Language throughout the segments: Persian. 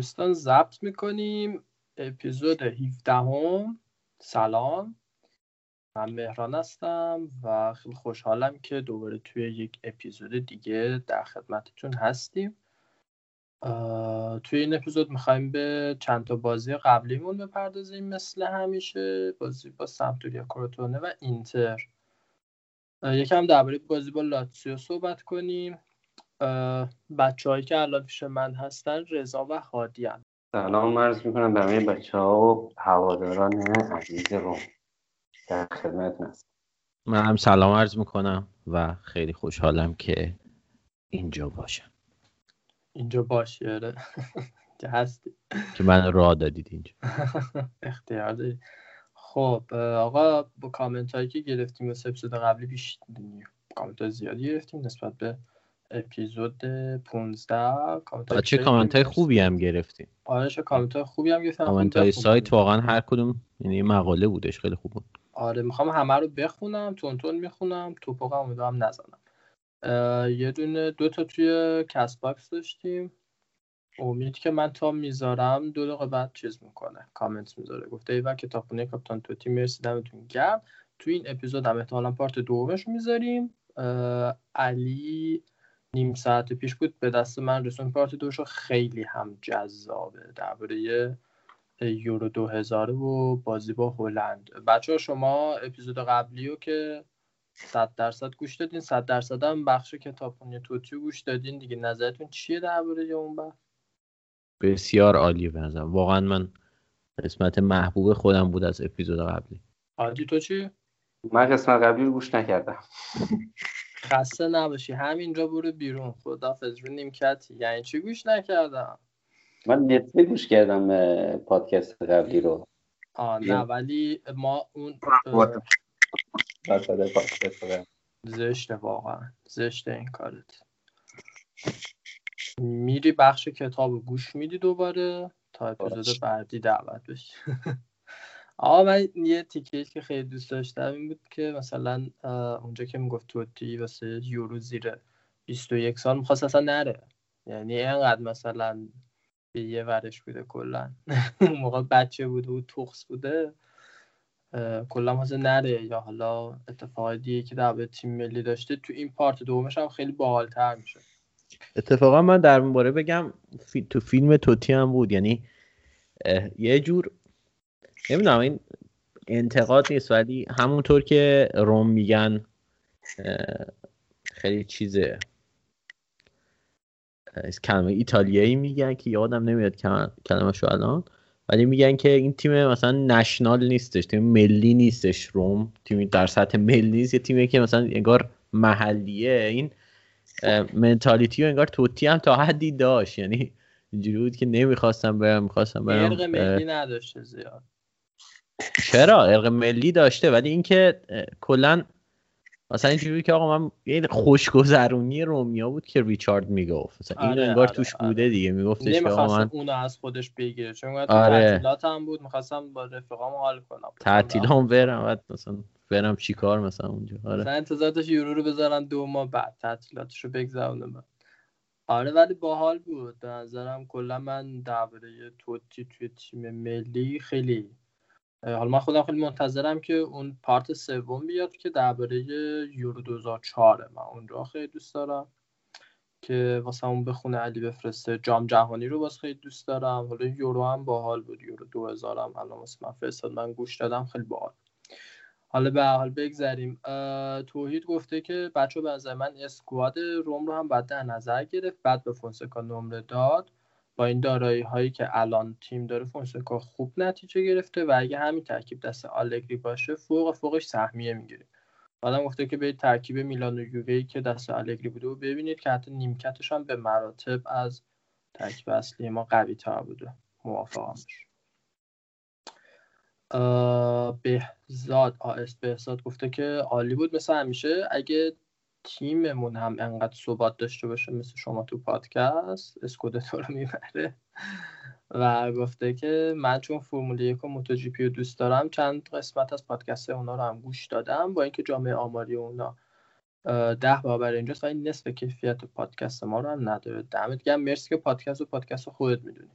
دوستان ضبط می‌کنیم. اپیزود 17 هم. سلام. من مهران هستم و خیلی خوشحالم که دوباره توی یک اپیزود دیگه در خدمتتون هستیم. توی این اپیزود می‌خوایم به چند تا بازی قبلیمون بپردازیم مثل همیشه بازی با سمتوریا کروتونه و اینتر. یکم درباره بازی با لاتسیو صحبت کنیم. بچه که الان پیش من هستن رضا و هادی هم. سلام عرض می‌کنم به همه بچه ها و هواداران عزیز روم. در خدمت هست من هم سلام عرض می‌کنم و خیلی خوشحالم که اینجا باشم. اینجا باشی آره. که هستی. که من راه دادید اینجا. اختیار داری. خب آقا با کامنت هایی که گرفتیم و اپیزود قبلی بیش کامنت های زیادی گرفتیم نسبت به اپیزود 15 کامنت چه کامنت های خوبی هم گرفتیم آره چه کامنت های خوبی هم گرفتیم کامنت های سایت واقعا هر کدوم یعنی مقاله بودش خیلی خوب بود. آره می‌خوام همه رو بخونم تند تند می‌خونم تپق هم امیدوارم نزنم. یه دونه دو تا توی CastBox داشتیم. امید که من تا می‌ذارم دو دقیقه بعد چیز می‌کنه کامنت می‌ذاره. گفته ایول کتابخونه کاپیتان توتی مرسی دمتون گرم. تو این اپیزود هم احتمالا پارت دومش می‌ذاریم. علی نیم ساعت پیش بود به دست من رسون پارت دوشو خیلی هم جذابه. درباره یورو 2000 و بازی با هلند. بچه ها شما اپیزود قبلی رو که صد درصد گوش دادین صد درصد هم بخش کتابخونه توتیو گوش دادین دیگه. نظرتون چیه درباره اون بخش؟ بسیار عالی به واقعا من قسمت محبوب خودم بود از اپیزود قبلی. عادی تو چی؟ من قسمت قبلی رو گوش نکردم. خسته نباشی. همینجا برو بیرون. خدافظ رو نیمکت یعنی چی گوش نکردم؟ من نتفه گوش کردم پادکست قبلی رو. آه نه ولی ما اون زشته واقعا. زشته این کارت. میری بخش کتاب گوش میدی دوباره تا اپیزود بعدی دعوت بشی. آقا من یه تیکه که خیلی دوست داشتم این بود که مثلا اونجا که می‌گفت توتی واسه یورو زیر 21 سال می‌خواست اصلا نره. یعنی اینقدر مثلا به یه ورش بوده کلا. اون موقع بچه بوده و توخس بوده. کلا مثلا نره. یا حالا اتفاقی دیگه که در تیم ملی داشته تو این پارت دومش هم خیلی باحالتر میشه اتفاقا من در مورد بگم تو فیلم توتی هم بود. یعنی یه جور نمی‌دونم این انتقاد نیست ولی همونطور که روم میگن خیلی چیزه کلمه ایتالیایی میگن که یادم نمیاد کلمه شو الان. ولی میگن که این تیم مثلا نشنال نیستش تیم ملی نیستش روم. تیم در سطح ملی نیست یه تیمی که مثلا انگار محلیه. این منتالیتی و انگار توتی هم تا حدی داشت. یعنی اینجوری بود که نمی‌خواستم برم می‌خواستم برم ملی نداشته زیاد. چرا؟ ارق ملی داشته ولی اینکه کلا مثلا اینجوری که آقا من یه خوشگذرونی رومیا بود که ریچارد می‌گفت. مثلا این آره، انگار آره، توش آره. بوده دیگه میگفتش که من اونو از خودش بگیره چون آره. تعطیلات هم بود می‌خواستم با رفقام حال کنم. تعطیلام برم بعد مثلا برم چیکار مثلا اونجا. آره. مثلا انتظارش یورو رو بذارن دو ماه بعد تعطیلاتش رو بگذرونم آره ولی باحال بود. به نظرم کلا من درباره توتی توی تیم ملی خیلی حالا من خودم خیلی منتظرم که اون پارت سوم بیاد که درباره یورو 2004 من اون رو خیلی دوست دارم که واسه اون بخونه علی بفرسته. جام جهانی رو واسه خیلی دوست دارم. حالا یورو هم باحال بود. یورو 2000 هم الان واسه من فرستاد. من گوش دادم خیلی باحال. حالا به حال بگذریم. توحید گفته که بچه به نظر من اسکواد روم رو هم بعد در نظر گرفت. بعد به فونسکا نمره داد. با این دارایی هایی که الان تیم داره فونسکا خوب نتیجه گرفته و اگه همین ترکیب دست آلگری باشه فوق فوقش سهمیه می‌گیره. بعدم گفته که به ترکیب میلان و یووه که دست آلگری بوده و ببینید که حتی نیمکتش هم به مراتب از ترکیب اصلی ما قوی تر بوده. موافقم. بهزاد آس بهزاد گفته که عالی بود مثل همیشه. اگه تیممون هم انقدر ثبات داشته باشه مثل شما تو پادکست اسکودتو رو می‌بره. و گفته که من چون فرمول یک و موتو جی پی رو دوست دارم چند قسمت از پادکست اونا رو هم گوش دادم با اینکه جامعه آماری اونا ده برابر اینجاست ولی نصف کیفیت پادکست ما رو هم نداره. دمت گرم. مرسی که پادکست و پادکست خودت می‌دونی.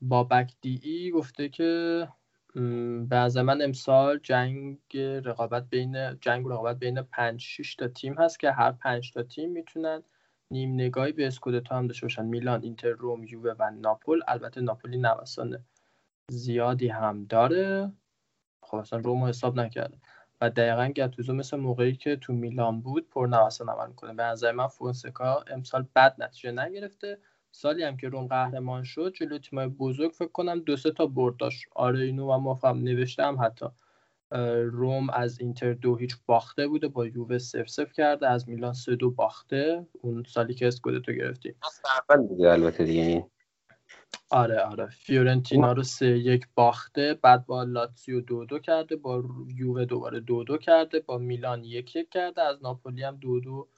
بابک دی ای گفته که به من امسال جنگ رقابت بین جنگ رقابت بین 5 6 تا تیم هست که هر 5 تا تیم می‌تونن نیم نگاهی به اسکودتو هم داشته باشن. میلان اینتر روم یووه و ناپول. البته ناپولی نوسان زیادی هم داره. خب اصلا روم حساب نکرده. و دقیقا گتوزو مثل موقعی که تو میلان بود پر نوسان عمل کنه به نظر من فونسکا امسال بد نتیجه نگرفته. سالی هم که روم قهرمان شد جلوی تیمای بزرگ فکر کنم دو سه تا برد داشت. آره اینو و موافقم نوشتم حتی. روم از اینتر دو هیچ باخته بوده با یووه سف سف کرده از میلان سه دو باخته. اون سالی که اسکودتو گرفتیم. اول بوده البته دیگه آره آره. فیورنتینا رو سه یک باخته بعد با لاتسیو دو دو کرده با یووه دوباره دو دو کرده با میلان یک یک کرده از ناپولی هم دو دو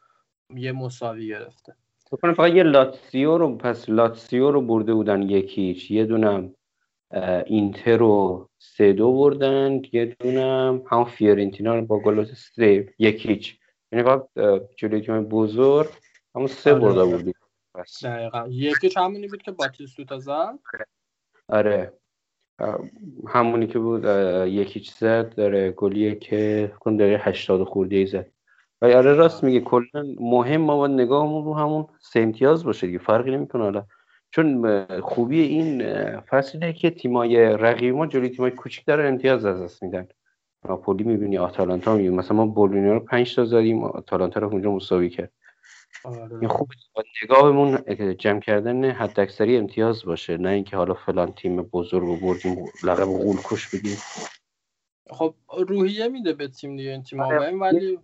یه مساوی گرفته. بکنم فقط یه لاتسیو رو پس لاتسیو رو برده بودن یکیچ یه دونم اینتر رو سه دو بردن. یه دونم هم فیورنتینا رو با گل سه یکیچ یعنی فقط جلوی تیم بزرگ همون سه آره. برده بودی دقیقا. یکیچ همونی بود که باتیستوتا زد؟ آره. همونی که بود یکیچ زد. داره گلیه که کن داره هشتاد خورده ای زد. و آره راست میگه کلا مهم ما باید نگاهمون رو همون سه امتیاز باشه دیگه. فرقی نمی‌کنه حالا. چون خوبی این فصله که تیمای رقیب ما جلوی تیمای کوچیک داره امتیاز از دست میدن. ناپولی می‌بینی آتالانتا می‌بینی. مثلا ما بولونیا رو 5 تا زدیم آتالانتا رو اونجا مساوی کرد. آره. این خوب نگاهمون جمع کردن حد اکثری امتیاز باشه. نه اینکه حالا فلان تیم بزرگ رو بردیم لقب غول کش بگیم خب روحیه میده به تیم دیگه این تیم آره. ولی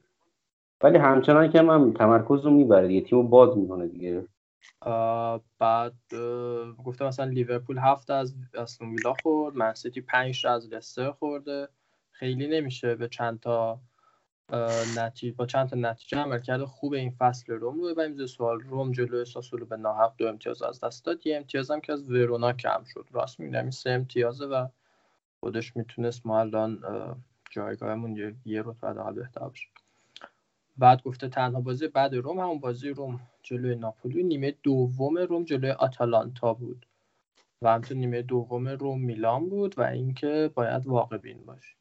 ولی همچنان که هم تمرکز رو می‌بره دیگه تیم باز می‌کنه دیگه. بعد گفتم مثلا لیورپول هفت از استون ویلا خورد منسیتی پنج از لستر خورده. خیلی نمیشه به چند تا نتیجه با چند تا نتیجه عمل کرده خوب این فصل روم رو ببریم. سوال روم جلو ساسولو به ناحق دو امتیاز از دست داد. یه امتیاز هم که از ورونا کم شد. راست میگم سه امتیازه و خودش می‌تونست ما الان جایگاهمون یه رتبه بهتر بشه بعد گفته تنها بازی بعد روم همون بازی روم جلوی ناپولی. نیمه دوم روم جلوی آتالانتا بود و همچنین نیمه دوم روم میلان بود و اینکه باید واقع بین باشه.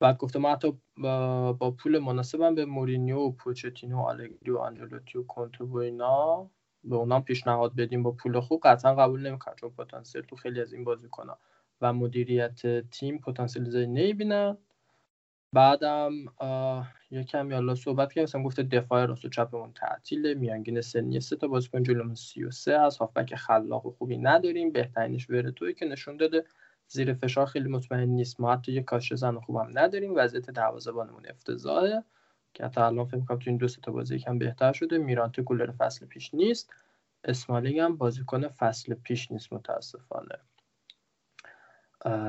بعد گفته ما حتی با, پول مناسبم به مورینیو و پوچتینو و آلگری و آنجلوتی و کنتو و اینا به اونام پیشنهاد بدیم با پول خوب. قطعا قبول نمی‌کنن چون پتانسیل تو خیلی از این بازیکن‌ها و مدیریت تیم پتانسیل زیادی نمی‌بینن. بعدم یکم یالا صحبت کردم مثلا گفته دفاع راست و چپمون تعطیله میانگین سنی سه تا بازیکن جلومون 33 از هافبک خلاق و خوبی نداریم بهترینش ورتوی که نشون داده. زیر فشار خیلی مطمئن نیست. ما حتی یه کاش زن خوبم نداریم. وضعیت دروازه‌بانمون افتضاحه. که حتی الان فکر کنم تو این دو تا بازی یکم بهتر شده. میرانت گلر فصل پیش نیست. اسمالینگ هم بازیکن فصل پیش نیست متاسفانه.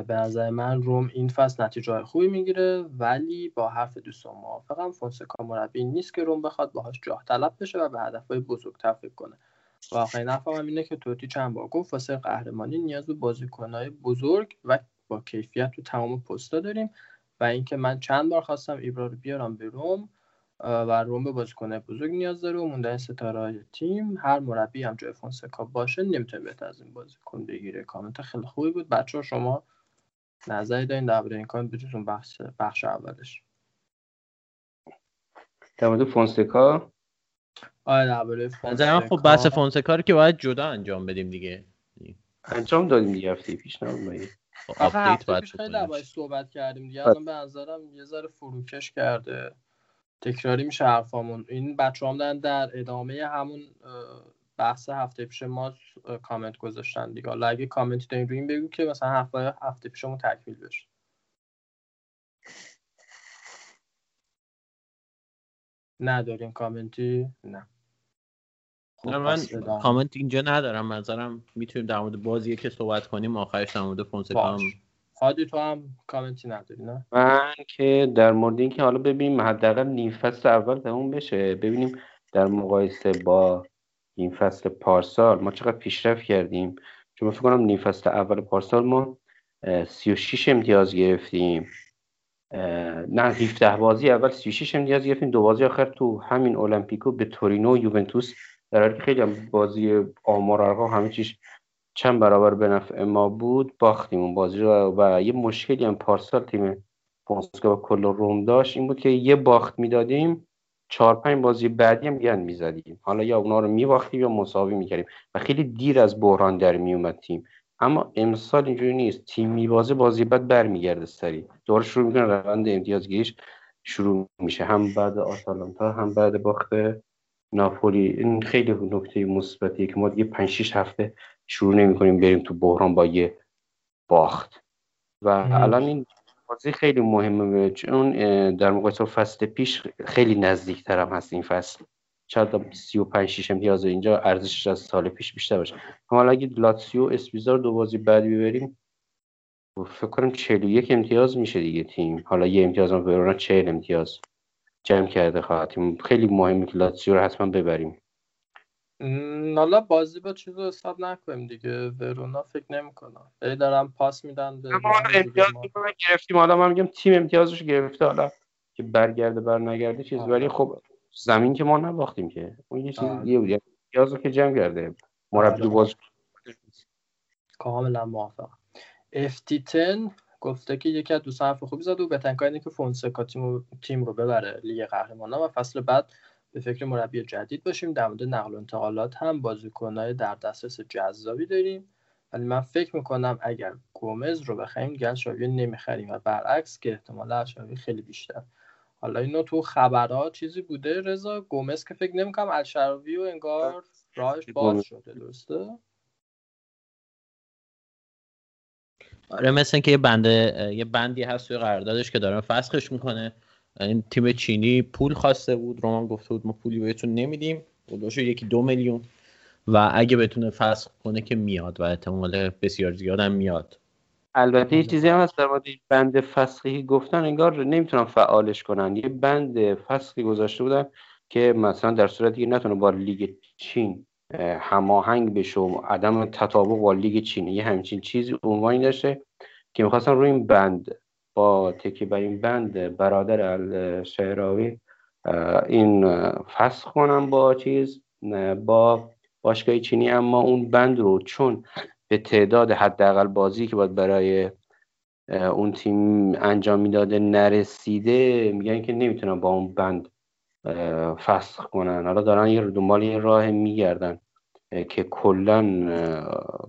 به نظر من روم این فصل نتیجه خوبی می‌گیره ولی با حرف دوستان موافقم فونسکا مربی نیست که روم بخواد باهاش جاه طلب بشه و به هدفهای بزرگتر فکر کنه. و آخرین اینه که توتی چند بار گفت واسه قهرمانی نیاز به بازیکنهای بزرگ و با کیفیت تو تمام پستا داریم و اینکه من چند بار خواستم ایبرا رو بیارم به روم و روم به بازیکنهای بزرگ نیاز داره و موندن ستاره تیم هر مربی هم جای فونسکا باشه نمی‌تونه بهتر از این بازیکن بگیره. کامنت خیلی خوبی بود. بچه شما نظری دارین درباره این کامنت بجزون بخش بخش اولش؟ در مورد فونسکا؟ آره درباره فونسکا خب بحث فونسکا. رو که باید جدا انجام بدیم دیگه. انجام دادیم دیگه هفته پیش نه آپدیت باید خیلی صحبت کردیم دیگه. الان به نظرم یه ذره فروکش کرده. تکراری میشه حرفامون. این بچه هم دارن در ادامه همون بحث هفته پیش ما کامنت گذاشتن دیگه. حالا اگه کامنتی دارین روی این بگو که مثلا هفته هفته پیشمون تکمیل بشه. نداریم کامنتی؟ نه. خب من. کامنت اینجا ندارم. نظرم می‌تونیم در مورد بازی که صحبت کنیم آخرش در مورد فونسکا هم. هادی تو هم کامنتی نداری نه؟ من که در مورد اینکه حالا ببینیم حداقل نیم فصل اول تموم بشه ببینیم در مقایسه با نیم فصل پارسال ما چقدر پیشرفت کردیم. چون من فکر کنم نیم فصل اول پارسال ما اه، 36 امتیاز گرفتیم. نه 17 بازی اول 36 امتیاز گرفتیم. دو بازی آخر تو همین المپیکو به تورینو و یوونتوس در حالی که خیلی هم بازی آمار همه چیش چند برابر به نفع ما بود باختیم اون بازی رو. و یه مشکلی هم پارسال تیم فونسکا و کل روم داشت این بود که یه باخت می‌دادیم چهار پنج بازی بعدی هم گند می‌زدیم. حالا یا اونا رو میباختیم یا مساوی می‌کردیم و خیلی دیر از بحران در میومد تیم. اما امسال اینجوری نیست. تیم میبازه بازی بعد برمیگرده سری دوباره شروع می‌کنه روند امتیازگیریش شروع میشه. هم بعد آتالانتا هم بعد باخت ناپولی. این خیلی نکته مثبتیه که ما دیگه 5 6 هفته شروع نمی‌کنیم بریم تو بحران با یه باخت. و مم. الان این بازی خیلی مهمه چون در مقایسه فصل پیش خیلی نزدیکتر هم هست این فصل. شاید 35 6 امتیاز اینجا ارزشش از سال پیش بیشتر باشه. اما حالا اگه لاتسیو و اسپیزا رو دو بازی بعد ببریم فکر کنم 41 امتیاز میشه دیگه تیم. حالا یه امتیاز هم ورونا 40 امتیاز جمع کرده خواهد تیم. خیلی مهمه که لاتسیو رو حتما ببریم. م، حالا بازی با چیز رو حساب نکنیم دیگه. ورونا فکر نمی‌کنم. ای دارم پاس میدن به اما امتیاز ما- گرفتیم. حالا من میگم تیم امتیازش گرفته. حالا که برگرده بر نگرده چیز. آره. ولی خب زمین که ما نباختیم که. اون یه چیز آره. دیگه بود. یعنی امتیاز رو که جمع کرده. مربی آره. دو باز کاملا موافقم. FT10 گفته که یکی از دوستان حرف خوبی زد و بهترین کار اینه که فونسکا تیم رو, تیم رو ببره لیگ قهرمانان و فصل بعد به فکر مربی جدید باشیم. در مورد نقل و انتقالات هم بازیکنهای در دسترس جذابی داریم. ولی من فکر می‌کنم اگر گومز رو بخریم دیگه شاوی نمی‌خریم و برعکس که احتمال شاوی خیلی بیشتر. حالا اینو تو خبرها چیزی بوده. رضا گومز که فکر نمی‌کنم الشراوی و انگار راهش باز گومز. شده درسته؟ آره مثل اینکه یه بنده یه بندی هست توی قراردادش که داره فسخش می‌کنه. این تیم چینی پول خواسته بود رومان گفته بود ما پولی بهتون نمیدیم. بودش یکی دو میلیون. و اگه بتونه فسخ کنه که میاد و احتمال بسیار زیاد میاد. البته یه چیزی هم هست در مورد بند فسخی گفتن انگار نمی‌تونن فعالش کنن. یه بند فسخی گذاشته بودن که مثلا در صورتی که نتونه با لیگ چین اه، هماهنگ بشه و عدم تطابق با لیگ چین یه همچین چیزی عنوانی داشته که می‌خواستن روی این بند با تکی بر این بند برادر الشعراوی این فسخ کنن با چیز با باشگاه چینی. اما اون بند رو چون به تعداد حداقل بازی که باید برای اون تیم انجام می‌داده نرسیده میگن که نمی‌تونن با اون بند فسخ کنن. حالا دارن یه دنبال یه راه میگردن که کلا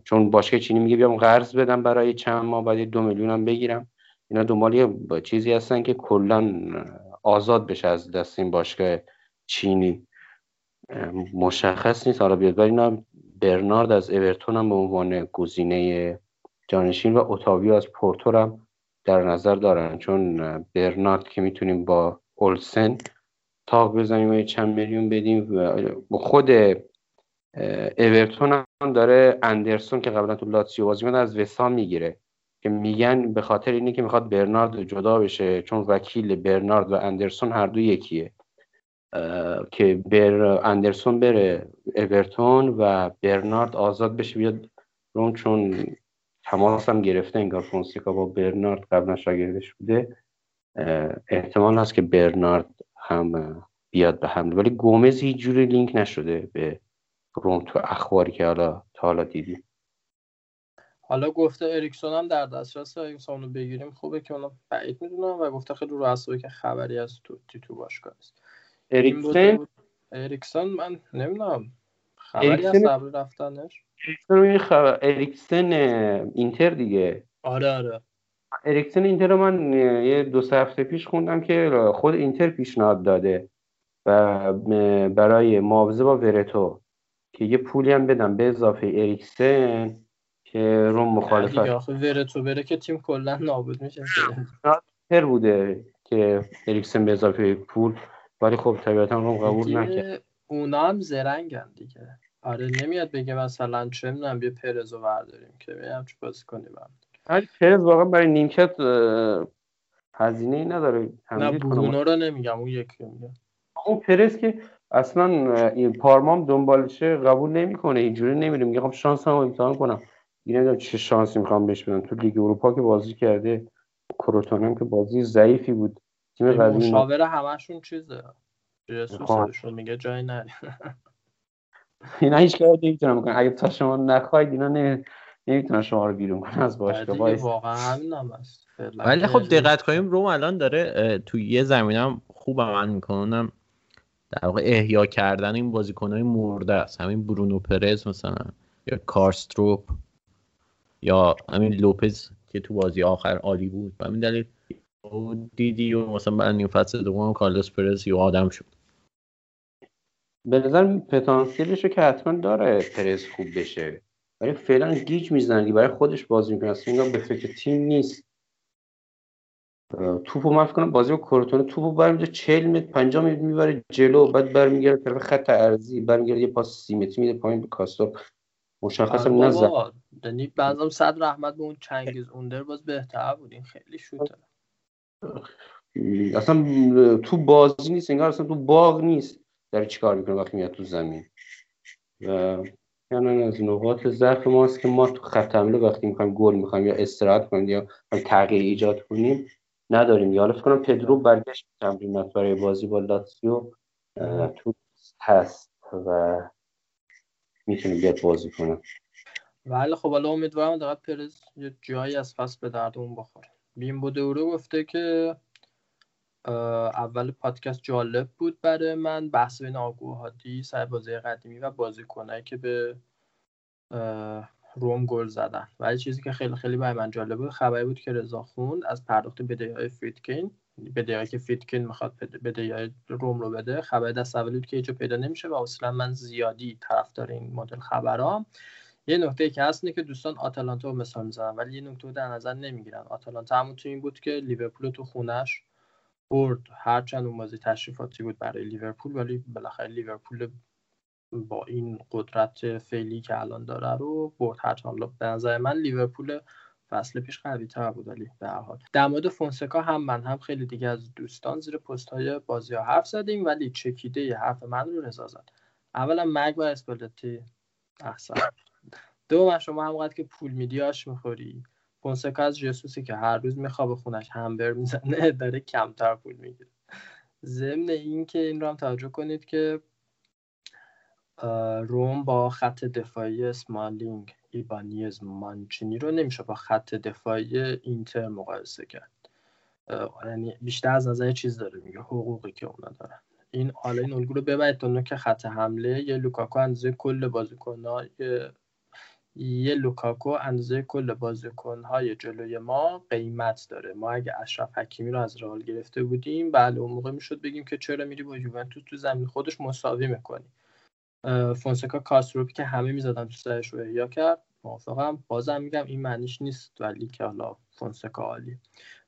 چون باشگاه چینی میگه بیام قرض بدم برای چند ماه بعد دو میلیون هم بگیرم. اینا دنبال یه چیزی هستن که کلا آزاد بشه از دست این باشگاه چینی. مشخص نیست. حالا بیاد ولی برنارد از اورتون هم به عنوان گزینه جانشین و اوتاویو از پورتو هم در نظر دارن. چون برنارد که می‌تونیم با اولسن تاق بزنیم و چند میلیون بدیم و خود اورتون هم داره اندرسون که قبلا تو لاتسیو بازی از وسام می‌گیره. که میگن به خاطر اینه که می‌خواد برنارد جدا بشه چون وکیل برنارد و اندرسون هر دو یکیه. که بر اندرسون بره اورتون و برنارد آزاد بشه بیاد روم چون تماس هم گرفته انگار فونسیکا با برنارد قبلا شاگردش بوده. احتمال هست که برنارد هم بیاد به حمله ولی گومز هیچ جوری لینک نشده به روم تو اخباری که حالا تا حالا دیدیم. حالا گفته اریکسون هم در دسترس اریکسون رو بگیریم. خوبه که اونو بعید می‌دونم و گفته خیلی رو اصابی که خبری از توتی تو باشگاه است. اریکسون؟ من نمی‌دونم. خبری از قبل رفتنش؟ اریکسن روی خبر اریکسن اینتر دیگه. آره آره. اریکسن اینتر رو من یه دو سه هفته پیش خوندم که خود اینتر پیشنهاد داده و برای معاوضه با ورتو که یه پولی هم بدم به اضافه اریکسن که روم مخالفت آخه ورتو بره که تیم کلا نابود میشه. اینتر بوده که اریکسن به اضافه پول ولی خب طبیعتا روم قبول نکرد. اونا هم زرنگن دیگه. آره نمیاد بگه مثلا چه می‌دونم بیا پرزو برداریم که میام چه بازی کنیم. ولی پرز واقعا برای نیمکت هزینه ای نداره. نه برونو رو نمیگم اون یکی میگم. اون پرز که اصلا این پارمام دنبالشه قبول نمی‌کنه اینجوری نمیره. میگه خب شانس هم امتحان کنم. این نمی‌دونم چه شانسی می‌خوام بهش بدم. تو لیگ اروپا که بازی کرده کروتون که بازی ضعیفی بود. تیم قوی مشاوره همشون چیزه. جسوسشون میگه جای نه. اینا هیچ کاری نمی‌تونم بکنن. اگه تا شما نخواید اینا نمی... نمی‌تونن شما رو بیرون کنن از باشگاه. واقعا همین هم هست. ولی خب دقت کنیم روم الان داره تو یه زمینم خوب عمل می‌کنه. در واقع احیا کردن این بازیکنهای مرده است. همین برونو پرز مثلا یا کارستروپ. یا همین لوپز که تو بازی آخر عالی بود. به همین دلیل دیدی و مثلا بعد این فصل دوم کارلوس پرز یا آدم شد. به نظر پتانسیلش که حتما داره پرز خوب بشه. ولی فعلا گیج می‌زنه برای خودش بازی می‌کنه. اصلا به فکر تیم نیست. توپو من کنم بازی با کورتونه توپو برمیده 40 متر 50 متر می‌بره جلو. بعد برمیگرده طرف خط ارضی. برمیگرده یه پاس 30 متری میده پایین به کاستوپ مشخص هم نزد یعنی بعضم صد رحمت به اون چنگیز اوندر باز بهتر بود این خیلی شوته اصلا تو بازی نیست انگار اصلا تو باغ نیست. داره چیکار می‌کنه وقتی میاد تو زمین؟ و یعنی از نقاط ضعف ماست که ما تو خط حمله وقتی می‌خوایم گل می‌خوایم یا استراحت کنیم یا تغییر ایجاد کنیم نداریم. یا فکر کنم پدرو برگشت تمرینات برای بازی با لاتسیو تو هست و می‌تونه بیاد بازی کنه. ولی خب حالا امیدوارم دقیق پرز یه جایی از فصل به دردمون بخوره. بیم بوده گفته که اول پادکست جالب بود برای من بحث بین آگوهاتی سر بازی قدیمی و بازیکنایی که به روم گل زدن. ولی چیزی که خیلی خیلی برای من جالب بود خبری بود که رضا خوند از پرداخت بدهی های فیتکین بدهی که فیتکین می‌خواد بدهی روم رو بده خبر دست اولی بود که هیچ پیدا نمیشه و اصلا من زیادی طرفدار این مدل خبرام. یه نکته که هست اینه که دوستان آتالانتا رو مثال می‌زنن ولی یه نکته در نظر نمی‌گیرن. آتالانتا همون تو این بود که لیورپول تو خونش برد. هرچند اون بازی تشریفاتی بود برای لیورپول ولی بالاخره لیورپول با این قدرت فعلی که الان داره رو برد. هرچند به نظر من لیورپول فصل پیش قوی تر بود ولی به هر حال. در مورد فونسکا هم من هم خیلی دیگه از دوستان زیر پست های بازی ها حرف زدیم ولی چکیده ی حرف من رو رضا زد. اولا مگ و اسپلتی احسن. دو شما همقدر که پول میدی آش می‌خوری. فونسکا از جسوسی که هر روز میخوابه خونش همبر می‌زنه داره کمتر پول می‌گیره. ضمن این که این رو هم توجه کنید که روم با خط دفاعی اسمالینگ ایبانیز مانچینی رو نمیشه با خط دفاعی اینتر مقایسه کرد. یعنی بیشتر از نظر چیز داره میگه حقوقی که اونا دارن. این حالا این الگو رو ببرید تا که خط حمله یه لوکاکو اندازه کل بازیکن‌های یه لوکاکو اندازه کل بازیکنهای جلوی ما قیمت داره. ما اگه اشرف حکیمی رو از رئال گرفته بودیم بله اون موقع می‌شد بگیم که چرا میری با یوونتوس تو زمین؟ خودش مساوی می‌کنی فونسکا کاستروپی که همه می‌زدن تو سرش رو احیا کرد. موافقم. بازم میگم این معنیش نیست ولی که حالا فونسکا عالی.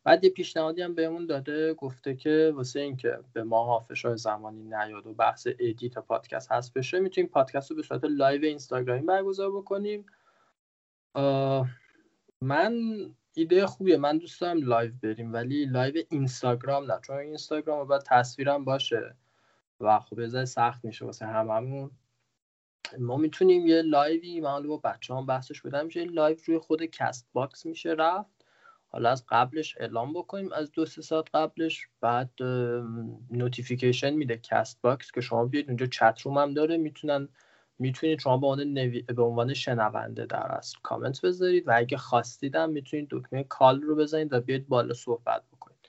بعد یه پیشنهادی هم بهمون داده گفته که واسه اینکه به ما فشار زمانی نیاد و بحث edit پادکست هست بشه می‌تونیم پادکست رو به صورت live اینستاگرامی برگزار بکنیم. من ایده خوبیه. من دوست دارم لایو بریم ولی لایو اینستاگرام نه. چون اینستاگرام رو باید تصویرم باشه و خب یه سخت میشه واسه هممون. ما می‌تونیم یه live ی من با بچه هم بحثش بدم میشه live روی خود CastBox میشه رفت. حالا از قبلش اعلام بکنیم از دو سه ساعت قبلش بعد notification میده CastBox که شما بیاید اونجا chat room هم داره می‌تونن می‌تونید شما به عنوان, نوی... به عنوان شنونده در اصل کامنت بذارید و اگه خواستید هم می‌تونید دکمه call رو بزنید و بیاید بالا صحبت بکنید.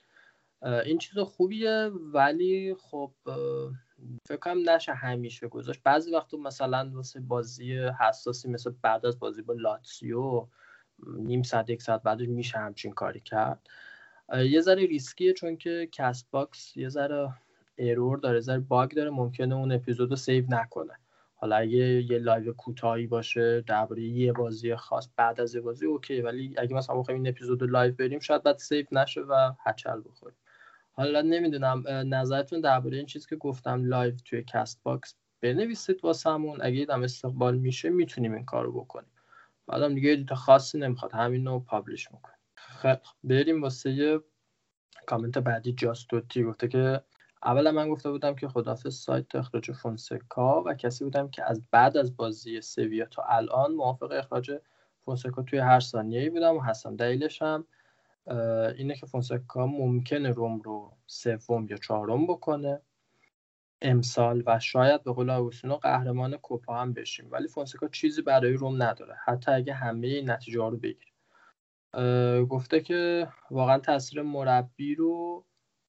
این چیز خوبیه ولی خب فکر کنم نشه همیشه گذاشت. بعضی وقتا مثلا واسه بازی حساسی مثل بعد از بازی با لاتسیو نیم ساعت یک ساعت بعدش میشه همچین کاری کرد. یه ذره ریسکیه چون که CastBox یه ذره error داره ذره bug داره ممکنه اون اپیزود رو save نکنه. حالا اگه یه live کوتاهی باشه درباره یه بازی خاص بعد از یه بازی OK. ولی اگه مثلا بخوایم این اپیزود live بریم شاید بعد save نشه و هچل بخوریم. حالا نمی‌دونم نظرتون درباره این چیزی که گفتم live توی CastBox بنویسید واسمون. اگه دیدم استقبال میشه می‌تونیم این کارو بکنیم. بعدم دیگه data خاصی نمی‌خواد همین رو publish می‌کنیم. خب بریم واسه کامنت بعدی Just Totti. گفته که اولا من گفته بودم که خدافز سایت اخراج فونسکا و کسی بودم که از بعد از بازی سویا تا الان موافق اخراج فونسکا توی هر ثانیه ای بودم و هستم دلیلش هم. اینه که فونسکا ممکنه روم رو سوم یا چهارم بکنه. امسال و شاید به قول آگوستینو قهرمان کوپا هم بشیم. ولی فونسکا چیزی برای روم نداره. حتی اگه همه این نتیجه ها رو بگیره. گفته که واقعا تاثیر مربی رو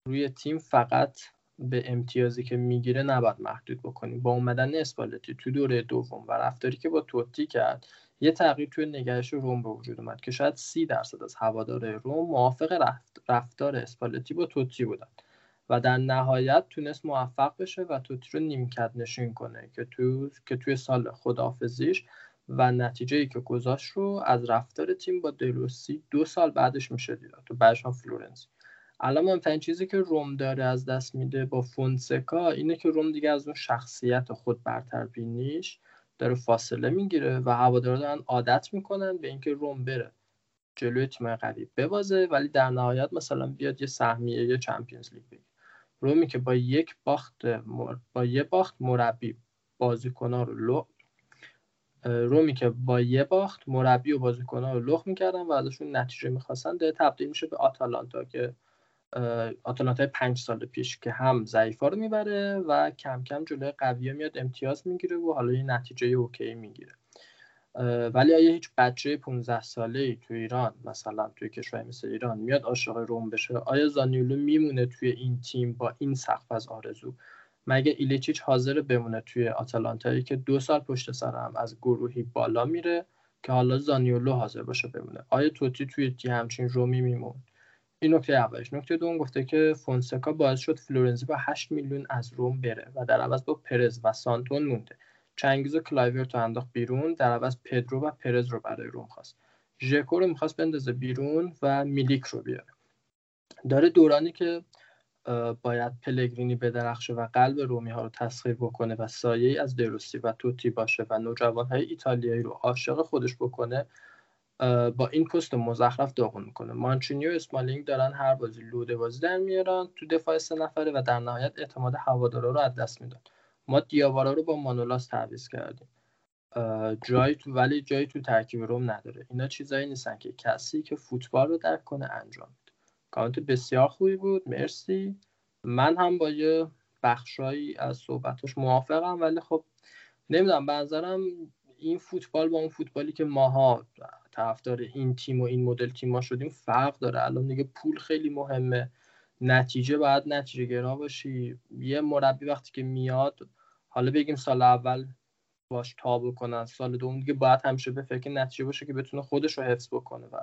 روی تیم فقط به امتیازی که می‌گیره نباید محدود بکنیم. با اومدن اسپالتی تو دوره دوم و رفتاری که با توتی کرد یه تغییر توی نگهش روم به وجود اومد که شاید سی درصد از هوادار روم موافق رفتار اسپالتی با توتی بودن و در نهایت تونست موفق بشه و توتی رو نیمکت نشین کنه که تو که توی سال خداحافظیش و نتیجه ای که گذاشت رو از رفتار تیم با دروسی دو سال بعدش میشه دید. تو هم فلورنزی. الان مهمترین چیزی که روم داره از دست میده با فونسکا اینه که روم دیگه از اون شخصیت خود برتر بینیش داره فاصله می‌گیره و هوادارا دارن عادت می‌کنن به اینکه روم بره جلوی تیم قوی ببازه ولی در نهایت مثلا بیاد یه سهمیه یا Champions League بگیره. رومی که با یک باخت با یه باخت مربی بازیکن‌ها رو لو رومی که با یه باخت مربی و بازیکن‌ها رو لخ می‌کردن و ازشون نتیجه می‌خواستن داره تبدیل میشه به آتالانتا که آتالانتا پنج سال پیش که هم ضعیفا رو می‌بره و کم کم جلوی قویه میاد امتیاز می‌گیره و حالا یه نتیجه اوکی می‌گیره. ولی آیا هیچ بچه 15 ساله ای تو ایران مثلا توی کشور مثل ایران میاد عاشق روم بشه آیا زانیولو میمونه توی این تیم با این سقف از آرزو؟ مگه ایلیچیچ حاضر بمونه توی آتالانتایی که دو سال پشت سر هم از گروهی بالا میره که حالا زانیولو حاضر باشه بمونه؟ آیا توتی توی تی همچین رومی میموند این نکته اولش نکته دوم گفته که فونسکا باعث شد فلورنزی با 8 میلیون از روم بره و در عوض با پرز و سانتون مونده. چنگیز و کلایورتو انداخت بیرون در عوض پدرو و پرز رو برای روم خواست. ژکو رو می‌خواست بندازه بیرون و میلیک رو بیاره. داره دورانی که باید پلگرینی بدرخشه و قلب رومی ها رو تسخیر بکنه و سایه از دروسی و توتی باشه و نوجوان های ایتالیایی رو عاشق خودش بکنه با این پست مزخرف داغون می‌کنه. مانچینی و اسمالینگ دارن هر بازی لوده بازی در میارن تو دفاع سه نفره و در نهایت اعتماد هوادارا رو از دست میدن. ما دیاوارا رو با مانولاس تعویض کردیم. جایی تو ولی جایی تو ترکیب روم نداره. اینا چیزایی نیستن که کسی که فوتبال رو درک کنه انجام میده کامنت بسیار خوبی بود. مرسی. من هم با یه بخشایی از صحبتاش موافقم ولی خب نمی‌دونم به این فوتبال با اون فوتبالی که ماها طرفدار این تیم و این مدل تیم ما شدیم فرق داره. الان دیگه پول خیلی مهمه. نتیجه باید نتیجه گرا باشی. یه مربی وقتی که میاد حالا بگیم سال اول باش تا بکنن سال دوم دیگه باید همیشه به فکر نتیجه باشه که بتونه خودش رو حفظ بکنه و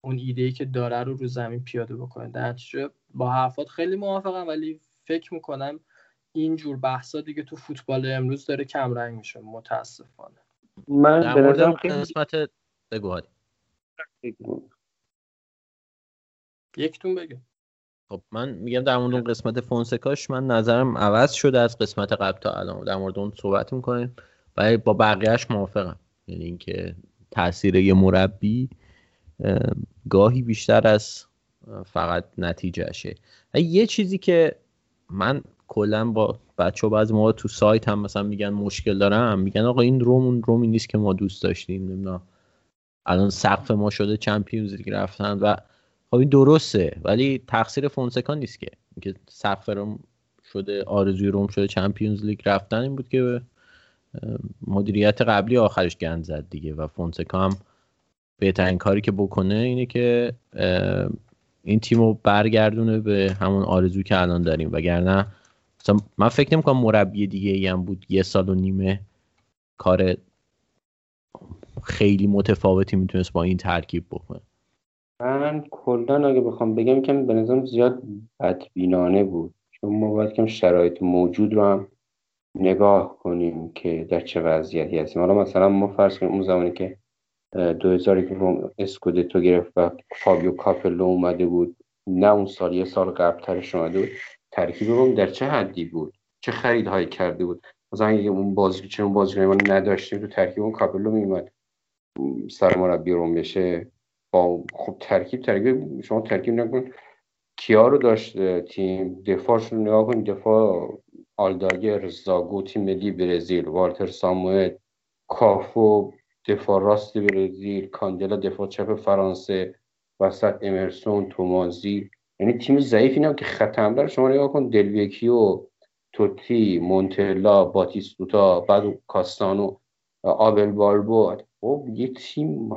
اون ایده ای که داره رو رو زمین پیاده بکنه. در نتیجه با حرفات خیلی موافقم ولی فکر می‌کنم اینجور بحثا دیگه تو فوتبال امروز داره کم رنگ میشه. متاسفانه. من در مورد قسمت بگو یکتون بگه خب من میگم در مورد اون قسمت فونسکاش من نظرم عوض شده از قسمت قبل تا الان. در مورد اون صحبت می‌کنیم. و با بقیهش موافقم. یعنی اینکه تاثیر یه مربی گاهی بیشتر از فقط نتیجهشه. یه چیزی که من کلا با بچه بعضی موقع تو سایت هم مثلا میگن مشکل دارم میگن آقا این روم رومی نیست که ما دوست داشتیم نمی‌دونم. الان سقف ما شده چمپیونز لیگ رفتن و خب این درسته ولی تقصیر فونسکا نیست که. اینکه سقف روم شده آرزوی روم شده چمپیونز لیگ رفتن این بود که مدیریت قبلی آخرش گند زد دیگه. و فونسکا هم بهترین کاری که بکنه اینه که این تیم رو برگردونه به همون آرزو که الان داریم. وگرنه من فکر نمی کنم مربی دیگه ای هم بود. یه سال و نیمه کار خیلی متفاوتی می‌تونست با این ترکیب بکنه. من کلا اگه بخوام بگم که به نظرم زیاد بدبینانه بود. چون ما باید کم شرایط موجود رو هم نگاه کنیم که در چه وضعیتی هستیم. حالا مثلا ما فرض کنیم اون زمانی که دو هزاری که روم اسکودتو گرفت و فابیو کاپلو اومده بود. نه اون سال یه سال قبل ترش اومده بود. ترکیب روم در چه حدی بود؟ چه خریدهایی کرده بود؟ مثلا اگه اون بازی چون بازیکن ما نداشتیم تو ترکیب اون کاپلو میومد سر مربی روم بشه با خب ترکیب ترکیب شما ترکیب نکن. کیا رو داشت تیم؟ دفاعش رو نگاه کن. دفاع آلداگر زاگو تیم ملی برزیل والتر ساموئل کافو دفاع راست برزیل کاندلا دفاع چپ فرانسه وسط امرسون تومازی. یعنی تیم ضعیفی نه که خط شما نگاه کن. دلویکیو توتی مونتلا باتیستوتا بعد کاستانو آبل بالبو خب یه تیم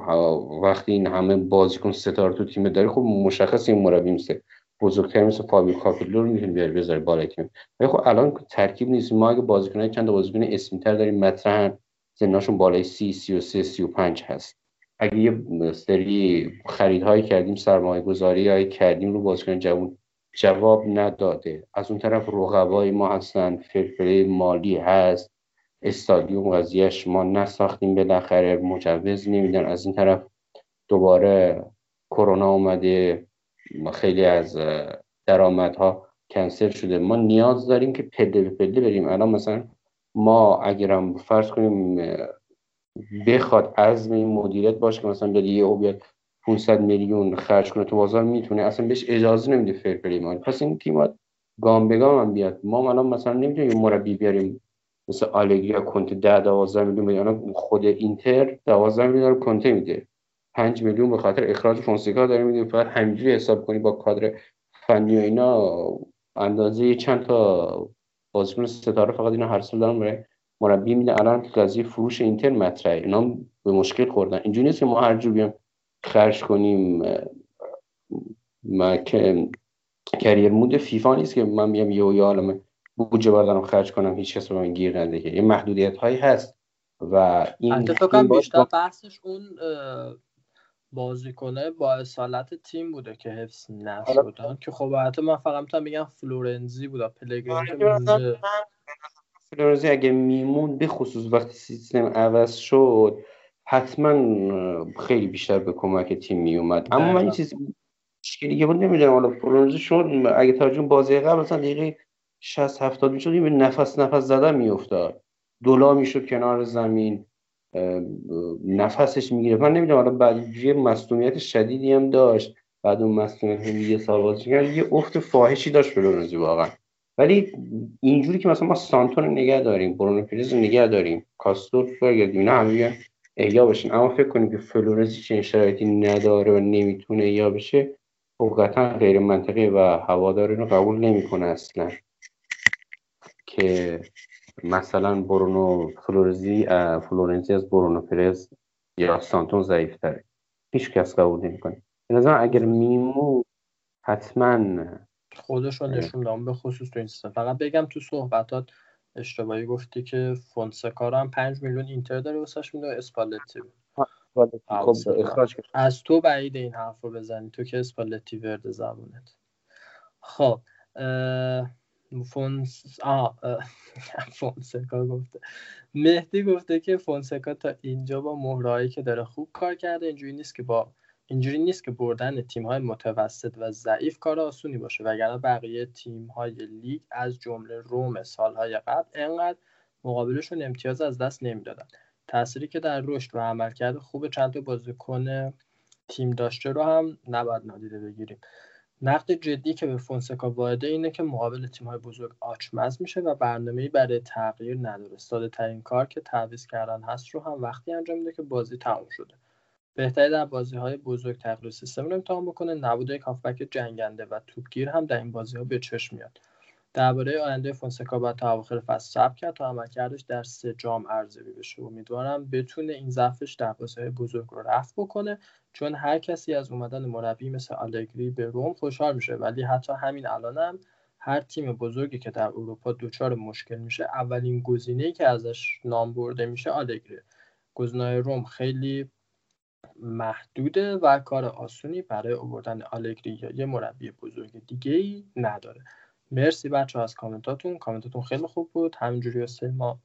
وقتی این همه بازیکن ستاره تو تیم داری خب مشخص این مربی میشه. بزرگتر مثل فابیو کاپیلو رو می‌تونی بیاری بذاری بالای تیم. ولی خب الان ترکیب نیست. ما اگه بازیکن چند بازیکن اسمیتر داریم مطرحن سنشون بالای سی سی و سه سی و پنج هست. اگه یه سری خریدهایی کردیم سرمایه گذاری هایی کردیم رو بازیکن جوان جواب نداده. از اون طرف رقبای ما هستن فرفره مالی هست. استادیوم قضیهش ما نساختیم بالاخره مجوز نمیدن. از این طرف دوباره کرونا اومده خیلی از درآمدها کنسل شده. ما نیاز داریم که پله به پله بریم. الان مثلا ما اگرم فرض کنیم بخواد عزم این مدیریت باشه که مثلا بیاد یه بیاد 500 میلیون خرج کنه تو بازار می‌تونه. اصلا بهش اجازه نمیده فر پلی مالی پس این تیم گام به گام هم بیاد. ما الان مثلا نمی‌تونیم مربی بیاریم مثل آلگری یا کنته 10 12 میلیون بدیم خود اینتر 12 میلیون کنته میده 5 میلیون به خاطر اخراج فونسیکا داره میدیم فقط همینجوری حساب کنی با کادر فنی و اینا اندازه چند تا بازیکن ستاره فقط اینا هر سال دارن برای مربی میده الان قضیه فروش اینتر مطرحه اینا به مشکل خوردن اینجوری نیست که ما هر جور بیام خرج کنیم ما که کریر مود فیفا نیست که من بیام یه عالمه بودجه بردارم خرج کنم هیچ کس به من گیر نده که. یه محدودیت هایی هست و این فکر بیشتر بحثش اون بازیکنه با اصالت تیم بوده که حفظ نشدن که خب حتی من فقط می‌تونم بگم فلورنزی بوده آره، فلورنزی اگه میمون به خصوص وقتی سیستم عوض شد حتما خیلی بیشتر به کمک تیم میومد اما من این چیز مشکلی بود نمی‌دونم حالا فلورنزی شد اگه تا جون بازی قبل مثلا دقیقه 60 70 می‌شد به نفس نفس زدن میافتاد. دولا می‌شد کنار زمین نفسش می‌گیره من نمی‌دونم حالا بعد یه مصونیت شدیدی هم داشت. بعد اون مصونیت یه سال بازی کرد یه افت فاحشی داشت فلورنزی واقعا. ولی اینجوری که مثلا ما سانتون رو نگه داریم برونو پریز رو نگه داریم کاستور برگردیم اینا همه احیا بشین اما فکر کنیم که فلورنزی چنین شرایطی نداره و نمی‌تونه احیا بشه قطعا غیر منطقی و هوادار رو قبول نمی‌کنه اصلا. که مثلا برونو فلورزی فلورنزی از برونو پرز یا سانتون ضعیف تره هیچ کس قبول نمی‌کنه. به نظر اگر میمو حتما خودش رو نشون دام به خصوص تو این فقط بگم تو صحبتات اشتباهی گفتی که فونسکا هم 5 میلیون اینتر داره واسش میده اسپالتی. خب از تو بعید این حرف رو بزنی. تو که اسپالتی ورد زبونت. خب فونس فونسکا گفته. مهدی گفته که فونسکا تا اینجا با مهره‌هایی که داره خوب کار کرده اینجوری نیست که با اینجوری نیست که بردن تیم های متوسط و ضعیف کار آسونی باشه. وگرنه بقیه تیم های لیگ از جمله روم سالهای قبل انقدر مقابلشون امتیاز از دست نمی‌دادن. تأثیری که در رشد و عملکرد خوب چند تا بازیکن تیم داشته رو هم نباید نادیده بگیریم. نقد جدی که به فونسکا وارده اینه که مقابل تیم‌های بزرگ آچمز میشه و برنامه‌ای برای تغییر نداره. ساده ترین کار که تعویض کردن هست رو هم وقتی انجام میده که بازی تموم شده. بهتری در بازی های بزرگ تغییر سیستم رو امتحان بکنه نبود یک هافبک جنگنده و توپگیر هم در این بازی ها به چشم میاد. درباره آینده فونسکا باید تا اواخر فصل صبر کرد تا عملکردش در سه جام ارزیابی بشه. امیدوارم بتونه این ضعفش در بازیهای بزرگ رو رفع بکنه چون هر کسی از اومدن مربی مثل آلگری به روم خوشحال میشه. ولی حتی همین الانم هر تیم بزرگی که در اروپا دچار مشکل میشه اولین گزینه که ازش نام برده میشه آلگری. گزینه روم خیلی محدوده و کار آسونی برای آوردن آلگری یا یه مربی بزرگ دیگه ای نداره. مرسی بچه از کامنتاتون. کامنتاتون خیلی خوب بود. همینجوری واسه ما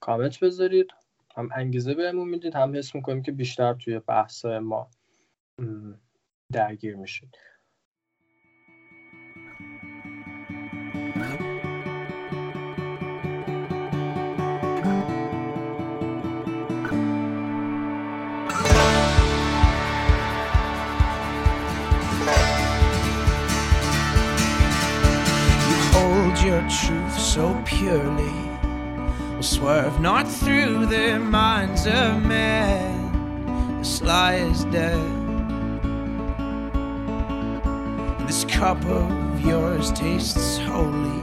کامنت بذارید. هم انگیزه بهمون می‌دید. هم حس می‌کنیم که بیشتر توی بحث ما درگیر میشید. Truth so purely will swerve not through the minds of men. The sly is dead. This cup of yours tastes holy,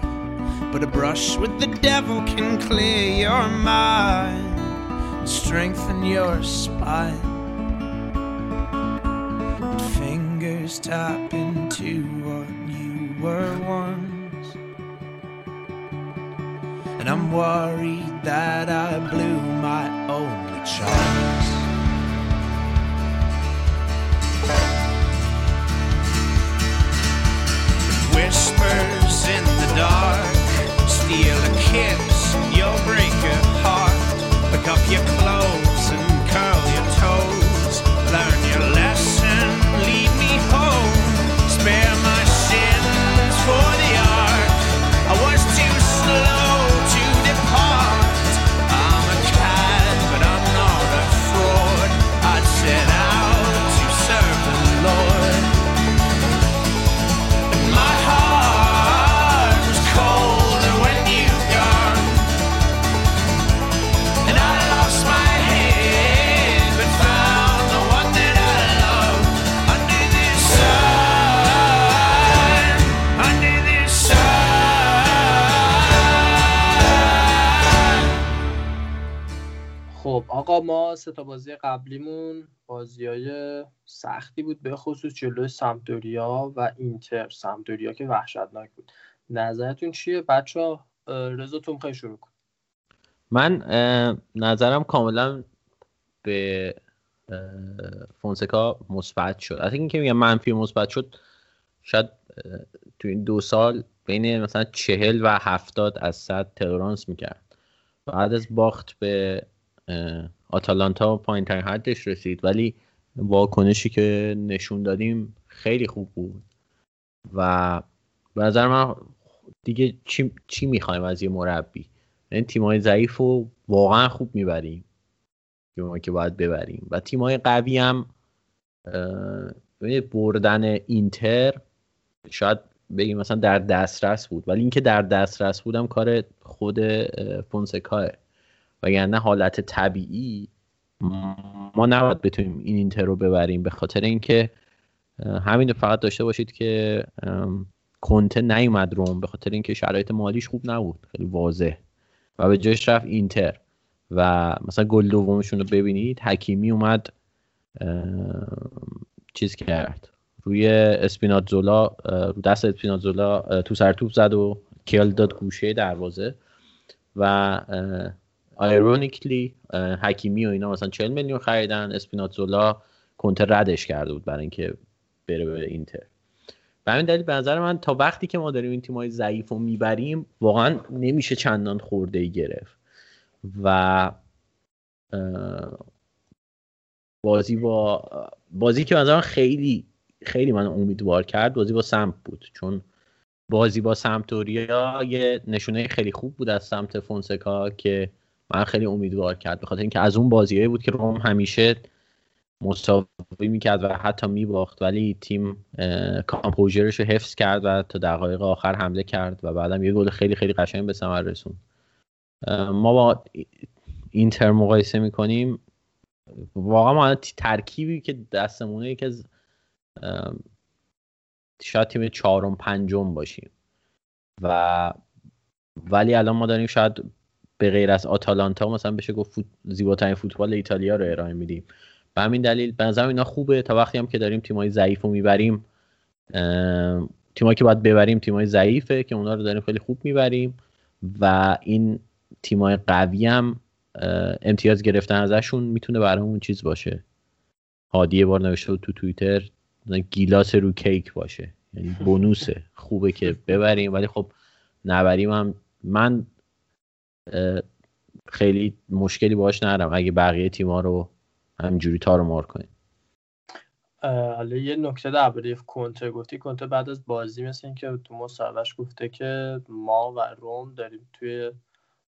but a brush with the devil can clear your mind and strengthen your spine. But fingers tap into what you were once. And I'm worried that I blew my only chance. Whispers in the dark, steal a kiss, you'll break your heart. Pick up your clothes and curl your toes. Learn your lesson, lead me home. خب آقا ما سه تا بازی قبلیمون بازی های سختی بود به خصوص جلوی سمتوریا و اینتر. سمتوریا که وحشتناک بود. نظرتون چیه؟ بچه ها رضا تو می‌خوای شروع کن. من نظرم کاملا به فونسکا مثبت شد. از اینکه میگم منفی مثبت شد شاید تو این دو سال بین مثلا چهل و هفتاد از صد تلرانس می‌کرد. بعد از باخت به آتالانتا پایین ترین حدش رسید ولی واکنشی که نشون دادیم خیلی خوب بود. و به نظر من دیگه چی, چی می‌خوایم از یه مربی؟ این تیمای ضعیف رو واقعا خوب می‌بریم. تیمایی که باید ببریم. و تیمای قوی هم بردن اینتر شاید بگیم مثلا در دسترس بود. ولی اینکه در دسترس بودم کار خود اه، فونسکاه وگرنه حالت طبیعی ما نباید بتونیم این اینتر رو ببریم. به خاطر اینکه همین رو فقط داشته باشید که کنته نیومد روم. به خاطر اینکه شرایط مالیش خوب نبود. خیلی واضح. و به جاش رفت اینتر. و مثلا گل دومشون رو ببینید. حکیمی اومد چیز کرد. روی اسپیناتزولا رو دست اسپیناتزولا تو سر توپ زد و کل داد گوشه دروازه. و آیرونیکلی حکیمی و اینا مثلا 40 میلیون خریدن اسپیناتزولا کنتر ردش کرده بود برای اینکه بره به اینتر. به همین دلیل به نظر من تا وقتی که ما داریم این تیمای ضعیف رو می‌بریم واقعا نمیشه چندان خورده ای گرفت. و بازی با بازی که من خیلی خیلی من امیدوار کرد بازی با سمت بود. چون بازی با سمتوریا یه نشونه خیلی خوب بود از سمت فونسکا که من خیلی امیدوار کرد. به خاطر اینکه از اون بازیایی بود که روم همیشه مساوی می‌کرد و حتی میباخت. ولی تیم کامپوژرش رو حفظ کرد و تا دقایق آخر حمله کرد و بعدم یه گل خیلی خیلی قشنگ به ثمر رسوند. ما با اینتر مقایسه می‌کنیم. واقعا ما ترکیبی که دستمونه یکی از شاید تیم چهارم پنجم باشیم. و ولی الان ما داریم شاید به غیر از آتالانتا مثلا بشه گفت فوت... زیباترین فوتبال ایتالیا رو ارائه میدیم. به همین دلیل به نظرم اینا خوبه. تا وقتی هم که داریم تیمای ضعیف رو می‌بریم تیمایی که باید ببریم تیمای ضعیفه که اونا رو داریم خیلی خوب می‌بریم و این تیمای قوی هم امتیاز گرفتن ازشون می‌تونه برامون چیز باشه. هادی یه بار نوشته تو توییتر گیلاس رو کیک باشه. یعنی بونوسه. خوبه که ببریم. ولی خب نبریم هم. من خیلی مشکلی باش ندارم. اگه بقیه تیما رو همجوری تار و مار کنیم. حالا یه نکته درباره کنته گفتی. کنته بعد از بازی مثل اینکه تو مصاحبهش گفته که ما و روم داریم توی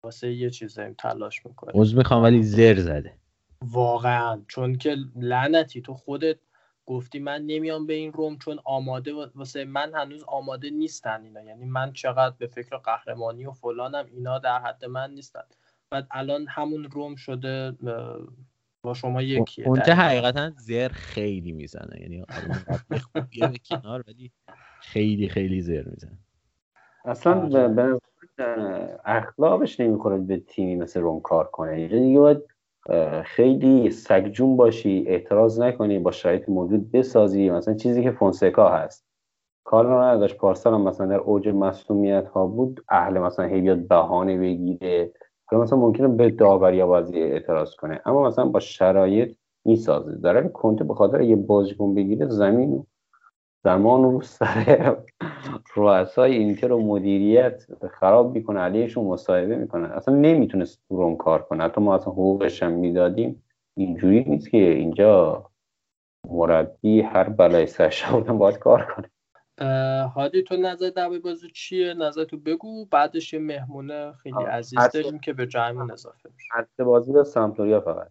واسه یه چیز داریم تلاش می‌کنیم. عذر می‌خوام ولی زر زده. واقعا. چون که لعنتی تو خودت گفتی من نمیام به این روم چون آماده واسه من هنوز آماده نیستن اینا. یعنی من چقدر به فکر قهرمانی و فلانم اینا در حد من نیستن. بعد الان همون روم شده با شما یکیه اونجا حقیقتا زر خیلی می‌زنه. یعنی به کنار ولی خیلی خیلی زر می‌زنه. اصلا به اخلاقش نمی‌خوره به تیمی مثل روم کار کنه. یعنی دیگه باید خیلی سگجون باشی اعتراض نکنی با شرایط موجود بسازی. مثلا چیزی که فونسکا هست. کار نداشت. پارسال هم مثلا در اوج مصومیت ها بود. اهل مثلا هی بیاد بهانه بگیره. حالا مثلا ممکنه به داوری بازی اعتراض کنه. اما مثلا با شرایط می‌سازه. در کنته به خاطر یه بازیکن بگیره زمین زمان رو سر رؤسای اینتر و مدیریت خراب می‌کنه علیهشون مصاحبه می‌کنه. اصلا نمی‌تونست روم کار کنه. حتی ما اصلا حقوقش هم می‌دادیم. اینجوری نیست که اینجا مربی هر بلای سرش باید کار کنه. هادی تو نظر در بازی چیه؟ نظر تو بگو. بعدش یه مهمونه خیلی عزیز داریم که به جایمون اضافه میشه بازی به سمتوریا فقط.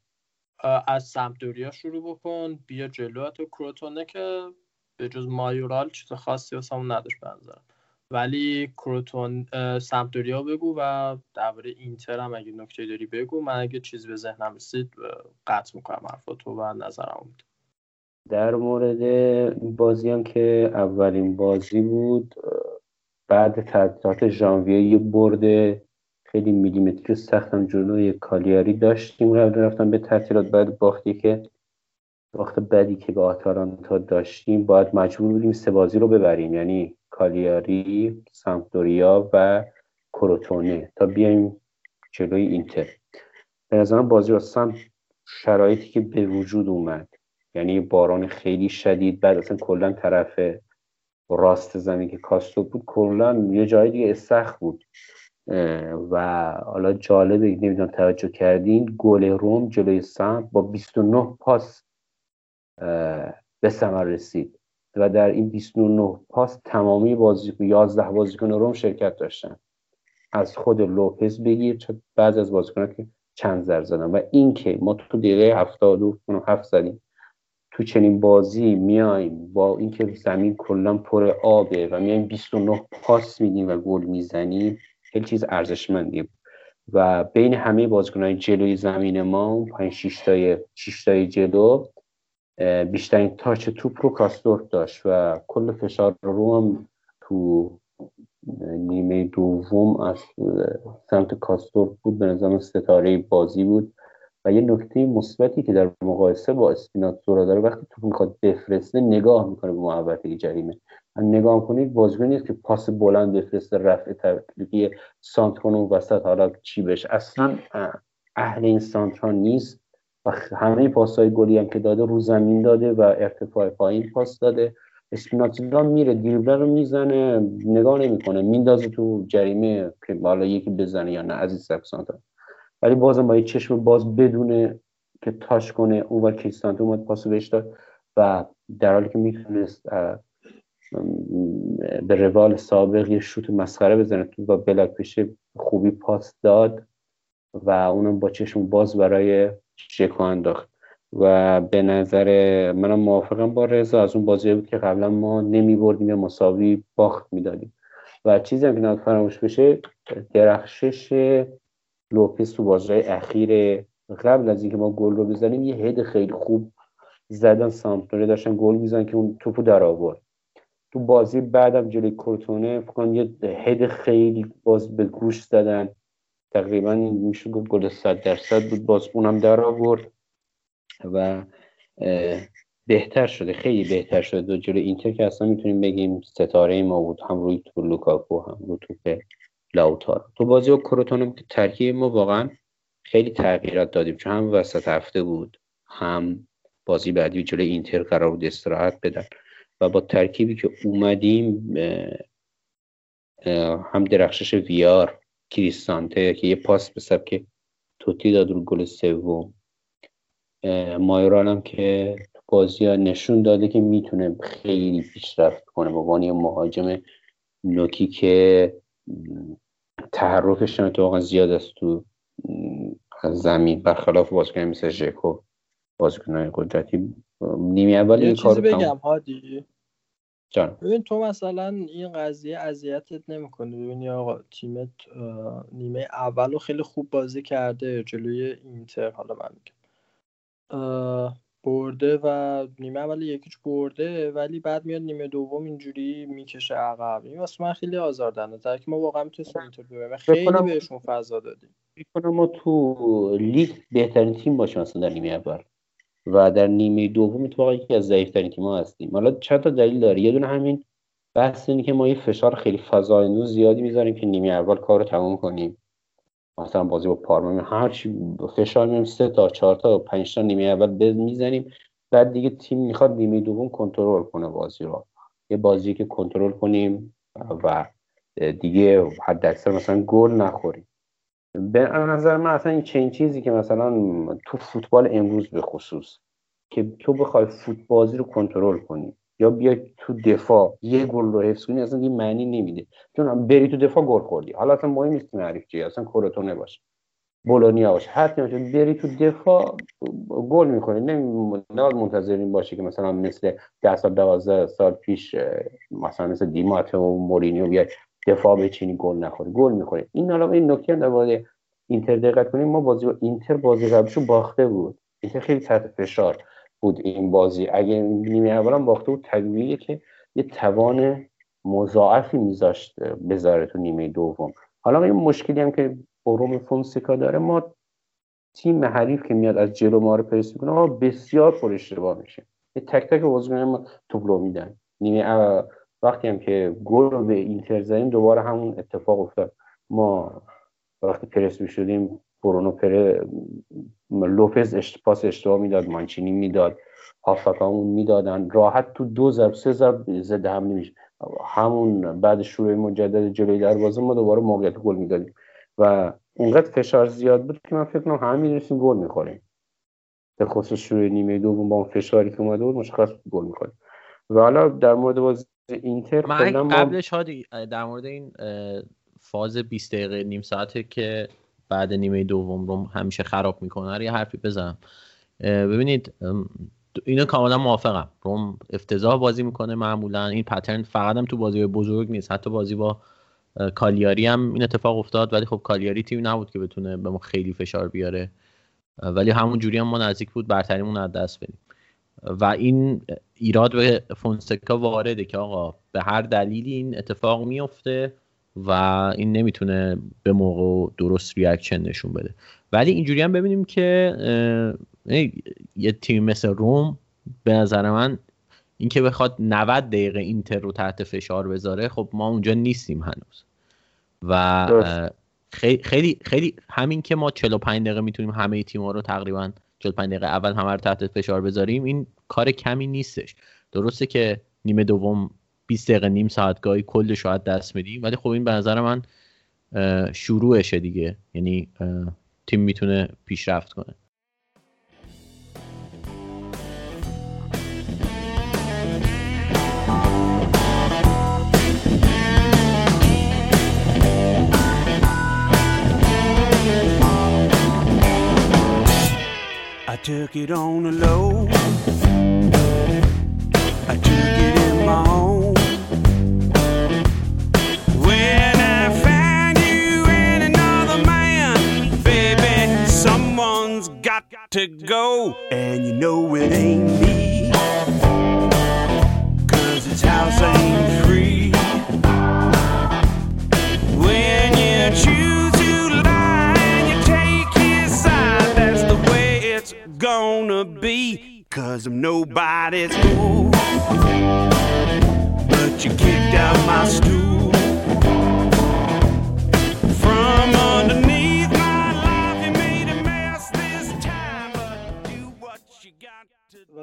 از سمتوریا شروع بکن. بیا جلو تو کروتونه که به جز مایورال چیز خاصی واسمون نداشت بنظرم ولی کروتون سمتوریا بگو و درباره اینتر هم اگه نکته داری بگو. من اگه چیز به ذهنم رسید قطع می‌کنم حرفاتو و نظرم بود در مورد بازی هم که اولین بازی بود بعد تعطیلات ژانویه یه برد خیلی میلیمتری سختم جلوی کالیاری داشتیم. قبل رفتم به تعطیلات بعد باختی که وقت بعدی که با آتالانتا داشتیم باید مجبور بودیم سه بازی رو ببریم. یعنی کالیاری سامپدوریا و کروتونه تا بیایم جلوی اینتر. به نظرم بازی راستم شرایطی که به وجود اومد. یعنی باران خیلی شدید بعد اصلا کلا طرف راست زمین که کاستو بود کلا یه جای دیگه استخ بود. و حالا جالبه نمی‌دونم توجه کردین گل روم جلوی سم با 29 پاس به ثمر رسید و در این 29 پاس تمامی بازی 11 بازیکن روم شرکت داشتن. از خود لوپز بگیر چه بعض از بازیکنان که چند زر زدن. و این که ما تو دقیقه 77 زدیم. تو چنین بازی میایم با اینکه زمین کلا پر آبه و میایم 29 پاس میدیم و گل می‌زنیم خیلی چیز ارزشمندی و بین همه بازیکنان جلوی زمین ما پنج 6 تای 6 تای جلو بیشترین تاچ توپ رو کاستورف داشت و کل فشار رو هم تو نیمه دوم از سمت کاستورف بود. به نظرم ستاره بازی بود و یه نکته مثبتی که در مقایسه با اسپیناتزورا داره وقتی توپ می‌خواد بفرسته نگاه می‌کنه به محوطه جریمه. نگاه کنید بازیکن نیست که پاس بلند بفرسته رفع تکلیفی سانترون و وسط حالا چی بشه اصلا اهل این سانتران نیست. و همه پاس های گلی هم که داده رو زمین داده و ارتفاع پایین پاس داده. اسپیناتزولا میره دیربله رو می‌زنه نگاه نمی‌کنه. میندازه تو جریمه که بالا یکی بزنه یا نه عزیز سانتران ولی بازم با یه چشم باز بدونه که تاش کنه. اون و کریستانتو اومد پاسو بهش داد و در حالی که می‌تونست به روال سابق یه شوت مسخره بزنه تو با بلاک بشه خوبی پاس داد و اونم با چشم باز برای شکو انداخت. و به نظر منم موافقم با رضا. از اون بازی بود که قبلا ما نمی بردیم مساوی باخت می‌دادیم. و چیزی هم که فراموش بشه درخشش لوپس تو بازی اخیر قبل از اینکه ما گل رو بزنیم یه هد خیلی خوب زدن سامپدوریا داشتن گل می‌زنن که اون توپو در آورد. تو بازی بعدم جلوی کورتونه فکر یه هد خیلی باز به گوش زدن. تقریبا میشه گفت گل 100 درصد بود. باز اونم در آورد و بهتر شده خیلی بهتر شده. دو جلوی اینتر که اصلا می‌تونیم بگیم ستاره ما بود. هم روی تو لوکاکو هم روی توپ لاوتار تو بازی با کروتونم که ترکیب ما واقعا خیلی تغییرات دادیم. چون هم وسط هفته بود هم بازی بعدی جلوی اینتر قرار بود استراحت بدن. و با ترکیبی که اومدیم هم درخشش ویار کریستانته که یه پاس به سبک توتی داد رو گل سوم. مایران هم که بازی ها نشون داده که می‌تونه خیلی پیشرفت کنه. به عنوان مهاجم نوکی که تحرکش اتفاقا زیاد است تو زمین. برخلاف بازیکن مثل ژکو بازیکنهای قدرتی نیمه اول یه این چیزی کار بگم هادی. جان. ببین تو مثلا این قضیه اذیتت نمی‌کنه. ببینی آقا تیمت نیمه اول رو خیلی خوب بازی کرده جلوی اینتر حالا من میگم. برده و نیمه اول یکیچ برده ولی بعد میاد نیمه دوم اینجوری می‌کشه عقب. این واسه من خیلی آزاردهنده که ما واقعا می‌تونستیم اینطور ببریم خیلی بهشون فضا دادیم. فکر کنم ما تو لیگ بهترین تیم باشیم مثلا در نیمه اول. و در نیمه دوم اتفاقا یکی از ضعیفترین تیم ها هستیم. حالا چند تا دلیل داره. یه دونه همین بحث اینه که ما یه فشار خیلی فضاینو زیادی می‌ذاریم که نیمه اول کار رو تموم کنیم. مثلا بازی با پارما هر چی فشار میاریم سه تا چهار تا پنج تا نیمه اول بز می‌زنیم. بعد دیگه تیم می‌خواد نیمه دوم کنترل کنه بازی رو. یه بازی که کنترل کنیم و دیگه حد اکثر مثلا گل نخوریم. به نظر من اصلا این چنین چیزی که مثلا تو فوتبال امروز به خصوص که تو بخوای فوت بازی رو کنترل کنی یا بیای تو دفاع یه گل رو حفظ کنی اصلا یه معنی نمیده. چون بری تو دفاع گل خوردی. حالا اصلا مهم نیست حریف چیه اصلا کورتونه باشه بولونیا باشه هر باشه بری تو دفاع گل می‌کنی نباید منتظرین باشه که مثلا مثل 10 سال 12 سال پیش مثلا مثل دیمات و مورینیو بیای دفاع بچینی گل نخوری گل می‌خوری این حالا این نکته در مورد اینتر دقت کنیم. ما بازی با اینتر بازی قبلشو باخته بود. اینتر خیلی تحت فشار بود این بازی. اگه نیمه اولم باخته بود طبیعیه که یه توان مضاعفی میذاشت بذاره تو نیمه دوم. حالا این مشکلی هم که بروم فونسکا داره ما تیم حریف که میاد از جلو ما رو پرس می‌کنه ما بسیار پر اشتباه میشه. یه تک تک بازیکن ما توپ میدن. نیمه وقتی هم که گل به اینتر زدیم دوباره همون اتفاق افتاد. ما وقتی پرس شدیم برونو پره لوپز اشت پاس اشتباه می‌داد مانچینی می‌داد هافکامون می‌دادن. راحت تو دو ضرب سه ضرب زده هم نمیشه همون بعد شروع مجدد جلوی دروازه ما دوباره موقعیت گل می‌دادیم. و اونقدر فشار زیاد بود که من فکر کنم همه می‌دونستیم گل می‌خوریم. به خصوص شروع نیمه دوم با اون فشاری که اومده بود مشخص گل می‌خوریم. و حالا در مورد بازی اینتر من ما قبلش هادی در مورد این فاز 20 دقیقه نیم ساعته که بعد نیمه دوم رو همیشه خراب می‌کنه یه حرفی بزنم. ببینید اینو کاملا موافقم. روم افتضاح بازی می‌کنه معمولا. این پترن فقط هم تو بازی بزرگ نیست. حتی بازی با کالیاری هم این اتفاق افتاد. ولی خب کالیاری تیمی نبود که بتونه به ما خیلی فشار بیاره. ولی همون جوری هم ما نزدیک بود. برتریمون از دست بدیم. و این ایراد به فونسکا وارده که آقا به هر دلیلی این اتفاق میفته و این نمی‌تونه به موقع درست reaction نشون بده. ولی اینجوری هم ببینیم که یه تیم مثل روم به نظر من اینکه بخواد 90 دقیقه اینتر رو تحت فشار بذاره خب ما اونجا نیستیم هنوز. و خیلی خیلی همین که ما 45 دقیقه می‌تونیم همه تیم‌ها رو تقریبا 45 دقیقه اول همه رو تحت فشار بذاریم این کار کمی نیستش درسته که نیمه دوم 20 دقیقه نیم ساعت گاهی کل شاید دست میدیم ولی خب این به نظر من شروعشه دیگه یعنی تیم می‌تونه پیشرفت کنه I took it on the low. To go. And you know it ain't me. Cause this house ain't free. When you choose to lie and you take his side, that's the way it's gonna be. Cause I'm nobody's fool. But you kicked out my stool.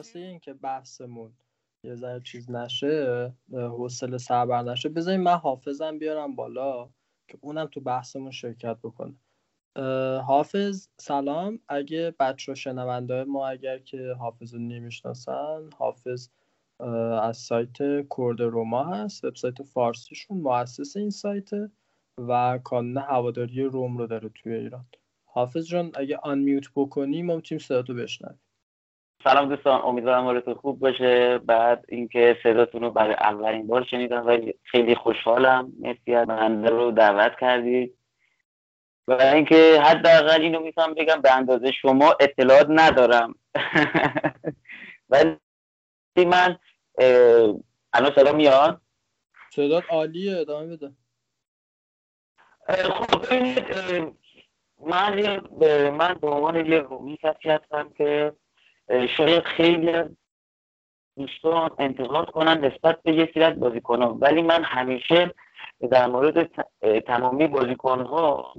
واسه اینکه بحثمون یه ذره چیز نشه حوصله سربر نشه. بذاریم من حافظم بیارم بالا که اونم تو بحثمون شرکت بکنه. حافظ سلام. اگه بچه شنونده ما اگر که حافظ رو نمی‌شناسن حافظ از سایت کرد روما هست. وبسایت فارسیشون مؤسس این سایته و کانون هواداری روم رو داره توی ایران. حافظ جان اگه آنمیوت بکنی ما می‌تونیم صداتو بشنویم سلام دوستان امیدوارم حالتون خوب باشه. بعد اینکه صداتون رو برای اولین بار شنیدم و خیلی خوشحالم. مرسی از بنده رو دعوت کردید. و اینکه حداقل اینو می‌تونم بگم به اندازه شما اطلاعات ندارم. ولی من الان صدا میاد؟ صدات عالیه ادامه بده. خب من من به عنوان یه رومی کسی هستم که شاید خیلی دوستان انتقاد کنن نسبت به یه سری از بازیکنان ولی من همیشه در مورد تمامی بازیکنها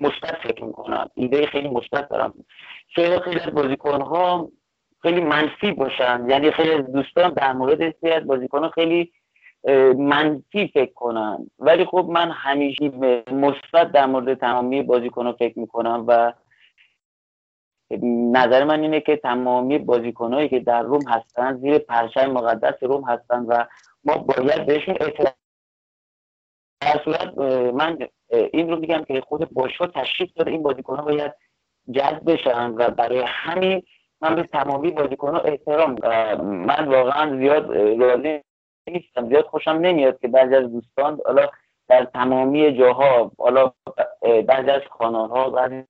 مثبت فکر می‌کنم. ایده خیلی مثبت دارم. شاید خیلی از بازیکنها خیلی منفی باشن. یعنی خیلی دوستان در مورد سری از بازیکنها خیلی اه، منفی فکر کنن. ولی خب من همیشه مثبت در مورد تمامی بازیکنها فکر می‌کنم و نظر من اینه که تمامی بازیکنهایی که در روم هستن زیر پرچم مقدس روم هستن و ما باید بهشون احترام در صورت من این رو میگم که خود باشگاه تشریف داره این بازیکنها باید جذب بشن و برای همین من به تمامی بازیکنها احترام من واقعا زیاد راضی نیستم زیاد خوشم نمیاد که بعضی از دوستان حالا در تمامی جاها حالا بعضی از کانال ها بعضی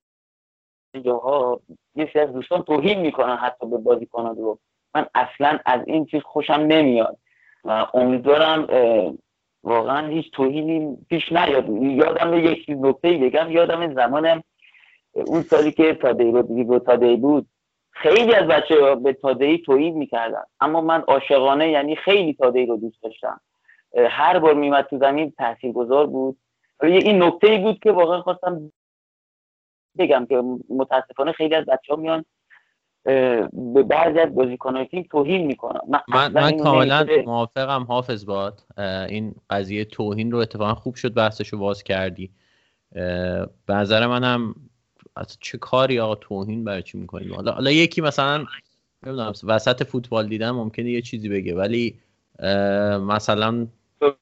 جاها یه سری از دوستان توهین می‌کنن حتی به بازیکنان رو. من اصلا از این چیز خوشم نمیاد. و امیدوارم واقعا هیچ توهینی پیش نیاد. یادم یک نکته بگم. یادم زمان اون سالی که تادی رودریگو تادی بود خیلی از بچه به تادی توهین می‌کردن. اما من عاشقانه یعنی خیلی تادی رو دوست داشتم. هر بار میمد تو زمین تاثیرگذار بود. این نکته ای بود که واقعا خواستم بگم که متاسفانه خیلی از بچه ها میان به بعضی از بازیکنهای تیم توهین می‌کنن. من, من, من کاملا. موافقم حافظ باد. این قضیه توهین رو اتفاقا خوب شد بحثشو باز کردی. به نظر منم از چه کاری آقا توهین برای چی می‌کنیم؟ حالا حالا یکی مثلا نمی‌دونم وسط فوتبال دیدن ممکنه یه چیزی بگه ولی مثلا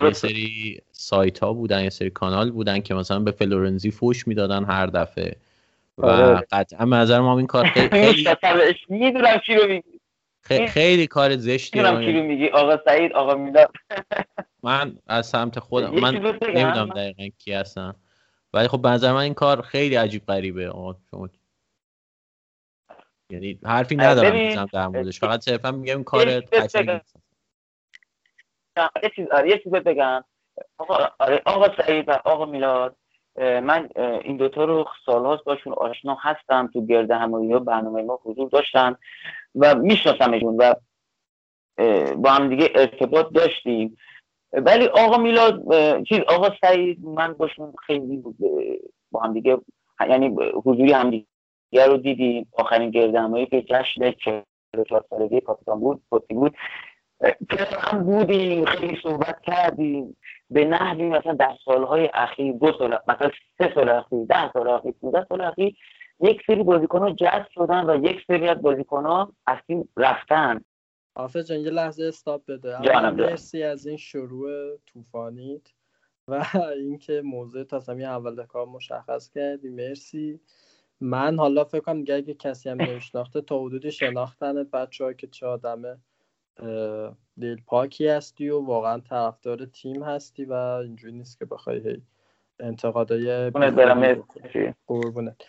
یه سری سایت ها بودن یه سری کانال بودن که مثلا به فلورنزی فوش می‌دادن هر دفعه. و آره. قطعا به نظر ما این کار خیلی می‌دونم چی رو میگی. خیلی, کار می‌دونم چی رو میگی. آقا سعید آقا میلاد. من از سمت خودم. من؟ نمی‌دونم دقیقا کی هستن. ولی خب به نظر من این کار خیلی عجیب غریبه. آقا شما یعنی حرفی ندارم بزنم در موردش. فقط صرفا میگم این کار قشنگی. یه چیز آره یه چیز بگم. آقا آره آقا سعید و آقا میلاد من این دوتا رو سالهاست باشون آشنا هستم تو گرد همایی ها برنامه ما حضور داشتن و میشناسمشون و با هم دیگه ارتباط داشتیم. ولی آقا میلاد چیز آقا سعید من باشون خیلی با هم دیگه یعنی حضوری هم دیگه رو دیدیم. آخرین گرد همایی که جشن 44 سالگی کاپیتان بود بود. هم بودیم خیلی صحبت کردیم. به نحوی مثلا در سالهای اخیر دو سال مثلا سه سال اخیر ده سال اخیر 15 سال اخیر یک سری بازیکن ها جذب شدن و یک سری از بازیکن ها از تیم رفتن. حافظ جان یه لحظه استاپ بده. مرسی از این شروع طوفانیت و اینکه موضوع همین اول کار مشخص کردی. مرسی. من حالا فکر کنم دیگه اگه کسی هم نمیشناخته تا حدودی شناختنت بچه که چه آدم اه، دل پاکی هستی و واقعا طرفدار تیم هستی و اینجوری نیست که بخوای هی انتقادای. قربونت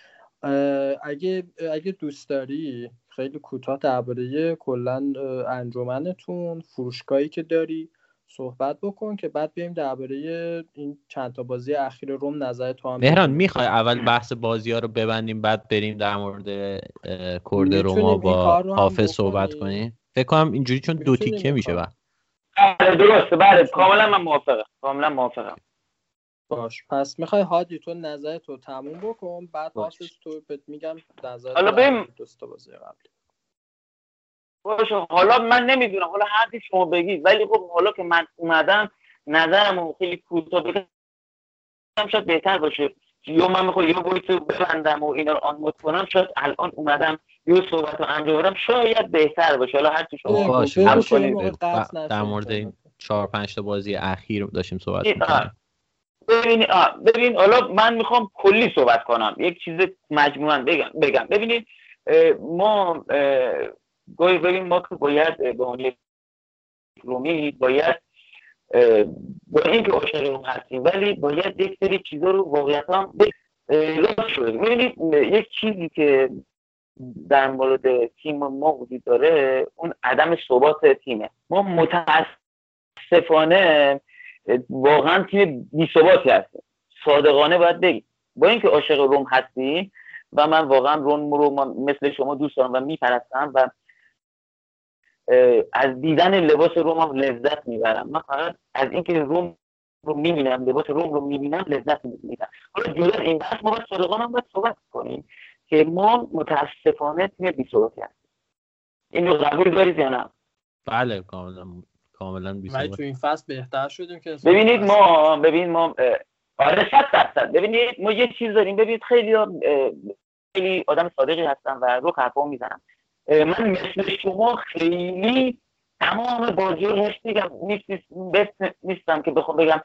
اگه اگه دوست داری خیلی کوتاه درباره کلا انجمنتون فروشگاهی که داری صحبت بکن که بعد بیایم درباره این چند تا بازی اخیر روم نظر تو هم مهران. می‌خوای اول بحث بازی ها رو ببندیم بعد بریم در مورد کرد روما با حافظ صحبت. کنیم فکر کنم اینجوری چون دو تیکه میشه. بعد بله درسته. بله کاملا من موافقم. کاملا موافقم. باش. پس می‌خوای هادی تو نظر تو تموم بکن بعد باش. حافظ تو بهت میگم نظر حالا تو در بریم. مورد دو تا بازی قبلی. باشه حالا من نمی‌دونم. حالا هر چی شما بگید. ولی خب حالا که من اومدم نظرم خیلی کوتاه بگم شاید بهتر باشه. یا من می‌خوام یا وایس رو ببندم و اینا رو آنمود کنم شاید الان اومدم یه صحبت رو انجام بدم شاید بهتر باشه. حالا هر چی شما در مورد این. چهار پنج تا بازی اخیر داشتیم صحبت می‌کنیم ببینید آه، ببین حالا من می‌خوام کلی صحبت کنم. یک چیز مجموعا بگم بگم. ببینید ما گاهی ببین ما که باید به عنوان یک رومی باید با اینکه عاشق روم هستیم ولی باید یک سری چیزا رو واقعیت هم راست شده. می‌بینید یک چیزی که در مورد تیم ما وجود داره اون عدم ثبات تیمه. ما متاسفانه واقعا تیم بی ثباتی هستیم. صادقانه باید بگیم. با اینکه عاشق روم هستیم و من واقعا روم رو مثل شما دوست دارم و میپرستم و از دیدن لباس روم هم لذت می‌برم. من فقط از اینکه روم رو می‌بینم لباس روم رو می‌بینم لذت می‌برم. حالا جدا این بحث ما باید صادقانه باید صحبت کنیم. که ما متاسفانه تیم بی ثباتی هستیم. این رو قبول دارید یا نه؟ بله کاملا کاملا بی ولی تو این فصل بهتر شدیم که ببینید ما ببین ما آره صد درصد. ببینید ما یه چیز داریم. ببینید خیلی خیلی آدم صادقی هستم و رو حرفا می‌زنم من مثل شما خیلی تمام بازی رو حس نیستم که بخوام بگم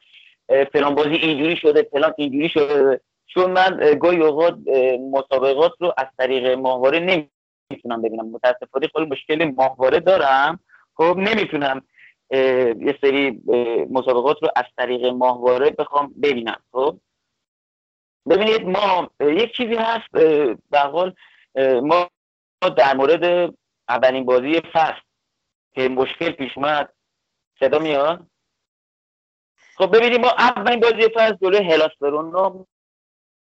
فلان بازی اینجوری شده فلان اینجوری شده. چون من گاهی اوقات مسابقات رو از طریق ماهواره نمی‌تونم ببینم. متاسفانه خیلی مشکل ماهواره دارم. خب نمی‌تونم یه سری مسابقات رو از طریق ماهواره بخوام ببینم. خب؟ ببینید ما یک چیزی هست به حال ما در مورد اولین بازی فصل که مشکل پیش اومد صدا میاد؟ خب ببینید ما اولین بازی فصل جلوی رو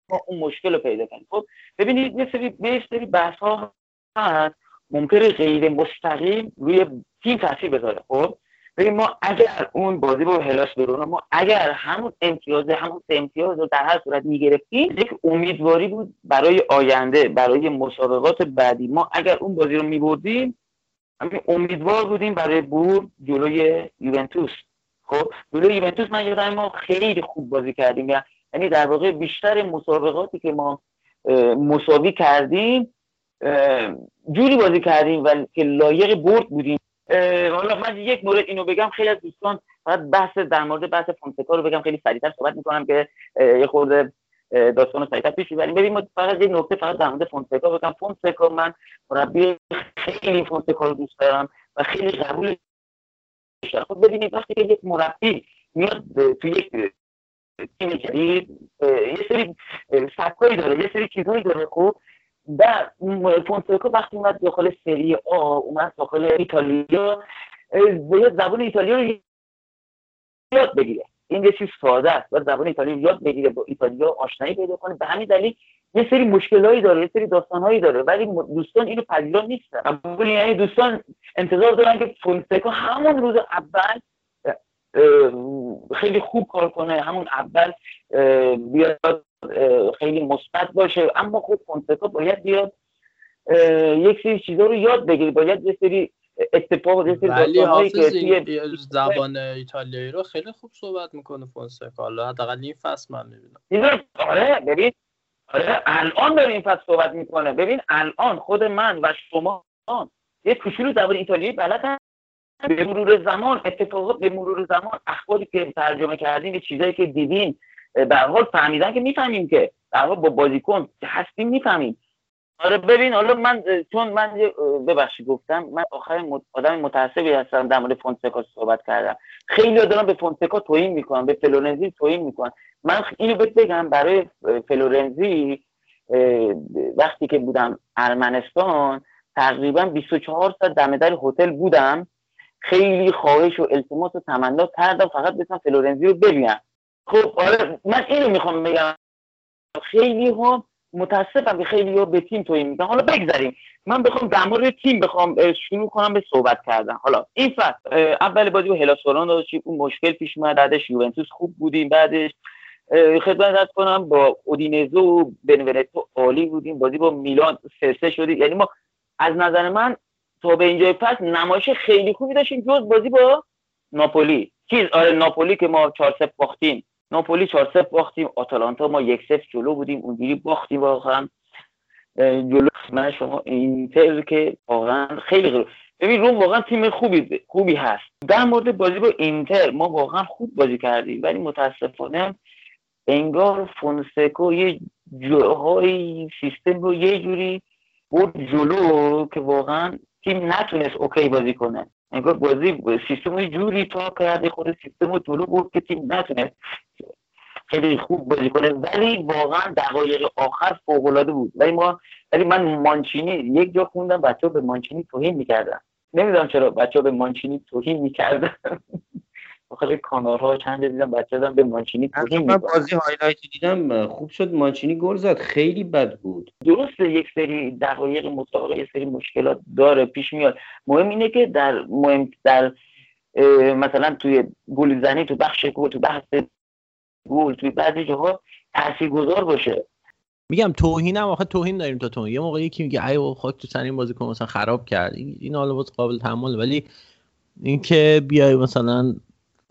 ما اون مشکل رو پیدا کنیم. خب ببینید یه سری یه سری بحث ها هست. ممکنه غیر مستقیم روی تیم تاثیر بذاره. خب ببین ما اگر اون بازی با هلاس برون ما اگر همون امتیاز همون امتیاز رو در هر صورت می‌گرفتیم یک امیدواری بود برای آینده برای مسابقات بعدی. ما اگر اون بازی رو میبردیم همین امیدوار بودیم برای بور جلوی یوونتوس. خب جلوی یوونتوس من یادم ما خیلی خوب بازی کردیم. یعنی در واقع بیشتر مسابقاتی که ما مساوی کردیم جوری بازی کردیم و که لایق برد بودیم. حالا من یک مورد اینو بگم خیلی از دوستان فقط بحث در مورد بحث فونسکا رو بگم خیلی سریعتر صحبت می‌کنم که یه خورده داستان رو سریعتر پیش ببریم ببین ما فقط یه نکته فقط در مورد فونسکا بگم. فونسکا من مربی خیلی فونسکا رو دوست دارم و خیلی قبول خب ببینید وقتی که یک مربی میاد تو یک جدید یه سری سبکایی داره یه سری چیزهایی داره خب در فونسکا وقتی اومد داخل سری آ اومد داخل ایتالیا زبان ایتالیا رو یاد بگیره این یه چیز ساده است باید زبان ایتالیا یاد بگیره با ایتالیا آشنایی پیدا کنه به همین دلیل یه سری مشکلایی داره یه سری داستانهایی داره ولی دوستان اینو پذیرا نیستن یعنی دوستان انتظار دارن که فونسکا همون روز اول خیلی خوب کار کنه. همون اول بیاد خیلی مثبت باشه. اما خب فونسکا باید بیاد یک سری چیزا رو یاد بگیری باید یه سری اتفاق یه سری که توی زبان ایتالیایی رو خیلی خوب صحبت می‌کنه فونسکا حالا حداقل این فصل من می‌بینم. آره ببین آره الان داره این فصل صحبت می‌کنه. ببین الان خود من و شما یه کوچولو زبان ایتالیایی بلد به مرور زمان اتفاقات به مرور زمان اخباری که ترجمه کردیم یه چیزایی که دیدیم به حال فهمیدن که می‌فهمیم که در با بازیکن هستیم می‌فهمیم. آره ببین حالا من چون من ببخشید گفتم من آخر آدم متعصبی هستم در مورد فونسکا صحبت کردم. خیلی دارم به فونسکا توهین می‌کنم به فلورنزی توهین می‌کنم من اینو بهت بگم برای فلورنزی وقتی که بودم ارمنستان تقریبا 24 ساعت دم در هتل بودم. خیلی خواهش و التماس و تمنا کردم. فقط بتونم فلورنزی رو ببینم. خب آره من اینو می‌خوام بگم. خیلی ها متاسفم که خیلی ها به تیم توی میگن حالا بگذاریم من بخوام در مورد تیم بخوام شروع کنم به صحبت کردن. حالا این فصل اول بازی با هلاسوران داشتیم اون مشکل پیش اومد. بعدش یوونتوس خوب بودیم. بعدش خدمت کنم با اودینزو و بنونتو عالی بودیم. بازی با میلان سه سه شدیم. یعنی ما از نظر من تا به اینجای فصل نمایش خیلی خوبی داشتیم جز بازی با ناپولی. چیز آره ناپولی که ما 4 0 باختیم. ناپولی 4 0 باختیم آتالانتا ما یک 0 جلو بودیم اونجوری باختیم واقعا. جلو من شما اینتر که واقعا خیلی غیر ببین روم واقعا تیم خوبی خوبی هست. در مورد بازی با اینتر ما واقعا خوب بازی کردیم ولی متاسفانه انگار فونسکو یه جاهای سیستم رو یه جوری بود جلو که واقعا تیم نتونست OK بازی کنه. انگار بازی سیستم جوری تا کرده خود سیستم رو بود که تیم نتونست خیلی خوب بازی کنه. ولی واقعا دقایق آخر فوق العاده بود. ولی ما ولی من مانچینی یک جا خوندم بچه‌ها به مانچینی توهین می‌کردن. نمی‌دونم چرا بچه‌ها به مانچینی توهین می‌کردن. بخاطر کانالها چند دیدم بچه‌ها به مانچینی من بازی highlight دیدم خوب شد مانچینی گل زد خیلی بد بود. درسته یک سری دقایق مسابقه یک سری مشکلات داره پیش میاد. مهم اینه که در مهم در مثلا توی گل زنی تو بخش گل تو بحث گل توی بعضی جاها تاثیرگذار باشه. میگم توهین هم آخه توهین داریم تا توهین. یه موقع یکی میگه ای خاک تو سر این بازیکن مثلا خراب کرد. این این حالا باز قابل تحمل ولی اینکه بیای مثلا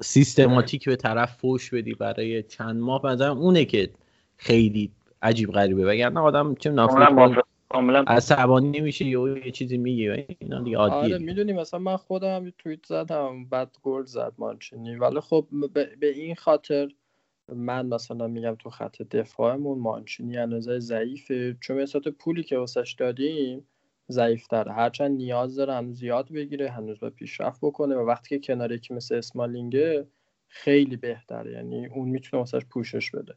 سیستماتیک به طرف فوش بدی برای چند ماه. نظرم اونه که خیلی عجیب غریبه. وگرنه آدم چه موافق- کاملا عصبانی میشه یا یه چیزی میگه اینا دیگه آره عادیه می‌دونی مثلا من خودم توییت زدم بعد گل زد مانچینی. ولی خب به, به این خاطر من مثلا میگم تو خط دفاعمون مانچینی اندازه ضعیفه. چون مثلا پولی که واسش دادیم ضعیفتره. هرچند نیاز داره هنوز زیاد بگیره هنوز به پیشرفت بکنه و وقتی که کنار یکی مثل اسمالینگه خیلی بهتره. یعنی اون می‌تونه واسش پوشش بده.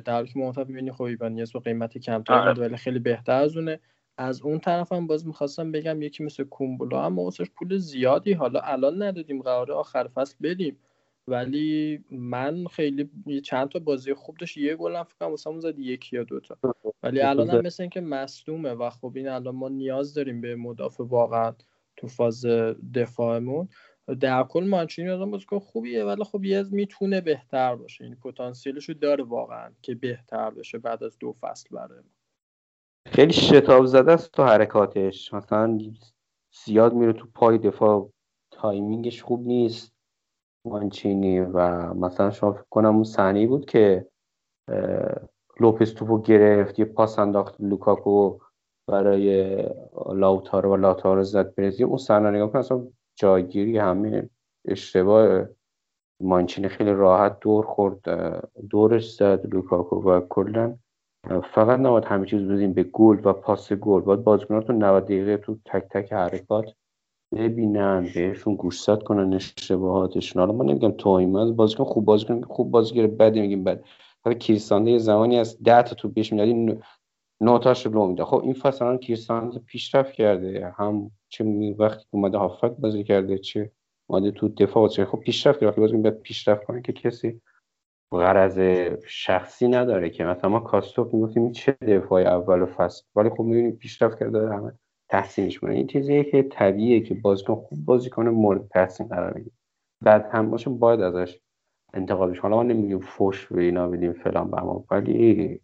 در حالی که موقع می‌بینی خب ایبانیاس با قیمت کمتری آره. ولی خیلی بهتر از اونه. از اون طرف هم باز می‌خواستم بگم یکی مثل کومبولا هم واسش پول زیادی حالا الان ندادیم قراره آخر فصل بدیم. ولی من خیلی چند تا بازی خوب داشت. یه گل هم فکر کنم زد یکی یا دوتا. ولی الان هم مثل اینکه مصدومه و خب این الان ما نیاز داریم به مدافع واقعا تو فاز دفاعمون. در کل مانچینی آدم بازیکن خوبیه ولی خب یه می‌تونه بهتر باشه. یعنی پتانسیلشو داره واقعا که بهتر بشه بعد از دو فصل برای ما. خیلی شتاب زده است تو حرکاتش. مثلا زیاد میره تو پای دفاع. timing ش خوب نیست. مانچینی و مثلا شما فکر کنم اون صحنه بود که اه، لوپز توپو گرفت یه پاس انداخت لوکاکو برای لاوتارو و لاوتارو زد برزیل. اون صحنه نگاه کن اصلا جایگیری همه اشتباه. مانچینی خیلی راحت دور خورد دورش زد لوکاکو و کلا فقط نباید همه چیز بدیم به گل و پاس گل. باید بازیکناتون 90 دقیقه تو تک تک حرکات ببینن بهشون گوشزد کنن اشتباهاتشون. حالا ما نمیگم توهین از بازیکن خوب بازیکن خوب بازیگر بدی میگیم بد حالا کریستانده یه زمانی از 10 تا تو بهش می‌دادی نوتاش رو میده خب این فصل الان کریستانده پیشرفت کرده. هم چه وقتی اومده هافک بازی کرده چه اومده تو دفاع چه خب پیشرفت کرده. بازیکن باید پیشرفت کنه که کسی غرض شخصی نداره که. مثلا ما کاستوف می‌گفتیم چه دفاع اول فصل. ولی خب می‌بینیم پیشرفت کرده همه. تحسینش کنه. این چیزیه که طبیعیه که بازیکن خوب بازی کنه مورد تحسین قرار بگیره. بعد هم باشه باید ازش انتقاد بشه حالا ما نمیگیم فوش به اینا بدیم فلان اما ولی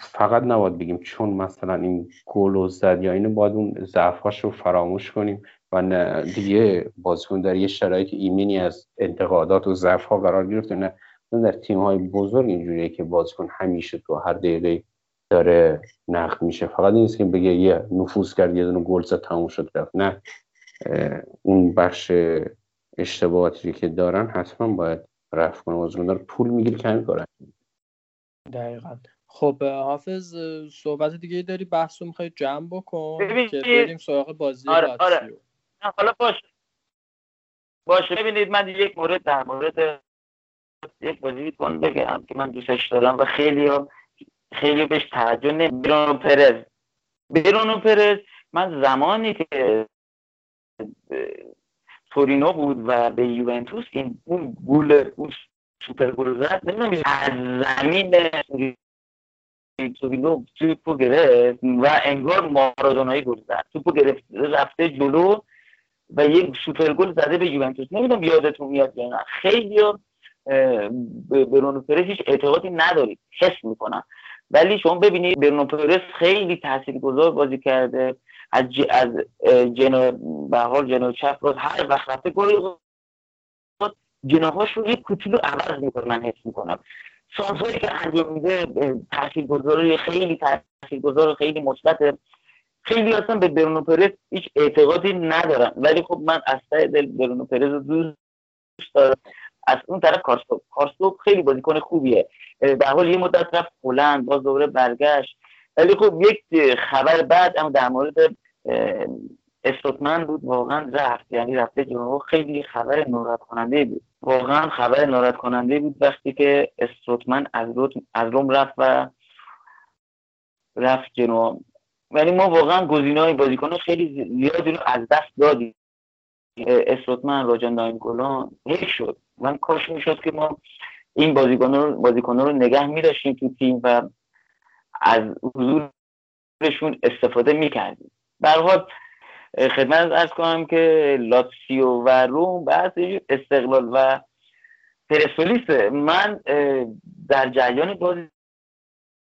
فقط نباید بگیم چون مثلا این گل رو زد یا اینو باید اون ضعفاش رو فراموش کنیم و نه دیگه بازیکن در یه شرایط ایمنی از انتقادات و ضعف ها قرار گرفته. نه در تیم های بزرگ اینجوریه که بازیکن همیشه تو هر دقیقه داره نقد میشه. فقط این نیست که بگه یه نفوذ کرد یه دونه گل زد تموم شد رفت. نه. اون بخش اشتباهاتی که دارن حتما باید رفع کنه. بازیکن داره پول می‌گیره کمی کارن دقیقا. خب حافظ صحبت دیگه داری؟ بحث رو می‌خوای جمع بکن که بریم سراغ بازی آره، آره. حالا باشه. باشه. ببینید من یک مورد در مورد یک بازیکن بگم که من دوستش دارم و خیلی خیلی بهش توجه نمی برونو پرز. برونو پرز. من زمانی که تورینو بود و به یوونتوس این اون گل اون سوپر گل زد نمی‌دونم از زمین تورینو توپو گرفت و انگار مارادونایی گل زد. توپو گرفت رفته جلو و یک سوپر گل زده به یوونتوس. نمی‌دونم یادتون میاد یا نه. خیلی برونو پرز هیچ اعتقادی ندارید. حس می‌کنم. ولی شما ببینید برونو پرز خیلی تاثیرگذار بازی کرده. از ج... از جنو به حال جنو چپ رو هر وقت رفته گل جناهاش رو یک کوچولو عوض می‌کنه من حس می‌کنم. شانسایی که انجام میده تاثیرگذاری خیلی تاثیرگذار خیلی مثبت خیلی اصلا به برونو پرز هیچ اعتقادی ندارم. ولی خب من از ته دل برونو پرز رو دوست دارم. از اون طرف کارستوپ کارستوپ خیلی بازیکن خوبیه. به حال یه مدت رفت هلند باز دوباره برگشت. ولی خب یک خبر بعد اما در مورد استوتمن بود واقعا رفت. یعنی رفته جنوب خیلی خبر ناراحت کننده بود. واقعا خبر ناراحت کننده بود وقتی که استوتمن از از روم رفت و رفت جنوب ولی ما واقعا گزینه های بازیکن خیلی زیادی رو از دست دادیم. اه، استوتمن راجان داینگولان حیف شد. من کاش می‌شد که ما این بازیکن رو رو نگه میداشتیم تو تیم و از حضورشون استفاده می‌کردیم. به هر حال اه، خدمت ارز کنم که لاتسیو و روم بحث استقلال و پرسپولیس. من در جریان بازی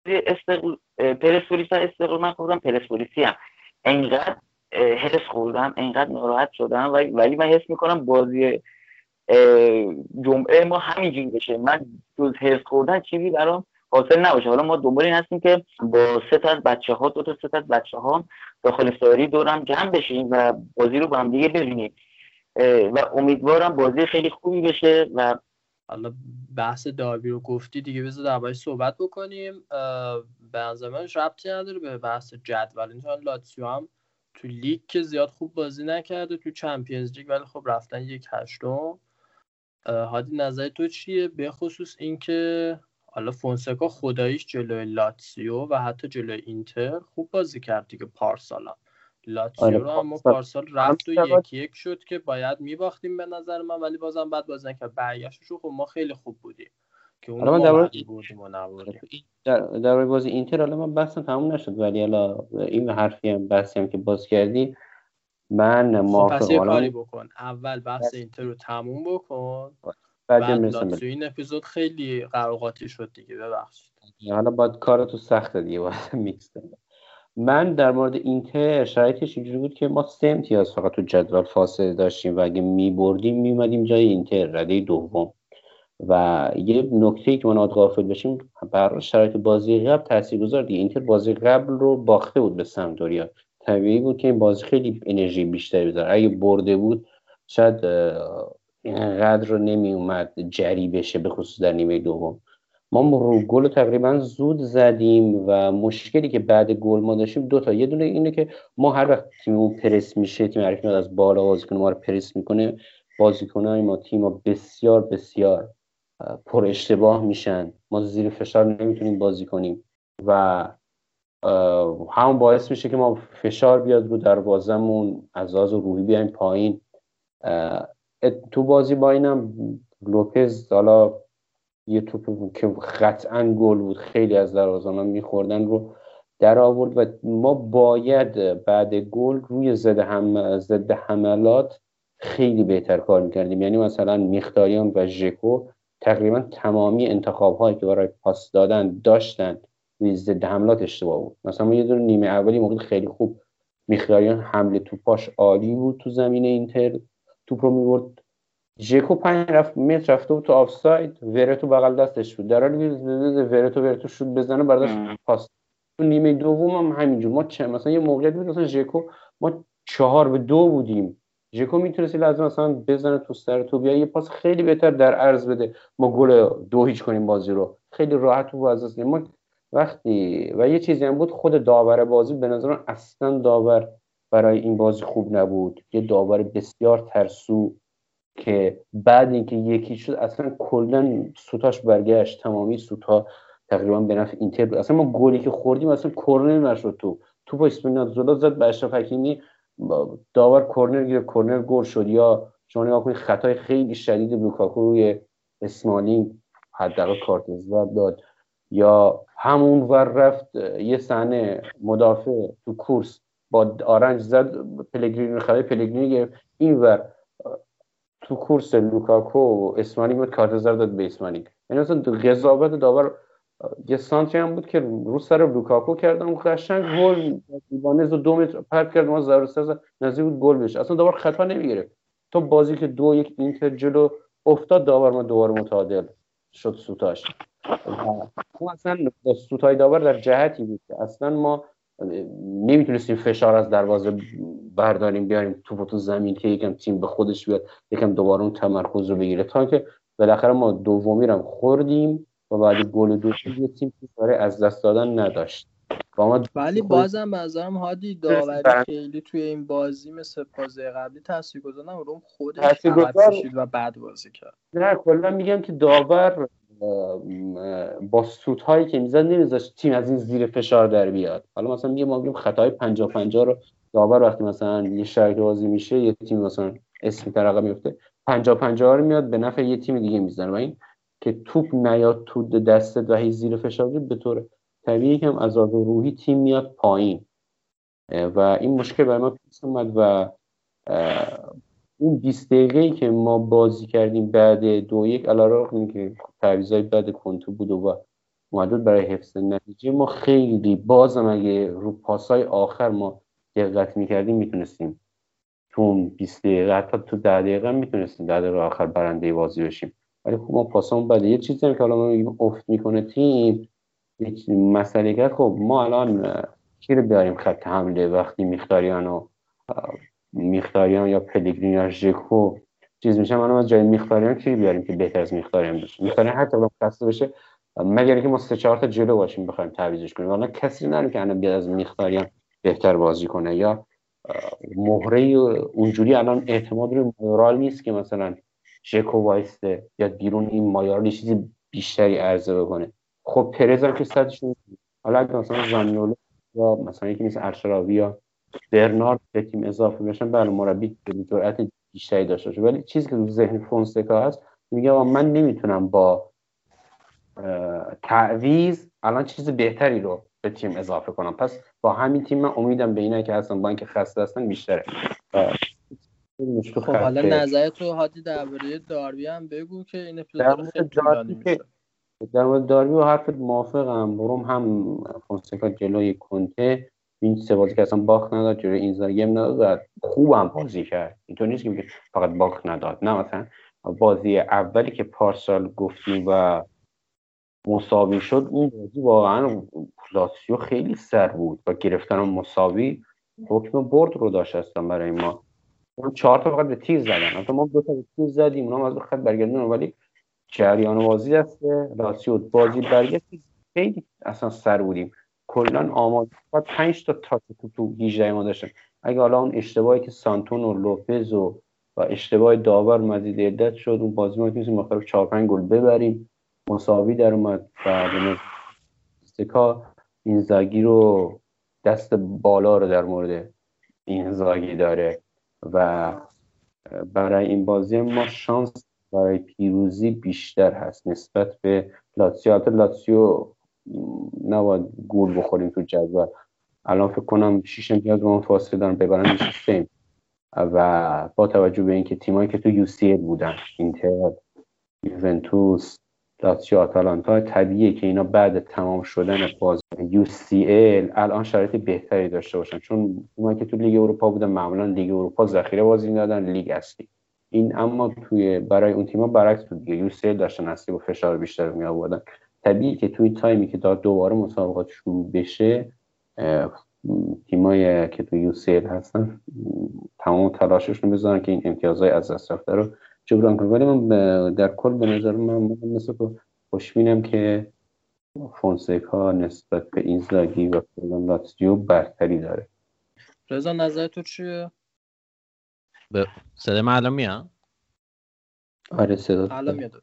استقلال اه، پرسپولیس و استقلال من خودم پرسپولیسی هم انقدر حس خوردم انقدر ناراحت شدم. ولی من حس می‌کنم بازی جمعه ما همینجوری بشه. من جز حس خوردن چیزی برام حاصل نباشه. حالا ما دنبال این هستیم که با سه تا از بچه ها دو تا سه تا از بچه ها داخل ساری دورم جمع بشیم و بازی رو با هم دیگه ببینیم. و امیدوارم بازی خیلی خوبی بشه و حالا بحث داربی رو گفتی دیگه بذار دربارش صحبت بکنیم. به نظر من ربطی نداره به بحث جدول. چون لاتسیو هم تو لیگ که زیاد خوب بازی نکرده تو Champions League ولی خب رفتن یک هشتم. هادی نظر تو چیه؟ به خصوص اینکه حالا فونسکا خداییش جلوی لاتسیو و حتی جلوی اینتر خوب بازی کرد دیگه پارسال هم لاتسیو آره، رو هم ما پارسال- رفت و پارسال- یک یک شد که باید میباختیم به نظر من ولی بازم بد بازی نکرد. برگشتش خب ما خیلی خوب بودیم. که اون من درباره- نبردیم در بازی اینتر حالا من بحثم تموم نشد ولی حالا این حرفی هم بحثی هم که باز کردی من خب موافق حالا کاری بکن. اول بحث اینتر رو تموم بکن. بعد لاتسیو این اپیزود خیلی قر و قاطی شد دیگه ببخشید. حالا باید کارتو سخت دیگه باید میکس. من در مورد اینتر شرایطش اینجوری بود که ما سه امتیاز فقط تو جدول فاصله داشتیم و اگه میبردیم میمدیم جای اینتر رده دوم. و یه نکته که نباید غافل باشیم بر شرایط بازی قبل تاثیرگذار دیگه. اینتر بازی قبل رو باخته بود به سمدوریا طبیعی بود که این بازی خیلی انرژی بیشتری بذاره. اگه برده بود شاید اینقدر رو نمی اومد جری بشه به خصوص در نیمه دوم. ما رو گل تقریبا زود زدیم و مشکلی که بعد گل ما داشتیم دو تا. یه دونه اینه که ما هر وقت تیممون پرس میشه تیم حریف از بالا بازیکن ما رو پرس می‌کنه بازیکنای ما تیم ما بسیار بسیار پر اشتباه میشن. ما زیر فشار نمی‌تونیم بازی کنیم. و همون باعث میشه که ما فشار بیاد رو دروازمون از لحاظ روحی بیایم پایین. تو بازی با اینم لوپز حالا یه توپ که قطعا گل بود خیلی از دروازه‌بانان میخوردن رو در آورد و ما باید بعد گل روی ضد هم ضد حملات خیلی بهتر کار می‌کردیم. یعنی مثلا میختاریان و ژکو تقریبا تمامی انتخاب هایی که برای پاس دادن داشتن روی ضد حملات اشتباه بود. مثلا ما یه دونه نیمه اولی موقع خیلی خوب میختاریان حمله توپاش عالی بود تو زمین اینتر. توپ رو می‌برد. ژکو پنج رفت متر رفته بود تو آفساید. ورتو بغل دستش بود. در حالی که ورتو ورتو شد بزنه برداشت. پاس. تو نیمه دوم هم همینجور. ما چه مثلا یه موقعیت بود مثلا ژکو ما چهار به دو بودیم. ژکو می‌تونست لازم مثلا بزنه تو سر تو بیا یه پاس خیلی بهتر در عرض بده. ما گل دو هیچ کنیم بازی رو. خیلی راحت و از ما وقتی و یه چیزی هم بود خود داور بازی به نظر اصلا داور برای این بازی خوب نبود. یه داور بسیار ترسو که بعد اینکه یکی شد اصلا کلا سوتاش برگشت. تمامی سوتا تقریبا به نفع اینتر بود. اصلا ما گلی که خوردیم اصلا کرنر نشد تو. توپ اسپینازولا زد به اشرف حکیمی. داور کرنر گرفت کرنر گل شد یا شما نگاه کنید خطای خیلی شدید لوکاکو روی اسمالینگ حداقل کارت زرد داد. یا همون ور رفت یه صحنه مدافع تو کورس با آرنج زد پلگرینی خطای پلگرینی گرفت. این ور تو کورس لوکاکو و اسمالینگ بود کارت زرد داد به اسمالینگ یعنی مثلا قضاوت داور یه سانتری هم بود که رو سر لوکاکو اون قشنگ ایبانز رو دو متر پرت کرد ما ضرر ساز نزدیک بود گل بشه. اصلا داور خطا نمی‌گیره تو بازی که دو یک اینتر جلو افتاد داور ما دوباره متعادل شد سوتاش. اون اصلا سوتای داور در جهتی بود که اصلا ما نمی‌تونستیم فشار از دروازه برداریم بیاریم توپ تو زمین که یکم تیم به خودش بیاد یکم دوباره اون تمرکز رو بگیره. تا که بالاخره ما دومی رو خوردیم. و بعد گل دو یه تیم که از دست دادن نداشت. با ما ولی بازم به نظرم هادی داوری خیلی توی این بازی مثل بازی قبلی تاثیرگذار نبود روم خودش تاثیرگذار- و بعد بازی کرد. نه کلا میگم که داور با سوت هایی که می‌زد نمیذاشت تیم از این زیر فشار در بیاد. حالا مثلا میگه ما میگیم خطای 50 50 رو داور وقتی مثلا یه شرکت بازی میشه یه تیم مثلا اسمی عقب میفته 50 50 رو میاد به نفع یه تیم دیگه می‌زنه و این که توپ نیاد تو دستت و هی زیر فشار به طور طبیعی هم عذاب روحی تیم میاد پایین. و این مشکل برای ما پیش اومد و اون 20 دقیقه ای که ما بازی کردیم بعد دو یک علیرغم که تعویضای بعد کنتو بود و بود برای حفظ نتیجه ما خیلی بازم اگه رو پاسای آخر ما دقت می‌کردیم می‌تونستیم تو اون 20 دقیقه حتی تو 10 دقیقه می‌تونستیم 10 دقیقه آخر برنده بازی بشیم. ولی خب ما پاسمون بده یه چیزی هم که حالا ما افت می‌کنه تیم یک مسئله که خب ما الان کی رو بیاریم خط حمله وقتی میختاریان و میختاریان یا پلگرین یا ژکو؟ چیز میشه. من از جای میختاریان کی بیاریم که بهتر از میختاریان بشه؟ میختاریان حتی اگه خسته بشه مگر اینکه ما سه چهار تا جلو باشیم بخوایم تعویضش کنیم. حالا کسی نره که الان بیاد از میختاریان بهتر بازی کنه یا مهره اونجوری الان اعتماد روی مورال نیست که مثلا ژکو وایسته یا بیرون این مایار چیزی بیشتری عرضه بکنه. خب پرز هم که صدش نمی‌کنه. حالا اگه مثلا زانیولو یا مثلا یکی مثل ارشراوی یا برنارد به تیم اضافه بشن بله مربی به جرأت بیشتری داشته باشه. ولی چیزی که تو ذهن فونسکا هست میگه من نمی‌تونم با اه، تعویض الان چیز بهتری رو به تیم اضافه کنم. پس با همین تیم من امیدم به اینا که هستن با اینکه خسته هستن بیشتره. خب حالا نظر تو هادی درباره داربی هم بگو که این اپیزود خیلی طولانی میشه. در مورد داربی و حرفت موافقم. بروم هم فونسکا جلوی کنته. این سه بازی که اصلا باخت نداد جلوی اینزاگی هم نداد خوبم بازی کرد. اینطور نیست که فقط باخت نداد. نه مثلا بازی اولی که پارسال گفتیم و مساوی شد اون بازی واقعا لاتسیو خیلی سر بود و گرفتن مساوی حکم برد رو داشت هستن برای ما. اون چهار تا فقط به تیر زدن. حتی ما دو تا به تیر زدیم. اونا هم از خط برگردون ولی جریان بازی دست لاتسیو بازی برگشت. خیلی اصلا سر بودیم. کلا آماده فقط 5 تا تاچ تو تو 18 ما داشتن. اگه حالا اون اشتباهی که سانتون و لوپز و و اشتباه داور مزید عدت شد اون بازی ما تونستیم مختلف 4 5 گل ببریم. مساوی در اومد. و استکا اینزاگی رو دست بالا رو در مورد اینزاگی داره. و برای این بازی ما شانس برای پیروزی بیشتر هست نسبت به لاتسیو. البته لاتسیو نباید گول بخوریم تو جدول. الان فکر کنم 6 امتیاز با اون فاصله دارن ببرن میشه و با توجه به اینکه تیمایی که تو یو سی بودن اینتر یوونتوس لاتسیو آتالانتا. طبیعیه که اینا بعد تمام شدن بازیا UCL الان شرایط بهتری داشته باشن. چون اونایی که تو لیگ اروپا بودن معمولا لیگ اروپا ذخیره بازی می‌دادن لیگ اصلی. این اما توی برای اون تیم‌ها برعکس بود CL داشتن اصلی با فشار بیشتر می آوردن طبیعیه که توی تایمی که داد دوباره مسابقات شروع بشه تیمایی که تو UCL هستن تمام تلاششون بذارن که این امتیازهای از دست رفته رو جبران کنه ولی من در کل به نظر من, مثل خوشبینم که فونسکا نسبت به اینزاگی و کلا لاتزیو برتری داره. رضا نظر تو چیه صدا من الان میاد؟ آره صدا الان میاد.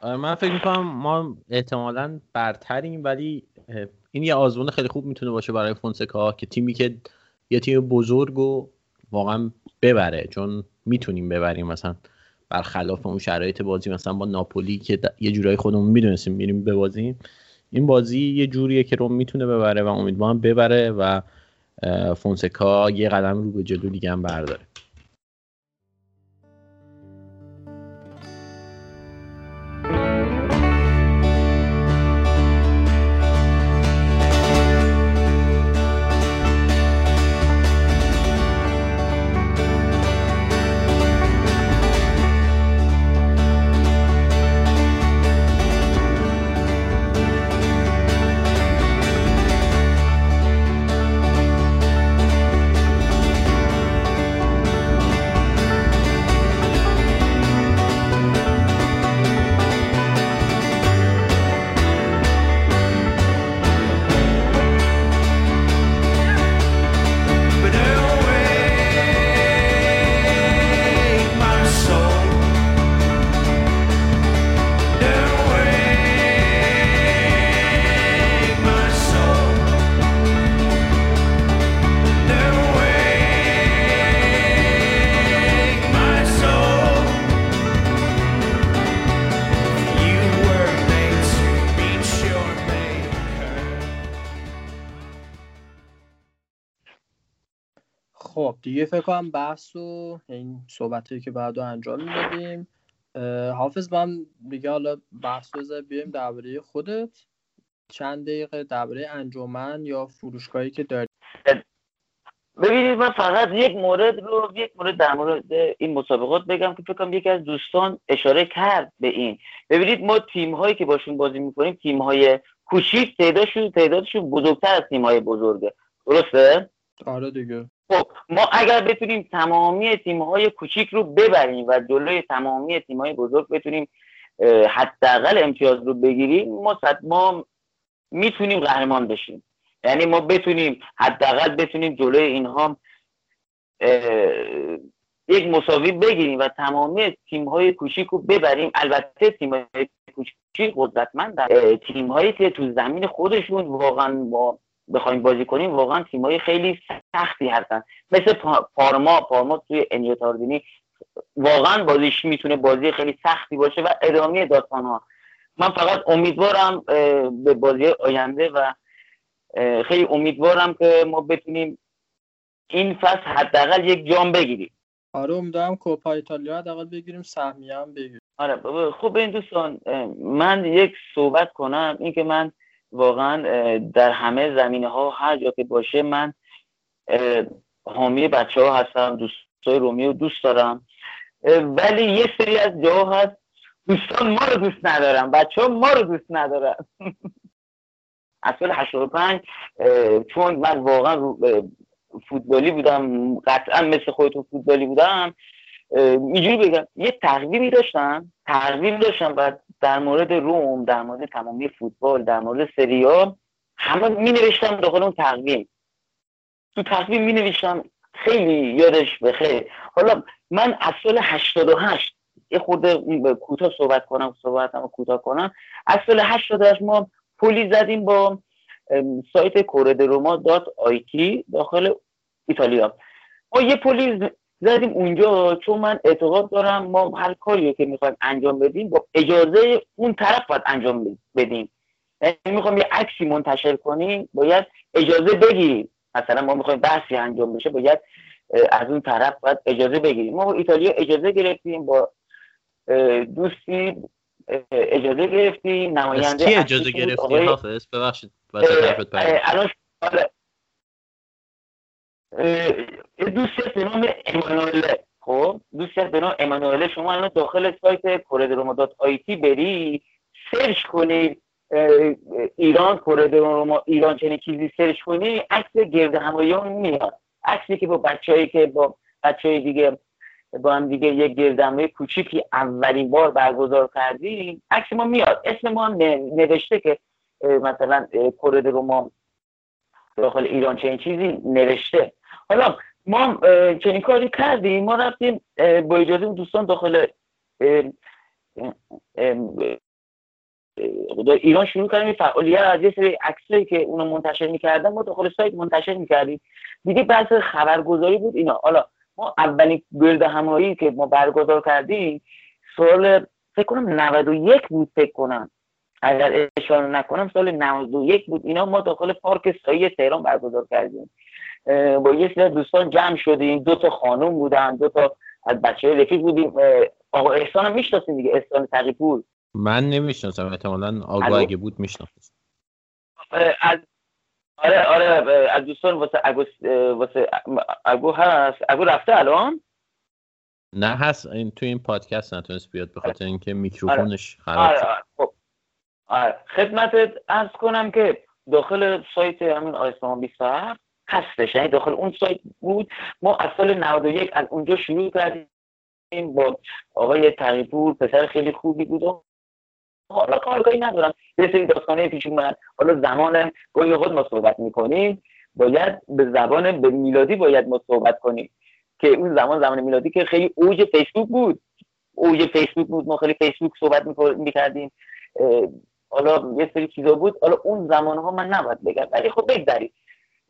آره، من فکر می‌کنم ما احتمالا برتریم ولی این یه آزمون خیلی خوب می‌تونه باشه برای فونسکا که تیمی که یه تیم بزرگ و واقعا ببره چون می‌تونیم ببریم مثلا. برخلاف اون شرایط بازی مثلا با ناپولی که یه جورایی خودمون می‌دونستیم میریم ببازیم این بازی یه جوریه که روم می‌تونه ببره و امیدوارم ببره و فونسکا یه قدم رو به جلو دیگه هم برداره. دیگه فکر کنم بحث و این صحبتی که بعد انجام می‌دادیم. حافظ من دیگه حالا بحث رو بیایم درباره خودت. چند دقیقه درباره انجمن یا فروشگاهی که داری؟ ببینید من فقط یک مورد رو یک مورد در مورد این مسابقات بگم که فکر کنم یکی از دوستان اشاره کرد به این. ببینید ما تیم هایی که باشون بازی می‌کنیم تیم های کوچیک تعدادشون تعدادشون بزرگتر از تیم های بزرگه. درسته؟ آره دیگه. خب ما اگر بتونیم تمامی تیم های کوچیک رو ببریم و جلوی تمامی تیم های بزرگ بتونیم حداقل امتیاز رو بگیریم ما ما می‌تونیم قهرمان بشیم. یعنی ما بتونیم حداقل بتونیم جلوی اینها یک مساوی بگیریم و تمامی تیم های کوچیک رو ببریم. البته تیم های کوچیک قدرتمند تیم هایی که تو زمین خودشون واقعا با بخوایم بازی کنیم واقعا تیم های خیلی سختی هستن. مثل پارما پارما توی انیوتاردینی واقعا بازیش می‌تونه بازی خیلی سختی باشه و ادامه داستان ها من فقط امیدوارم به بازی آینده و خیلی امیدوارم که ما بتونیم این فصل حداقل یک جام بگیریم. آره امیدوارم کوپا ایتالیا حداقل بگیریم سهمیه هم بگیریم. آره خوب این دوستان من یک صحبت کنم اینکه من واقعا در همه زمینه ها هر جا که باشه من حامی بچه ها هستم دوستای رومی رو دوست دارم. ولی یه سری از جاها هست دوستان ما رو دوست ندارم بچه ها ما رو دوست ندارم از سال 85 چون من واقعا فوتبالی بودم قطعا مثل خودتون فوتبالی بودم اینجوری بگم یه تقویمی داشتم تقویم داشتم بعد در مورد روم در مورد تمامی فوتبال در مورد سری آ همه می نوشتم داخل اون تقویم. تو تقویم می نوشتم خیلی یادش بخیر حالا من از سال 88 یه خورده کوتاه صحبت کنم صحبتم کوتاه کنم. از سال 88 ما پلی زدیم با سایت کورد روما dot IT داخل ایتالیا. ما یه پلی زدیم اونجا چون من اعتقاد دارم ما هر کاری که می‌خوایم انجام بدیم با اجازه اون طرف باید انجام بدیم. یعنی می‌خوام یه عکسی منتشر کنیم باید اجازه بگیریم. مثلا ما می‌خوایم بحثی انجام بشه باید از اون طرف باید اجازه بگیریم. ما با ایتالیا اجازه گرفتیم با دوستی اجازه گرفتیم. نماینده کی اجازه گرفتی حافظ ببخشید الان دوستی به نام امانوئله خب دوستی به نام امانوئله شما الان داخل سایت کوردروما dot IT بری search کنی ایران کوردروما ایران چنین چیزی search کنی عکس گرد همایی میاد. عکسی که با بچه‌ای که با بچه دیگه با هم دیگه یک گردهمایی کوچیکی اولین بار برگزار کردیم عکس ما میاد. اسم ما نوشته که مثلا کورد رو داخل ایران چنین چیزی نوشته. حالا ما چنین کاری کردیم ما رفتیم با اجازه دوستان داخل ایران شروع کردیم. فعالیت از یه سری عکسایی که اونو منتشر می‌کردن ما داخل سایت منتشر می‌کردیم. دیگه بحث خبرگزاری بود اینا. حالا ما اولین گرد همایی که ما برگزار کردیم سال فکر کنم 91 بود فکر کنم. اگر اشاره نکنم سال 91 بود. اینا ما داخل پارک سایی تهران برگزار کردیم. با یه سری دوستان جمع شدیم. دو تا خانم بودن دو تا از بچه رفیق بودیم. آقا احسان هم می‌شناسیم دیگه؟ احسان تقیپور. من نمی‌شناسم. احتمالا آقا اگه بود می‌شناسم. از آره آره از دوستان واسه اگو واسه اگو هست. اگو رفته الان؟ نه هست. این تو این پادکست نتونست بیاد به خاطر اینکه میکروفونش خراب آره آره خب. آره. خدمتت ارز کنم که داخل سایت همین آیسمان 27 هستش یعنی داخل اون سایت بود. ما از سال 91 از اونجا شروع کردیم با آقای تقیپور پسر خیلی خوبی بود. و حالا کارگاهی ندارم. یه سری داستانه پیش اومد. حالا زمان گاهی خود ما صحبت می‌کنیم. باید به زبان به میلادی باید ما صحبت کنیم. که اون زمان زمان میلادی که خیلی اوج فیسبوک بود. اوج فیسبوک بود. ما خیلی فیسبوک صحبت می‌کردیم. حالا یه سری چیزا بود. حالا اون زمان ها من نباید بگم. ولی خب بگذاریم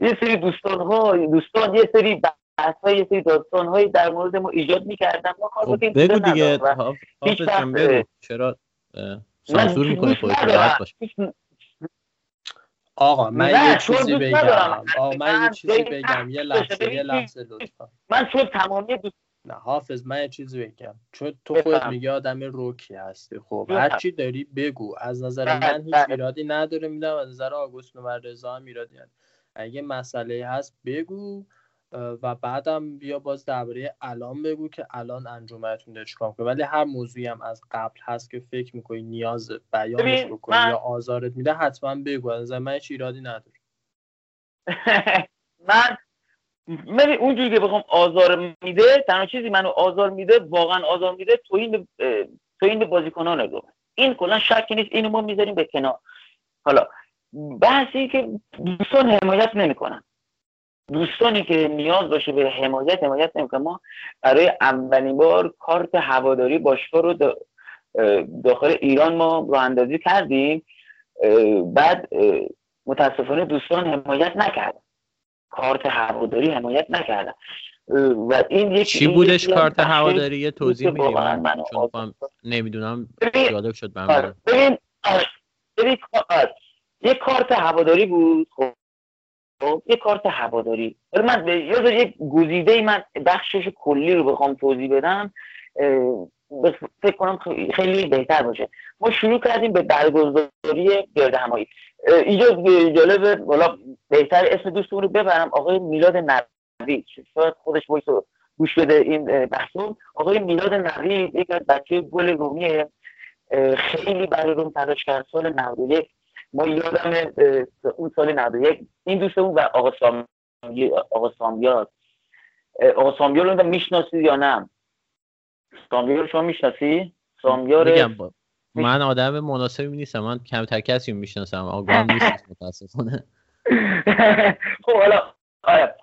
یه سری دوستان ها دوستان یه سری بحث های یه سری داستان هایی در مورد ما ایجاد می‌کردن. ما کار خب بگو دیگه چرا سانسور می‌کنی خودت؟ راحت باش. آقا من یه چیزی بگم. آقا من یه چیزی بگم. یه لحظه یه لحظه لطفا. من چون تمامی دوست نه حافظ من یه چیزی بگم. چون تو خودت بفهم. میگه آدم روکی هستی. خب. هر چی داری بگو. از نظر من هیچ. ایرادی نداره. میدم از نظر آگوست و رضا هم ایرادی نداره. اگه مسئله هست بگو و بعدم بیا باز درباره الان بگو که الان انجمنتون داره چیکار می‌کنه. ولی هر موضوعی هم از قبل هست که فکر می‌کنی نیاز بیانش بکنی من- یا آزارت میده حتما بگو. از من هیچ ایرادی نداره. من ببین اونجوری که بخوام آزار میده تنها چیزی منو آزار میده واقعا آزار میده اه، توهین به بازیکنان رو. این کلا شکی نیست اینو ما می‌ذاریم به کنار. حالا بحثی که دوستان حمایت نمی‌کنن. دوستانی که نیاز باشه به حمایت حمایت نمی‌کنن. ما برای اولین بار کارت هواداری باشگاه رو داخل ایران ما راه اندازی کردیم. بعد متاسفانه دوستان حمایت نکردن. کارت هواداری حمایت نکردن. و این یک چی این بودش از کارت هواداری؟ یه توضیح که میدی واقعاً من منو چون نمی‌دونم. جالب شد برام آره. ببین آره. ببین آره. یه کارت هواداری بود خب؟ یه کارت هواداری. من به یه گزیده من بخشش کلی رو بخوام توضیح بدم فکر کنم خیلی بهتر باشه. ما شروع کردیم به برگزاری گرد همایی. اینجا جالب والا بهتر اسم دوستمون رو ببرم آقای میلاد نوید شاید خودش رو گوش بده این بحثون. آقای میلاد نوید یک از بچه گل رومیه. خیلی برای روم تلاش کرد. سال 91 ما یادم اون سال 91 این دوستمون و آقا سامی آقا سامیار. آقا سامیار رو نمی‌دونم می‌شناسی یا نه؟ سامیار شما می‌شناسی؟ سامیار من آدم مناسبی نیستم. من کمتر کسی می‌شناسم. آگاهم نیست متاسفانه. خب حالا آره.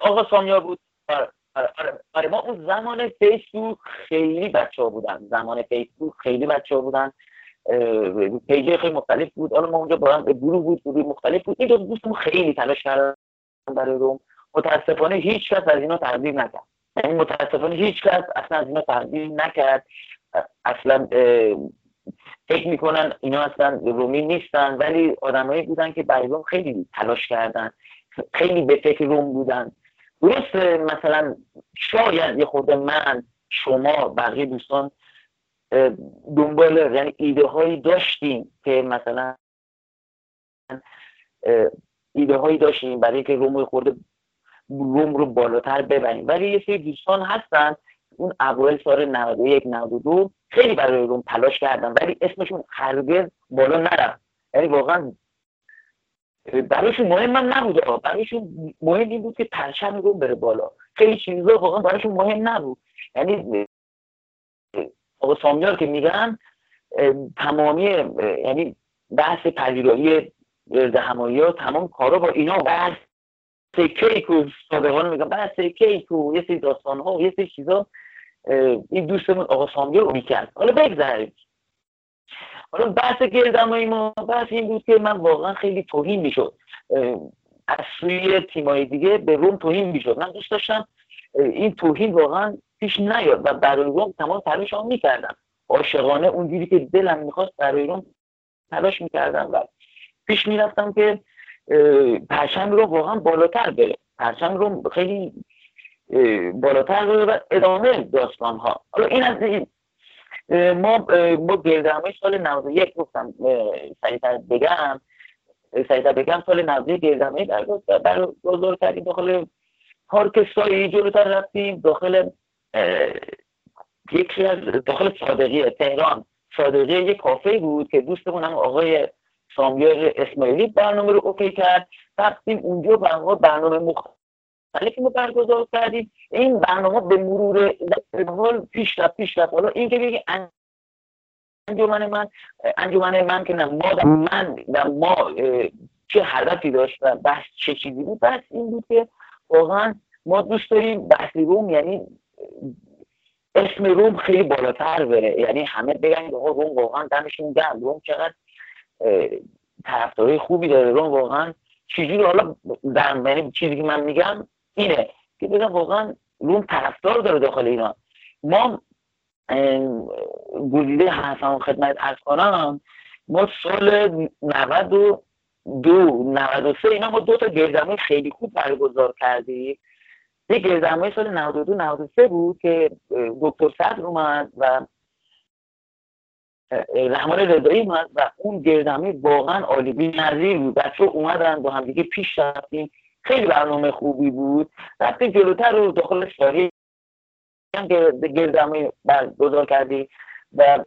آقا سامیار بود. آره آره آره. ما اون زمان فیسبوک خیلی بچه ها بودن. زمان فیسبوک خیلی بچه ها بودن. پیجه خیلی مختلف بود. حالا ما اونجا با گروه بود گروه مختلف بود. این دو دوستمون خیلی تلاش کردن برای روم. متاسفانه هیچ کس از اینا تقدیر نکرد. یعنی متاسفانه هیچ کس اصلا از اینا تقدیر نکرد. اصلا فکر می‌کنن اینا اصلا رومی نیستن. ولی آدمایی بودن که برای روم خیلی تلاش کردن. خیلی به فکر روم بودن. درست مثلا شاید یه خورده من شما بقیه دوستان دنبال یعنی ایده هایی داشتیم که مثلا ایده هایی داشتیم برای اینکه روم رو خورده روم رو بالاتر ببریم. ولی یه سری دوستان هستن اون اوایل سال 91 92 خیلی برای روم تلاش کردن ولی اسمشون هرگز بالا نرفت. یعنی واقعا برایشون مهم هم نبود. برایشون مهم این بود که پرچم روم بره بالا. خیلی چیزا واقعا برایشون مهم نبود. یعنی آقا سامیار که میگن تمامی یعنی بحث پذیرایی همایی ها تمام کارا با اینا بحث کیک و صادقانه میگم بحث کیک و یه سری داستان ها و یه سری چیزا این دوستمون آقا سامیار رو می‌کرد. حالا بگذاریم. حالا بحث گردمایی ما بحث این بود که من واقعا خیلی توهین می‌شد. از سوی تیمای دیگه به روم توهین می‌شد. من دوست داشتم این توهین واقعا پیش نیاد و برای روم تمام تلاشم می‌کردم عاشقانه اونجوری که دلم می‌خواست برای روم تلاش می‌کردم و پیش می‌رفتم که پرچم رو واقعا بالاتر بره. پرچم رو خیلی بالاتر بره و ادامه داستان ها حالا این از این ما اه، ما گردهمای سال 91 گفتم سریعتر بگم سریعتر بگم سال 91 گردهمایی برگزار برگزار کردیم داخل پارک سایی جلوتر رفتیم داخل یکی از داخل صادقیه تهران. صادقیه یک کافه بود که دوستمون هم آقای سامیار اسماعیلی برنامه رو اوکی کرد. رفتیم اونجا برنامه برنامه مختلفی رو برگزار کردیم. این برنامه به مرور حال پیش رفت پیش رفت. حالا این که بگی انجمن من انجمن من که نه ما من نه ما چه هدفی داشت و بحث چه چیزی بود بحث این بود که واقعا ما دوست داریم بحث روم یعنی اسم روم خیلی بالاتر بره. یعنی همه بگن آقا روم واقعا دمشون گرم. روم چقدر طرفدارای خوبی داره. روم واقعا چجوری حالا در یعنی چیزی که من میگم اینه که بگم واقعا روم طرفدار داره داخل ایران. ما گزیده حرفم خدمت ارز کنم ما سال 90 و دو 93 اینا ما دو تا گردمای خیلی خوب برگزار کردیم. یه گردمای سال 92 93 بود که دکتر صدر اومد و رحمان رضایی اومد و اون گردمه واقعا عالی بی‌نظیر بود. بچه اومدن با هم دیگه پیش رفتیم. خیلی برنامه خوبی بود. رفتیم جلوتر رو داخل شهری هم گرد- گردمه برگزار کردیم و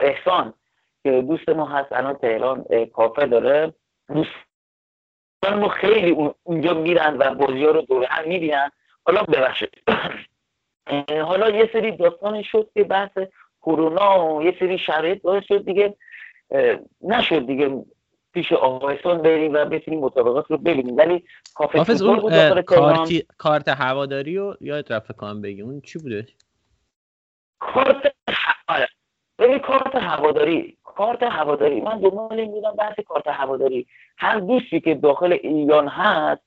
احسان که دوست ما هست الان تهران کافه داره. دوستان ما خیلی اون- اونجا میرن و بازی ها رو دور هم می‌بینن. حالا ببخشید. حالا یه سری داستانی شد که بحث کرونا و یه سری شرایط باعث شد دیگه نشد دیگه پیش آقا احسان بریم و بتونیم مسابقات رو ببینیم. ولی کافه حافظ اون کارتی کارت هواداری رو یاد رفت کنم بگی. اون چی بودش کارت آره. ببین کارت هواداری کارت هواداری. من دنبال این بودم بحث کارت هواداری. هر دوستی که داخل ایران هست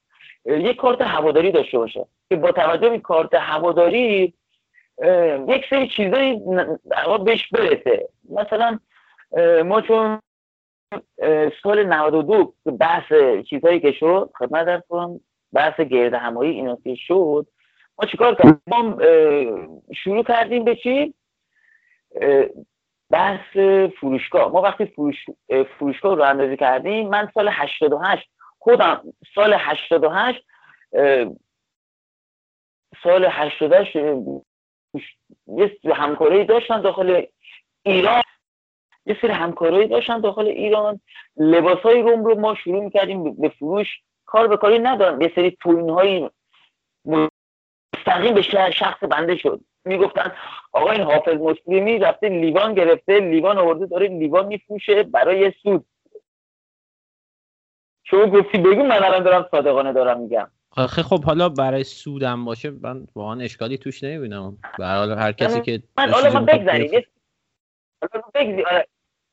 یک کارت هواداری داشته باشه که با توجه به کارت هواداری یک سری چیزایی بهش برسه. مثلا ما چون سال 92 که بحث چیزهایی که شد خدمت در بحث گرد همایی اینا که شد ما چیکار کردیم؟ ما شروع کردیم به چی؟ بحث فروشگاه. ما وقتی فروش اه، فروشگاه رو اندازه کردیم من سال 88 خودم سال 88 اه، سال 88 اه، یه همکاری داشتن داخل ایران. یه سری همکارایی داشتن داخل ایران. لباس های روم رو ما شروع می‌کردیم به فروش. کار به کاری ندارم. یه سری توین هایی مستقیم به شخص بنده شد. می‌گفتن آقا این حافظ مسلمی رفته لیوان گرفته لیوان آورده داره لیوان میفروشه برای سود. شما گفتی بگو من الان دارم صادقانه دارم میگم. آخه خب حالا برای سودم باشه من واقعا اشکالی توش نمی‌بینم. به هر حال هر کسی من- که من حالا می‌خواد بگذاریم. یه- حالا آره.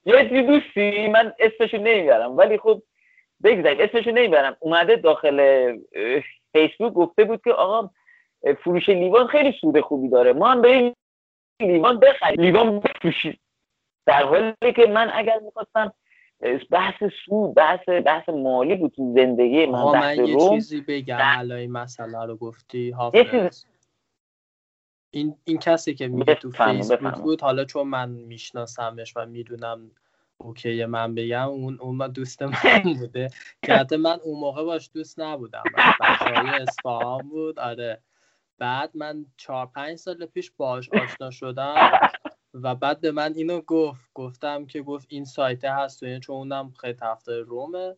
یه دوستی من اسمشو نمی‌برم. ولی خب بگذاریم اسمشو نمی‌برم. اومده داخل فیسبوک گفته بود که آقا فروش لیوان خیلی سود خوبی داره. ما هم بریم لیوان بخریم. لیوان بفروشیم. در حالی که من اگر می‌خواستم بحث سود بحث بحث مالی بود تو زندگی من بحث من یه روم. چیزی بگم این مسئله رو گفتی حافظ. این این کسی که میگه تو فیسبوک. بود حالا چون من میشناسمش و می‌دونم اوکی من بگم اون اون دوست من بوده. که حتی من اون موقع باش دوست نبودم. بچه های اصفهان بود آره. بعد من چهار پنج سال پیش باش آشنا شدم و بعد به من اینو گفت. گفتم که گفت این سایت هست و این چون اونم خیلی طرفدار رومه.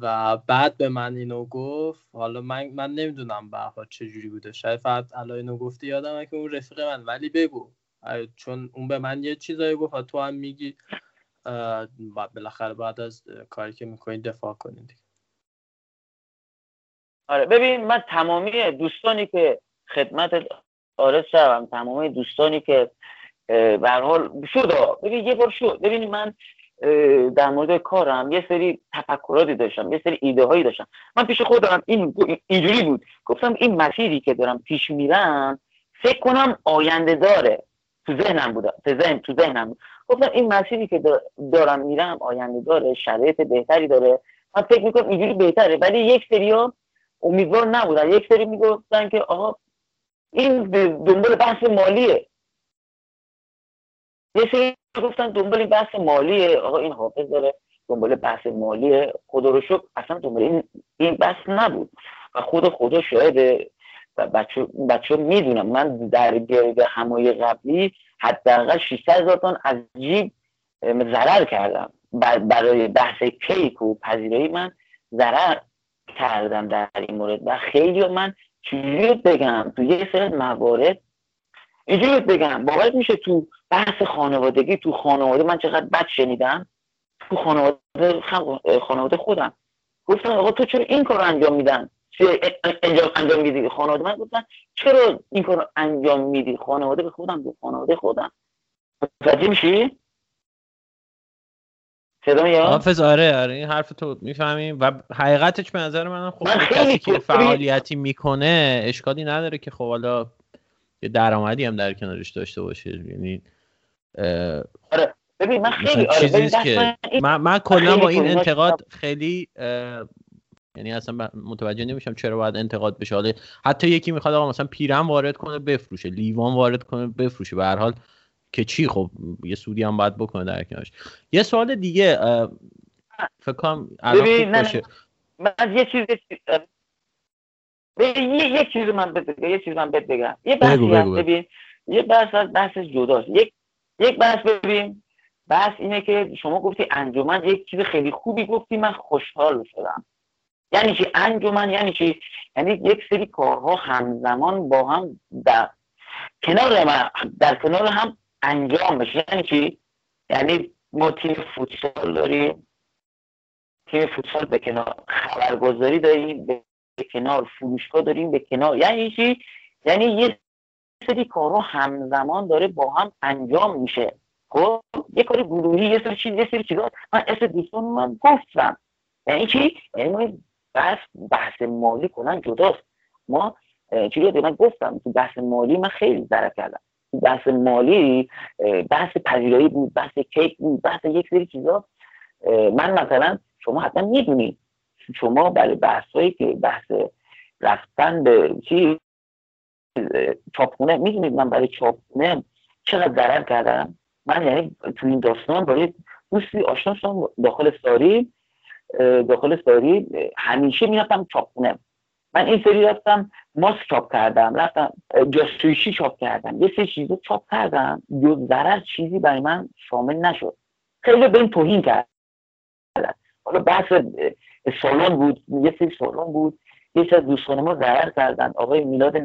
و بعد به من اینو گفت. حالا من من نمی‌دونم به چه جوری بوده. شاید فقط الان اینو گفتی یادمه که اون رفیق من. ولی بگو. چون اون به من یه چیزایی گفت تو هم میگی. بالاخره بعد از کاری که می‌کنی دفاع کنید. آره ببین من تمامی دوستانی که خدمت آرز شدم تمامی دوستانی که به حال شد. ببین یه بار شد. ببینید من در مورد کارم یه سری تفکراتی داشتم یه سری ایده هایی داشتم. من پیش خودم این اینجوری بود. گفتم این مسیری که دارم پیش میرم فکر کنم آینده داره. تو ذهنم بود تو ذهن تو ذهنم. بود گفتم این مسیری که دا- دارم میرم آینده داره شرایط بهتری داره. من فکر می‌کنم اینجوری بهتره. ولی یک سری امیدوار نبودن. یک سری می‌گفتن که آقا این دنبال بحث مالیه. یه سری گفتن دنبال بحث مالیه. آقا این حافظ داره دنبال بحث مالیه. خدا رو شکر اصلا دنبال این, این بحث نبود. و خود خدا شاهده و بچه, بچه می‌دونم. من در گرد همای قبلی حداقل 600 هزار تن از جیب ضرر کردم. بر- برای بحث کیک و پذیرایی من ضرر کردم در این مورد. و خیلی من چجوری بگم. تو یه سری موارد اینجوری بگم. باورت میشه تو بحث خانوادگی تو خانواده من چقدر بد شنیدم. تو خانواده خانواده خودم. گفتن آقا تو چرا این کار انجام میدن؟ انجام انجام میدی؟ خانواده من گفتن چرا این کار انجام میدی؟ خانواده به خودم به خانواده خودم. متوجه میشی؟ صدا میاد؟ حافظ آره آره این حرف تو می‌فهمیم و حقیقتش به نظر من خب من خیلی کسی که فعالیتی می‌کنه اشکالی نداره که خب حالا یه درآمدی هم در کنارش داشته باشه. یعنی اه، ببین من خیلی آره چیزی که من من, کلا با این انتقاد خیلی اه، یعنی اصلا متوجه نمیشم چرا باید انتقاد بشه. حالا حتی یکی می‌خواد آقا مثلا پیرم وارد کنه بفروشه. لیوان وارد کنه بفروشه. به هر حال که چی؟ خب یه سودی هم باید بکنه در کنارش. یه سوال دیگه فکر کنم. باشه. من یه چیز ببین، یه یک چیز من بگم یه چیز من بگم. یه بگو. ببین یه بحث از بحث جداست. یک یک بحث ببین بحث اینه که شما گفتی انجمن یک چیز خیلی خوبی گفتی من خوشحال شدم. یعنی چی؟ انجمن یعنی چی؟ یعنی یک سری کارها همزمان با هم در کنار من در کنار هم انجام بشه. یعنی چی؟ یعنی ما تیم فوتسال داریم. تیم فوتسال به کنار خبرگزاری داریم به کنار فروشگاه داریم به کنار یعنی چی؟ یعنی یه سری کارها همزمان داره با هم انجام میشه. خب؟ یه کار گروهی یه سری چیز یه سری چیزا. من اسم دوستان من گفتم. یعنی چی؟ یعنی بحث بحث مالی کلا جداست. ما اه، چی یاد من گفتم. تو بحث مالی من خیلی ضرر کردم. بحث مالی بحث پذیرایی بود بحث کیک بود بحث یک سری چیزا. من مثلا شما حتما می‌دونید. شما برای بحثایی که بحث رفتن به چی اه، چاپخونه می‌دونید من برای چاپخونه چقدر ضرر کردم؟ من یعنی تو این داستان برای دوستی آشنا داخل ساری داخل ساری همیشه می‌رفتم چاپخونه. من این سری رفتم ماسک چاپ کردم رفتم جاسویشی چاپ کردم یه سری چیزا چاپ کردم جز ضرر چیزی برای من شامل نشد. خیلی به این توهین کرد حالا بحث سالن بود یه سری سالن بود یه سری دوستان ما ضرر کردن آقای میلاد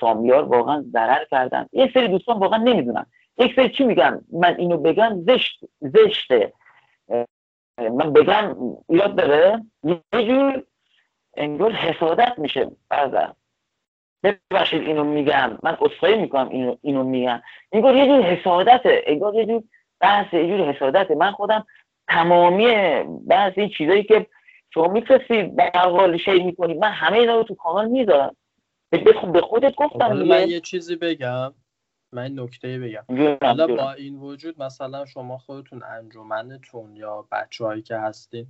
سامیار واقعا ضرر کردن. یه سری دوستان واقعا نمی‌دونن. یک سری چی میگن؟ من اینو بگم زشت زشته. من بگم ایراد داره؟ یه جور انگار حسادت میشه بعضا. ببخشید اینو میگم. من اصخایی می‌کنم اینو, اینو میگم. انگار یه جور حسادته. انگار یه جور بحث یه جور حسادته. من خودم تمامی بحث این چیزایی که شما میفرستید به حال شیر می‌کنید من همه اینا رو تو کانال می‌ذارم. به خودت گفتم حالا من یه چیزی بگم. من نکته بگم. حالا. با این وجود مثلا شما خودتون انجمنتون یا بچههایی که هستین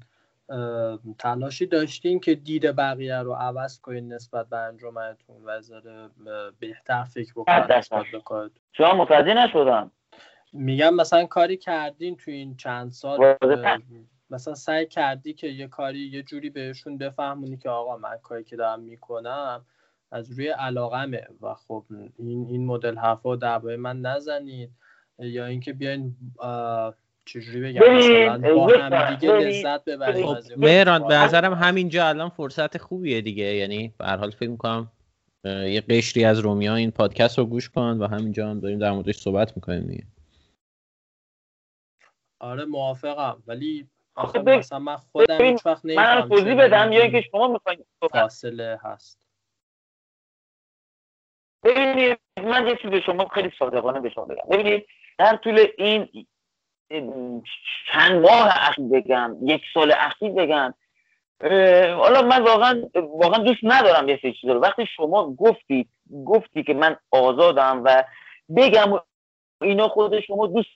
تلاشی داشتین که دید بقیه رو عوض کنین نسبت به انجمنتون و بهتر فکر کارتون؟ شما متوجه نشدم. میگم مثلا کاری کردین تو این چند سال مثلا سعی کردی که یه کاری یه جوری بهشون بفهمونی که آقا من کاری که دارم می‌کنم از روی علاقمه و خب این این مدل حرفا دعوای من نزنید یا اینکه بیاین چجوری بگم؟ مثلا با هم دیگه لذت ببریم مهران به. نظرم همینجا الان فرصت خوبیه دیگه. یعنی به هر حال فکر می‌کنم یه قشری از رومیا این پادکست رو گوش کن و همینجا هم داریم در موردش صحبت می‌کنیم دیگه. آره موافقم. ولی آخه ببین، مثلا من خودم ببین، هیچ وقت من توضیح بدم یا اینکه شما می‌خواین فاصله هست. ببینید من یه چیز به شما خیلی صادقانه به شما بگم. ببینید در طول این چند ماه اخیر بگم یک سال اخیر بگم. حالا من واقعا واقعا دوست ندارم یه سری چیزا رو. وقتی شما گفتید گفتی که من آزادم و بگم اینا خود شما دوست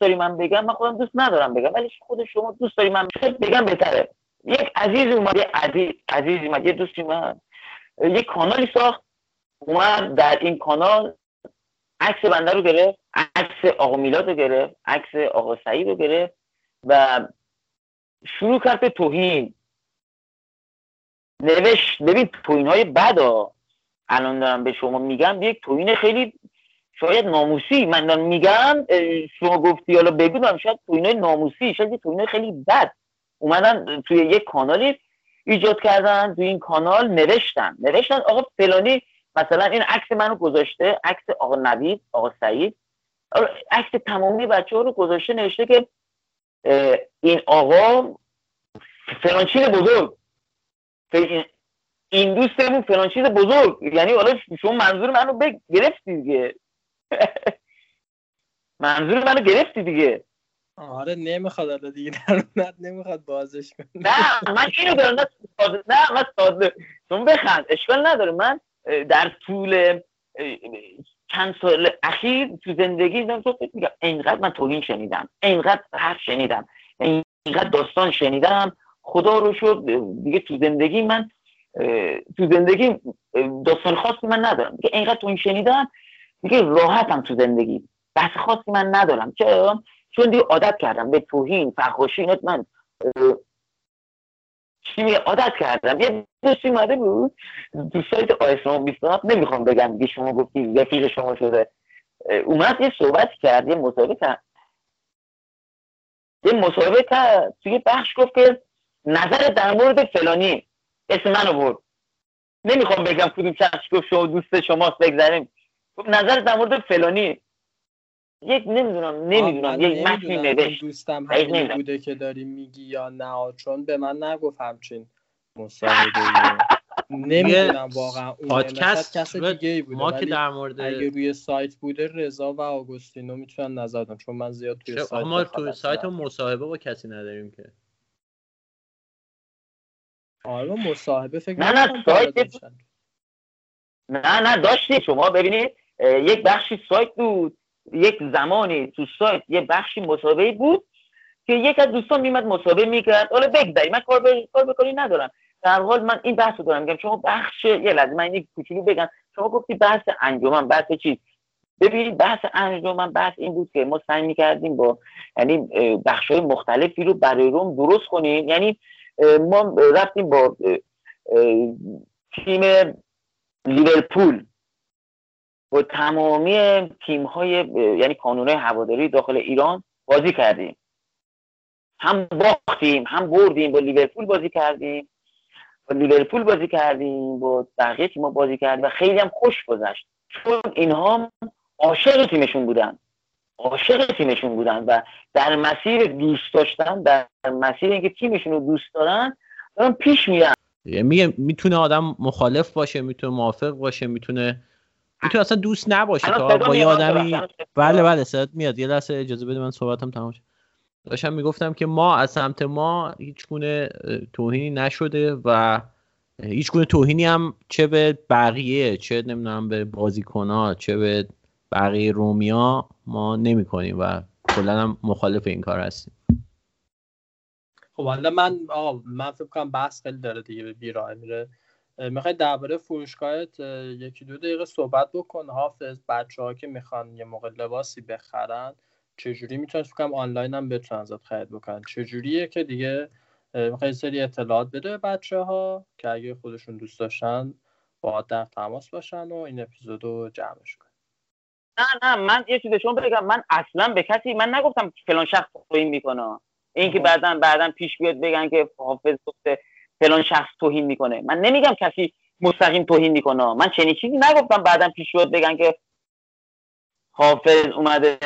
داری من بگم من خودم دوست ندارم بگم. ولی خود شما دوست داری من بگم بهتره. یک عزیز اومد یه عزیز عزیز اومد یه دوستی اومد. یک کانالی ساخت اومد در این کانال عکس بنده رو گرفت عکس آقا میلاد رو گرفت عکس آقا سعید رو گرفت و شروع کرد به توهین. نوشت ببین توهین های بد ها. الان دارم به شما میگم یک توهین خیلی شاید ناموسی. من دارم میگم شما گفتی حالا دارم شاید توهین های ناموسی شاید توهین خیلی بد اومدن توی یک کانالی ایجاد کردن. توی این کانال نوشتن. نوشتن آقا فلانی مثلا این عکس منو گذاشته عکس آقا نوید آقا سعید. عکس تمامی بچه ها رو گذاشته نوشته که این آقا فلان چیز بزرگ. این دوستمون فلان چیز بزرگ. یعنی حالا شما منظور منو. گرفتی دیگه. منظور منو گرفتی دیگه. آره نمی‌خواد حالا دیگه. در اومد نمی‌خواد بازش کنه. نه من اینو دارم نه من ساده شما بخند اشکال نداره. من در طول چند سال اخیر تو زندگی دارم تو میگم اینقدر من توهین شنیدم اینقدر حرف شنیدم اینقدر داستان شنیدم خدا رو شد دیگه تو زندگی من تو زندگی داستان خاصی من ندارم. دیگه اینقدر توهین شنیدم دیگه راحتم تو زندگی. بحث خاصی من ندارم. چرا؟ چون دیگه عادت کردم به توهین اینات من میگه عادت کردم. یه دوستی اومده بود. تو سایت آیسمان 27 نمی‌خوام بگم دیگه شما گفتی رفیق شما شده. اومد یه صحبت کرد یه مصاحبه یه مصاحبه کرد. توی بخش گفت که نظر در مورد فلانی اسم من برد. نمی‌خوام بگم کدوم شخص گفت شما دوست شماست بگذاریم نظر در مورد فلانی. یک نمی‌دونم نمی‌دونم یک متنی نوشت. دوستم دقیق همین. بوده که داری میگی یا نه چون به من نگفت همچین مصاحبه نمی‌دونم واقعا اون پادکست کس دیگه ای بوده ما که در مورد اگه روی سایت بوده رضا و آگوستینو می‌تونن نظر بدن چون من زیاد توی سایت ما دخالت تو سایت. مصاحبه با کسی نداریم که. آره مصاحبه فکر نه، نه، سایت. نه نه داشتی شما. ببینید یک بخشی سایت بود. یک زمانی تو سایت یه بخشی مصاحبه بود که یک از دوستان میمد مصاحبه می‌کرد. حالا بگذاری من کار به کار ندارم. در حال من این بحث رو دارم. میگم شما بخش یه لحظه من یک کوچولو بگم. شما گفتی بحث انجمن بحث چی؟ ببینید بحث انجمن بحث این بود که ما سعی می‌کردیم با یعنی بخش های مختلفی رو برای روم درست کنیم. یعنی ما رفتیم با تیم لیورپول. با تمامی تیم های یعنی کانون هواداری داخل ایران بازی کردیم. هم باختیم هم بردیم با لیورپول بازی کردیم. با لیورپول بازی کردیم با بقیه تیم بازی کردیم و خیلی هم خوش گذشت. چون اینها عاشق تیمشون بودن. عاشق تیمشون بودن و در مسیر دوست داشتن در مسیر اینکه تیمشون رو دوست دارن دارن پیش میرن. میگه می‌تونه آدم مخالف باشه می‌تونه موافق باشه می‌تونه می‌تونه اصلا دوست نباشه تا صدا با یه؟ آدمی بله بله صدات میاد یه لحظه اجازه بده من صحبتم تمام شه. داشتم می‌گفتم که ما از سمت ما هیچ گونه توهینی نشده و هیچ گونه توهینی هم چه به بقیه چه نمی‌دونم به بازیکنها چه به بقیه رومیا ما نمی کنیم و کلا هم مخالف این کار هستیم خب حالا من آقا من فکر کنم بحث خیلی داره دیگه به بیراه میره می‌خوای درباره فروشگاهت اه، یکی دو دقیقه صحبت بکن. حافظ بچه ها که می‌خوان یه موقع لباسی بخرن چجوری می‌تونن فکر کنم آنلاین هم بتونن ازت خرید بکنن؟ چجوریه که دیگه می‌خوای سری اطلاعات بده به بچه ها که اگه خودشون دوست داشتن با در تماس باشن و این اپیزود رو جمعش کنن. نه نه من یه چیز شما بگم. من اصلا به کسی من نگفتم فلان شخص توهین می‌کنه. این که. بعدا بعدا پیش بیاد بگن که حافظ گفته فلان شخص توهین می‌کنه. من نمیگم کسی مستقیم توهین می‌کنه. من چنین چیزی نگفتم. بعدا پیش بیاد بگن که حافظ اومده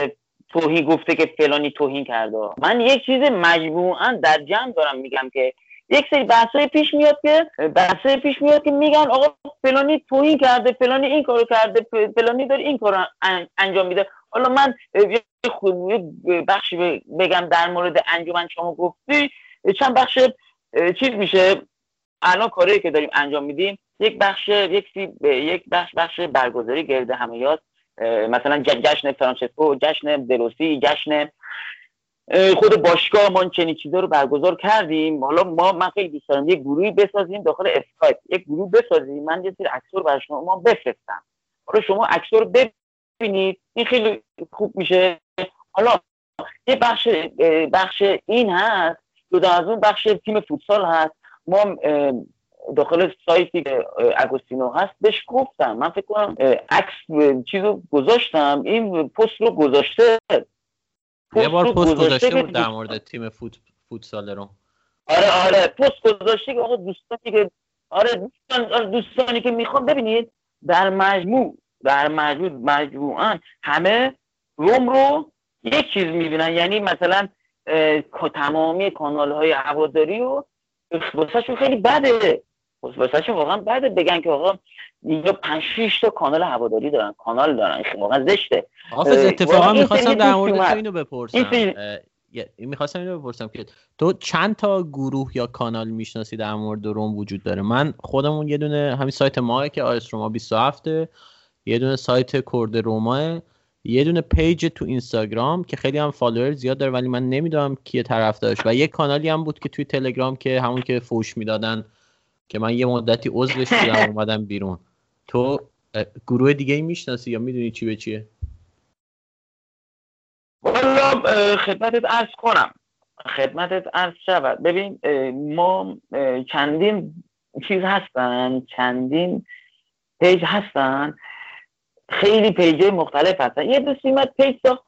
توهین گفته که فلانی توهین کرده. من یک چیز مجموعا در جمع دارم میگم که یک سری بحثای پیش میاد که بحثای پیش میاد که میگن آقا فلانی توهین کرده فلانی این کارو کرده فلانی داره این کارو ان- انجام میده. حالا من بخشی بگم در مورد انجمن شما گفتی. چند بخش چیز میشه؟ الان کاری که داریم انجام میدیم یک بخش یک سی یک بخش بخش برگزاری گرد همایات اه، مثلا جشن فرانچسکو جشن دروسی جشن خود باشگاه ما چنین چیزا رو برگزار کردیم. حالا ما من خیلی دوست دارم یک گروهی بسازیم داخل اسکایپ. یک گروه بسازیم. من یه سری عکس‌ها رو برای شما بفرستم. حالا شما عکس‌ها رو ببینید. این خیلی خوب میشه. حالا یه بخش بخش این هست. جدا از اون بخش تیم فوتسال هست. ما داخل سایتی که اگوستینو هست بهش گفتم. من فکر کنم عکس چیز رو گذاشتم. این پست رو گذاشته یه بار پست گذاشته بود در مورد تیم فوت فوتسال رو. آره آره. پست گذاشته که آقا دوستانی که آره دوستان آره دوستانی که می‌خوام ببینید در مجموع در مجموع مجموعا همه روم رو یک چیز می‌بینن. یعنی مثلا تمامی کانال های هواداری رو واسهشون خیلی بده. واسهشون واقعا بده. بگن که آقا اینجا 5 6 تا کانال هواداری دارن کانال دارن خیلی واقعا زشته. حافظ اتفاقا می‌خواستم در مورد تو. اینو بپرسم. این می‌خواستم اینو بپرسم که تو چند تا گروه یا کانال می‌شناسی در مورد روم وجود داره؟ من خودمون یه دونه همین سایت ماه که آیس روما 27 یه دونه سایت کرد روما یه دونه page تو اینستاگرام که خیلی هم follower زیاد داره ولی من نمی‌دونم کیه طرفدارش و یه کانالی هم بود که توی تلگرام که همون که فوش می‌دادن که من یه مدتی عضوش بودم اومدم بیرون. تو گروه دیگه ای می‌شناسی یا می‌دونی چی به چیه؟ والا خدمتت عرض کنم. خدمتت عرض شود. ببین ما چندین چیز هستن چندین page هستن خیلی page مختلف هستن. یه دوستی من page ساخت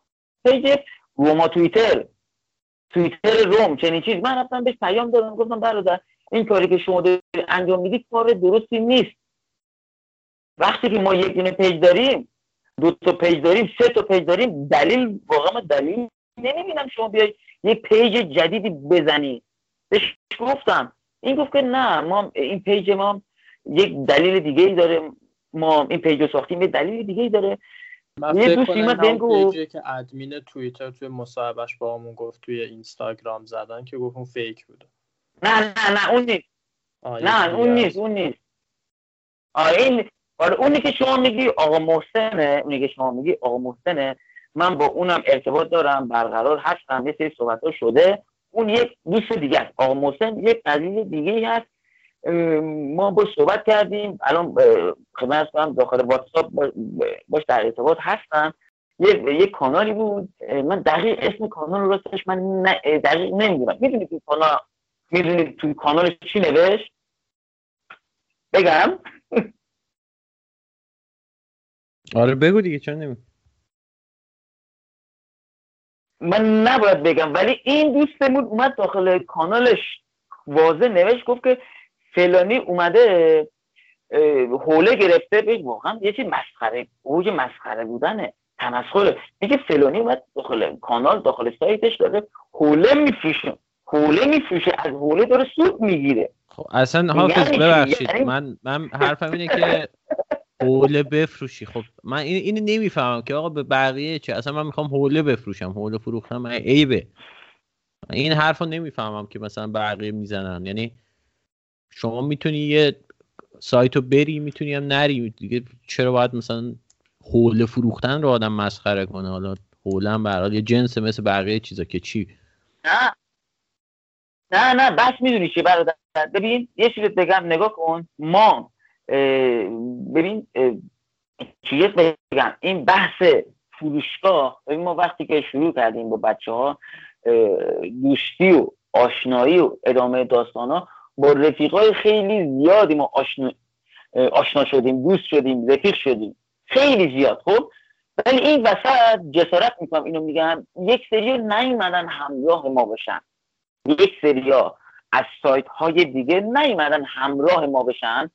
page روما تویتر تویتر روم چنین چیز. من رفتم بهش پیام دادم. گفتم برادر این کاری که شما داری انجام میدی کار درستی نیست. وقتی که ما یک دونه page داریم دو تا page داریم سه تا page داریم دلیل واقعا دلیل نمی‌بینم. شما بیای یه page جدیدی بزنی. بهش گفتم. این گفت که نه ما این page ما یک دلیل دیگه ای داره. ما این page رو ساختیم یه دلیل دیگه ای داره. من یه کنم اومد بهم گفت- که ادمین توییتر توی مصاحبهش با همون گفت توی اینستاگرام زدن که گفت اون fake بوده. نه نه نه اون نیست. نه اون. نیست اون نیست. آره این آره اونی که شما میگی آقا محسنه اونی که شما میگی آقا محسنه من با اونم ارتباط دارم برقرار هستم یه سری صحبت شده. اون یک دوست دیگه است. آقا محسن یک قضیه دیگه هست ما با صحبت کردیم. الان خدمت کنم داخل واتساپ با- باش در ارتباط هستم. یک یک کانالی بود. من دقیق اسم کانال رو راستش من دقیق نمی‌دونم. می‌دونی تو کانال می‌دونی تو کانالش چی نوشت؟ بگم. آره بگو دیگه چون نمی من نباید بگم ولی این دوستمون اومد داخل کانالش واضح نوشت گفت که فلانی اومده حوله گرفته. بگه واقعا یه چیز مسخره اوج مسخره بودنه تمسخره. میگه فلانی اومد داخل کانال داخل سایتش داره حوله میفروشه حوله میفروشه از حوله داره سود می‌گیره. خب اصلا حافظ یعنی چی؟ ببخشید. یعنی- من من حرفم اینه که حوله بفروشی. خب من این اینو نمی‌فهمم که آقا به بقیه چه؟ اصلا من می‌خوام حوله بفروشم حوله فروختم عیبه. این حرفو نمی‌فهمم که مثلا بقیه می‌زنن. یعنی شما می‌تونی یه سایتو بری می‌تونی هم نری. دیگه چرا باید مثلا حوله فروختن رو آدم مسخره کنه؟ حالا حوله هم به هر حال یه جنس مثل بقیه چیزا که چی؟ نه. نه نه. بس می‌دونی چی برادر؟ ببین یه چیز بگم نگاه کن. ما ببین چیز بگم؟ این بحث فروشگاه ببین ما وقتی که شروع کردیم با بچه ها دوستی و آشنایی و ادامه داستان ها با رفیقای خیلی زیادی ما آشنا, آشنا شدیم دوست شدیم رفیق شدیم. خیلی زیاد خب؟ ولی این وسط جسارت می‌کنم اینو میگم یک سری نیومدن همراه ما بشن یک سریا از سایت های دیگه نیومدن همراه ما بشن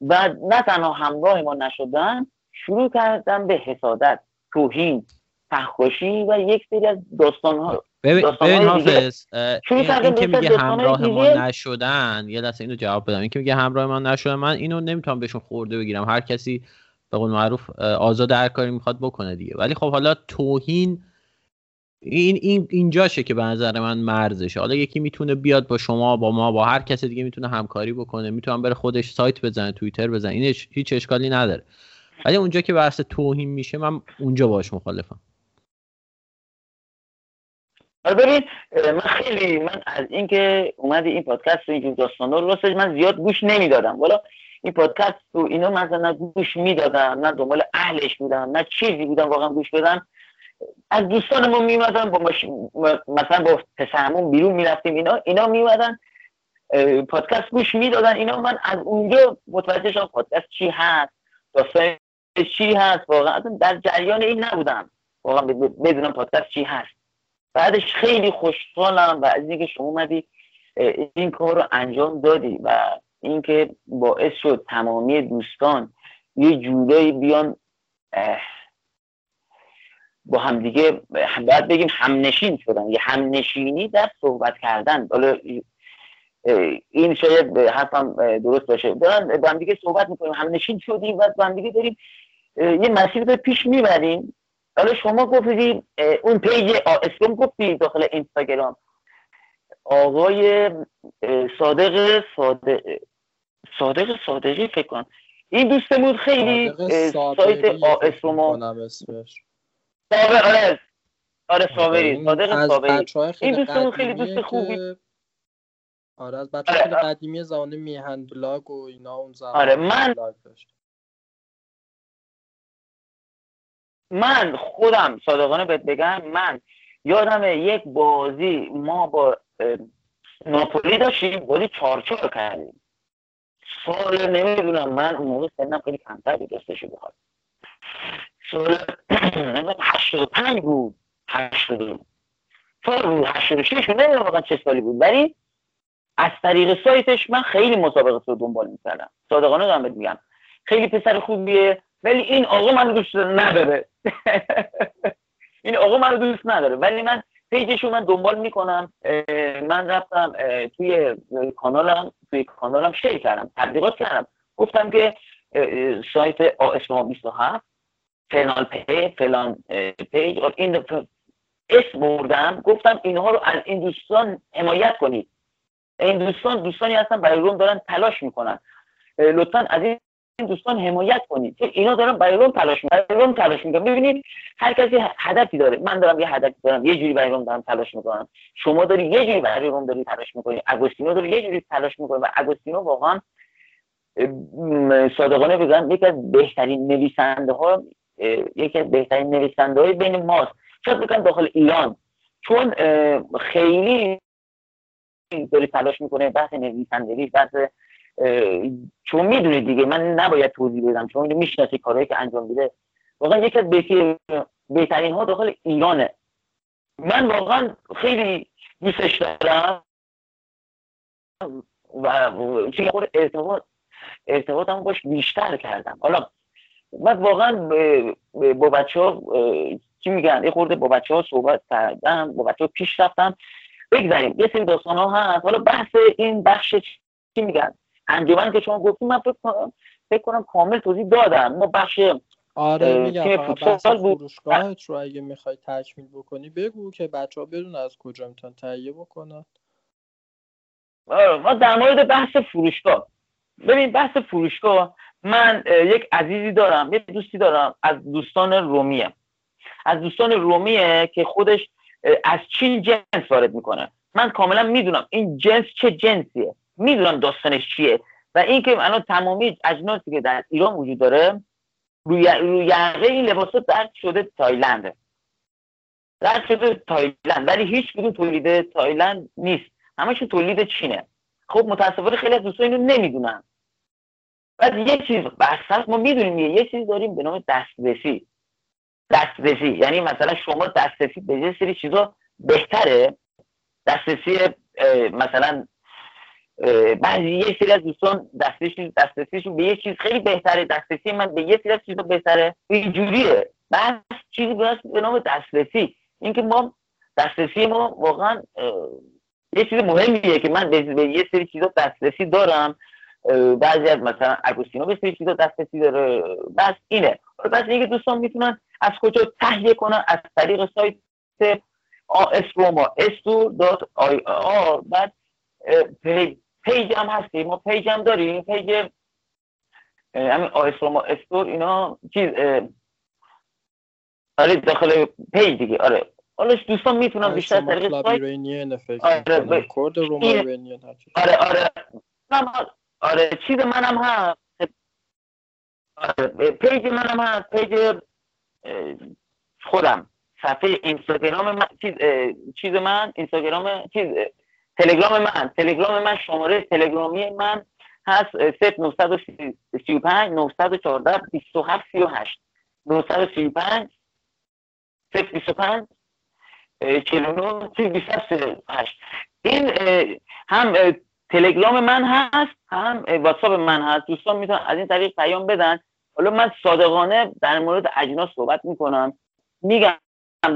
و نه تنها همراه ما نشدن شروع کردن به حسادت توهین فحاشی و یک سری از داستان ها ببین. حافظ این, این که میگه همراه ما. نشدن یه لحظه اینو جواب بدم. این که میگه همراه ما نشدن من اینو نمی‌تونم بهشون خورده بگیرم. هر کسی به قول معروف آزاد هر کاری می‌خواد بکنه دیگه. ولی خب حالا توهین این این اینجاشه که به نظر من مرزشه. حالا یکی می‌تونه بیاد با شما با ما با هر کس دیگه می‌تونه همکاری بکنه. می‌تونه بره خودش سایت بزنه توییتر بزنه. این هیچ اشکالی نداره. ولی اونجا که بحث توهین میشه من اونجا باش مخالفم. ببین اه، من خیلی من از اینکه اومدی این پادکست و اینجور داستانا رو راستش من زیاد گوش نمی‌دادم. والا این پادکست و اینا مثلا نه گوش می‌دادم نه دنبال اهلش بودم نه چیزی بودم واقعا گوش بدم. از دوستانمون میمدن با ماش... م- مثلا با پسرمون بیرون می‌رفتیم اینا اینا میمدن پادکست گوش می‌دادن. اینا من از اونجا متوجه شدم پادکست چی هست داستان چی هست واقعا در جریان این نبودم. واقعا بدونم پادکست چی هست. بعدش خیلی خوشحالم و از اینکه شما اومدی این کار رو انجام دادی و اینکه باعث شد تمامی دوستان یه جورایی بیان با همدیگه باید بگیم همنشین شدن. یه همنشینی در صحبت کردن. حالا این شاید حرفم درست باشه. دارن با همدیگه صحبت می‌کنیم. همنشین شدیم و با همدیگه داریم یه مسیر رو پیش می‌بریم. حالا شما گفتی اون پیج اسم گفتی داخل اینستاگرام. آقای صادق صادق صادق صادقی فکر کنم. این دوستمون خیلی صابری سایت آس فکر رو ما می‌کنم اسمش. صابر آره. آره صابری این صادق صابری این دوستمون خیلی دوست خوبی. که آره از بچه آره، خیلی آره. قدیمی زمان میهن بلاگ و اینا اون زمان آره، من- من خودم صادقانه بهت بگم من یادم یک بازی ما با ناپولی داشتیم بازی چهار چهار کردیم. سال نمی‌دونم من اون موقع سنم خیلی کمتر بود دستشو بخواد سال نمی‌دونم هشتاد و پنج بود هشتاد و سال بود هشتاد و شش نمی‌دونم واقعا چه سالی بود. ولی از طریق سایتش من خیلی مسابقه رو دنبال می‌کردم. صادقانه دارم بهت میگم. خیلی پسر خوبیه. ولی این آقا منو دوست نداره. این آقا منو دوست نداره. ولی من پیجشو من دنبال می‌کنم. من رفتم توی کانالم توی کانالم شیر کردم تبلیغات کردم. گفتم که سایت آسما 27 فلان پی فلان page. این اسم بردم. گفتم اینها رو از این دوستان حمایت کنید. این دوستان دوستانی هستن برای روم دارن تلاش می‌کنن. لطفا از این دوستان حمایت کنید. اینا دارن برای تلاش می‌کنن برای تلاش می‌کنن. ببینید هر کسی هدفی داره. من دارم یه هدفی دارم. یه جوری برای دارم تلاش می‌کنم. شما داری یه جوری برای داری تلاش می‌کنی. اگوستینو داره یه جوری تلاش می‌کنه و اگوستینو واقعا صادقانه بگم یکی از بهترین نویسنده ها یکی از بهترین نویسنده های بین ماست. شاید بگم داخل ایران. چون خیلی داری تلاش می‌کنه. بحث نویسندگی بحث چون می‌دونی دیگه من نباید توضیح بدم چون اینو می‌شناسی کارهایی که انجام میده. واقعا یکی از بهترین ها داخل ایرانه. من واقعا خیلی دوستش دارم و چون خود ارتباط ارتباطم باش بیشتر کردم. حالا من واقعا با بچه ها چی میگن؟ یه خورده با بچه ها صحبت کردم با بچه ها پیش رفتم. بگذاریم یه سری داستان ها هست. حالا بحث این بخش چی میگن؟ انجمن که شما گفتیم من فکر کنم فکر کنم کامل توضیح دادم ما بخش آره میگم بحث بود. فروشگاهت رو اگه می‌خوای تکمیل بکنی بگو که بچه ها بدون از کجا می‌تونن تهیه بکنن. آره، ما در مورد بحث فروشگاه ببین بحث فروشگاه من یک عزیزی دارم یه دوستی دارم از دوستان رومیه. از دوستان رومیه که خودش از چین جنس وارد می‌کنه. من کاملا می‌دونم این جنس چه جنسیه. می‌دونم داستانش چیه. و اینکه الان تمامی اجناسی که در ایران وجود داره روی روی این لباسا درد شده تایلنده. درد شده تایلند. ولی هیچ کدوم تولید تایلند نیست. همشون تولید چینه. خب متاسفانه خیلی از دوستان اینو نمی‌دونن. بعد یه چیز بحث ما می‌دونیم یه چیز داریم به نام دسترسی. دسترسی. یعنی مثلا شما دسترسی به یه سری چیزا بهتره. دسترسی مثلا بعضی یه سری از دوستان دسترسی دسترسیشون به یه چیز خیلی بهتره. دسترسی من به یه سری از چیزا بهتره. اینجوریه بس چیزی به به نام دسترسی. اینکه ما دسترسی ما واقعا یه چیز مهمیه که من به یه سری چیزا دسترسی دارم. بعضی از مثلا اگوستینو به سری چیزا دسترسی داره. بحث اینه. بحث اینکه دوستان می‌تونن از کجا تهیه کنن؟ از طریق سایت آس روما store dot IR بعد page هم هستیم ما page هم داریم page همین آس روما store اینا چیز آره داخل page دیگه آره. حالا دوستان می‌تونن بیشتر از طریق سایت آره، هرچی. آره آره. آره چیز منم هست. آره page منم هست page خودم. صفحه اینستاگرام من چیز چیز من اینستاگرام چیز تلگرام من تلگرام من شماره تلگرامی من هست اه، 935 914 27 38 935 025 49 28 این هم تلگرام من هست هم واتساپ من هست. دوستان می‌تونن از این طریق پیام بدن. حالا من صادقانه در مورد اجناس صحبت می‌کنم. میگم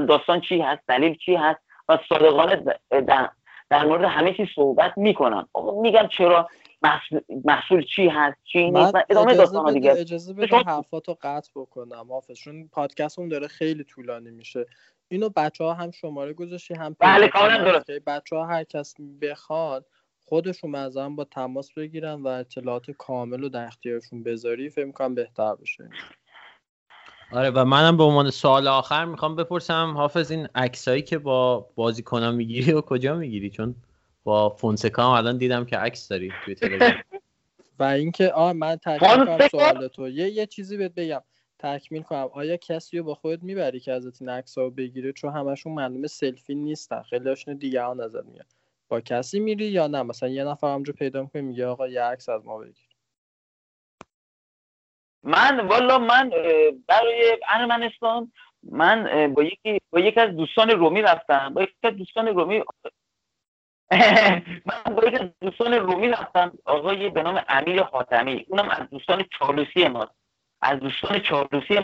داستان چی هست دلیل چی هست و صادقانه در, در مورد همه چیز صحبت می‌کنم. آقا میگم چرا محصول, محصول چی هست چی من نیست و ادامه داستان دیگه. اجازه بده شما- حرفاتو قطع بکنم حافظ چون پادکستمون داره خیلی طولانی میشه. اینو بچه ها هم شماره گذاشتی هم بله، پیدا کاملا کنن درست. که بچه ها هر کس بخواد خودشون مثلا با تماس بگیرن و اطلاعات کامل رو در اختیارشون بذاری. فکر می‌کنم بهتر بشه. آره و منم به عنوان سوال آخر می‌خوام بپرسم حافظ این عکسایی که با بازیکنان می‌گیری و کجا می‌گیری؟ چون با فونسکا هم الان دیدم که عکس داری توی تلگرام و اینکه آ من تکمیل کنم؟ سوال تو. یه یه چیزی بهت بگم. تکمیل کنم. آیا کسی رو با خودت می‌بری که ازت این عکس رو بگیره؟ چون همشون معلومه سلفی نیستن. خیلی هاشون دیگران ازت میگن با کسی میری یا نه؟ مثلا یه نفر همجا پیدا می‌کنی میگه آقا یه عکس از ما بگیر. من والا من برای ارمنستان من با یکی با یکی از دوستان رومی رفتم. با یکی از دوستان رومی من با یکی از دوستان رومی رفتم. آقای به نام امیر حاتمی اونم از دوستان چالوسی ماست از دوستان چالوسی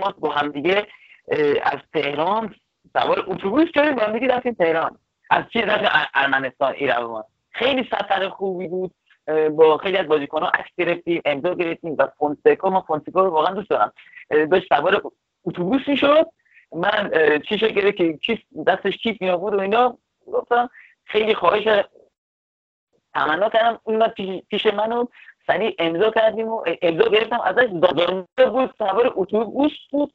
ماست با هم دیگه اه، از تهران سوار اتوبوس شدیم. با هم دیگه رفتیم تهران. از چی؟ رفتیم ار- ارمنستان ایران. خیلی سفر خوبی بود. با خیلی از بازیکن‌ها عکس گرفتیم امضا گرفتیم و فونسکا ما فونسکا رو واقعا دوست دارم. داشت سوار اتوبوس می‌شد. من اه، چیشو گرفت که کیف دستش کیف می آورد و اینا گفتم خیلی خواهش تمنا کردم اون پیش, منو سریع امضا کردیم و امضا گرفتم. ازش دادانده بود سوار اتوبوس بود.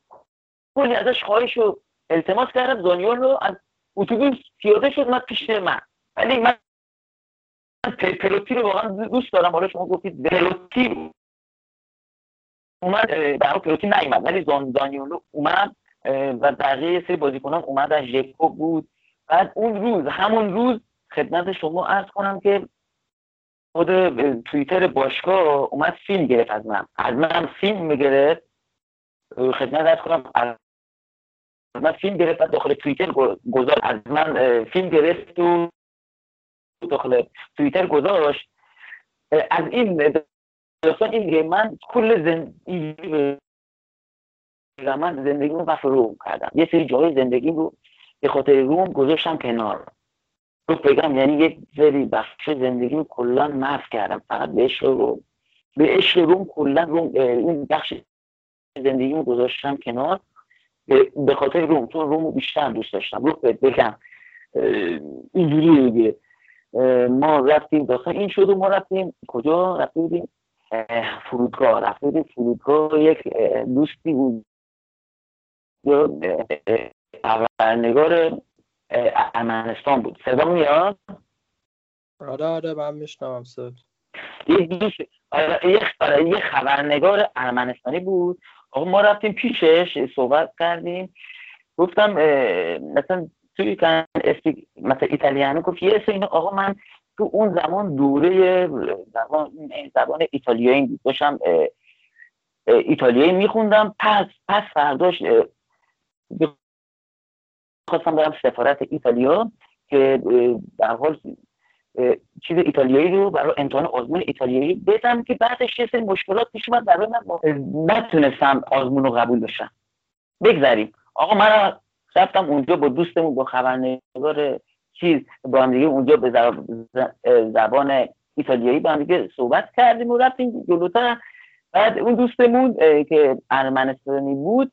کلی ازش خواهش و التماس کردم. دانیال رو از اتوبوس پیاده شد اومد پیش من. ولی من پلوتی رو واقعا دوست دارم. حالا شما گفتید پلوتی اومد در پلوتی نیومد ولی دانیولو اومد و بقیه یه سری بازیکنان اومدن. ژکو بود. بعد اون روز همون روز خدمت شما عرض کنم که خود توییتر باشگاه اومد فیلم گرفت از من. از من فیلم گرفت اه، خدمت عرض کنم از من فیلم گرفت. داخل توییتر گذاشت. از من فیلم گرفت و داخل توییتر گذاشت. از این داستان این که من کل زندگی من زندگی رو وقت روم کردم. یه سری جای زندگی رو به خاطر روم گذاشتم کنار. رو بگم یعنی یک سری بخش زندگی رو کلا محو کردم. فقط به عشق روم. به عشق روم کلا روم این بخش زندگی رو گذاشتم کنار. به- خاطر روم. چون روم رو بیشتر دوست داشتم. رو بگم اینجوری دیگه. ما رفتیم داخل این شد و ما رفتیم کجا رفته بودیم؟ اه، فرودگاه. رفته بودیم فرودگاه یک دوستی بود. خبرنگار ارمنستان بود. صدا میاد آره آره من میشنوم صد آره، آره، یک خبرنگار ارمنستانی بود. آقا ما رفتیم پیشش صحبت کردیم. گفتم مثلا توی کن اسپیک مثلا ایتالیانو گفت یه اینو آقا من تو اون زمان دوره زبان زبان ایتالیایی داشتم ایتالیایی میخوندم. پس پس فرداش خواستم برم سفارت ایتالیا که در حال چیز ایتالیایی رو برای امتحان آزمون ایتالیایی بدم که بعدش یه سری مشکلات پیش اومد برای من نتونستم آزمون رو قبول بشم بگذریم. آقا من رفتم اونجا با دوستمون با خبرنگار چیز با هم دیگه اونجا به زبان ایتالیایی با هم دیگه صحبت کردیم و رفتیم جلوتر. بعد اون دوستمون که ارمنستانی بود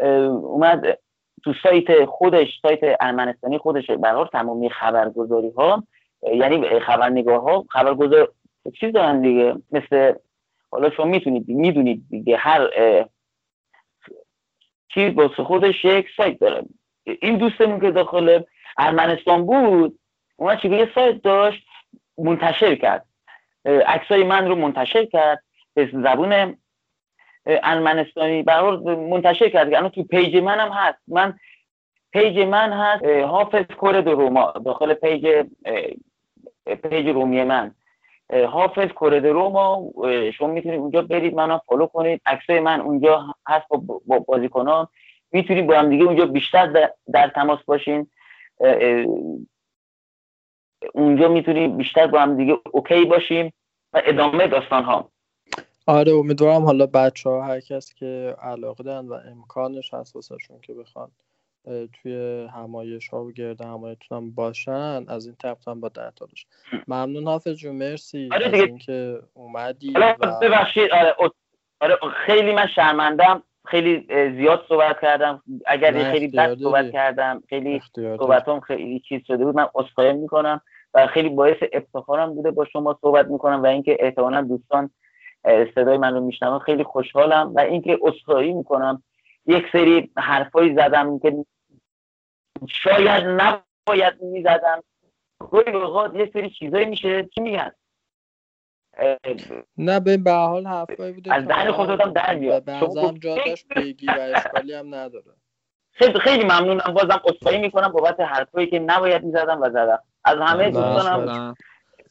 اومد تو سایت خودش سایت ارمنستانی خودش برای تمامی خبرگزاری ها یعنی خبرنگار ها خبرگزار چیز دارن دیگه مثل حالا شما می‌تونید می‌دونید دیگه هر چیز واسه خودش یک سایت داره. این دوستمون که داخل ارمنستان بود اومد چیزی یه سایت داشت منتشر کرد. عکسای من رو منتشر کرد به زبون ارمنستانی. برای منتشر کرد. الان تو page منم هست. من page من هست حافظ کورد روما. داخل page page رومی من. حافظ کورد روما. شما می‌تونید اونجا برید منو follow کنید. عکسای من اونجا هست با بازیکنان. می‌تونید با هم دیگه اونجا بیشتر در, در تماس باشین. اه، اه، اونجا می‌تونید بیشتر با هم دیگه okay باشیم و ادامه داستان ها آره امیدوارم حالا بچه ها هر کس که علاقه دارن و امکانش هست واسهشون که بخوان توی همایش ها و گرد همایتون هم باشن از این طرف هم با در داشت ممنون حافظ جون مرسی آره از. اینکه اومدی و ببخشید. آره, آره خیلی من شرمندم خیلی زیاد صحبت کردم. اگر خیلی بد صحبت. کردم خیلی. صحبتام خیلی چیز شده بود. من عذرخواهی می‌کنم و خیلی باعث افتخارم بوده با شما صحبت می‌کنم و اینکه احتمالا دوستان صدای من رو میشنون. خیلی خوشحالم و اینکه اصخایی می‌کنم. یک سری حرفایی زدم که شاید نباید می‌زدم. گاهی اوقات یه سری چیزایی میشه. چی میگن؟ نه به به حال حرفایی بوده از دهن خودم در میاد. به نظرم جا داشت بگی و اشکالی هم نداره. خیلی خیلی ممنونم. بازم اصخایی می‌کنم بابت حرفایی که نباید می‌زدم و زدم. از همه دوستانم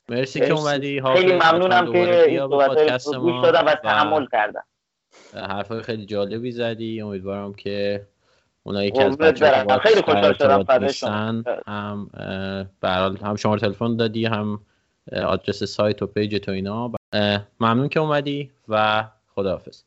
مرسی که اومدی. خیلی ممنونم که این صحبت رو گوش دادم و تحمل کردم. حرفای خیلی جالبی زدی. امیدوارم که اونایی که از بچه‌ها خیلی خوشحال شدم هم برحال هم شماره تلفن دادی هم آدرس سایت و پیج تو اینا. ممنون که اومدی و خداحافظ.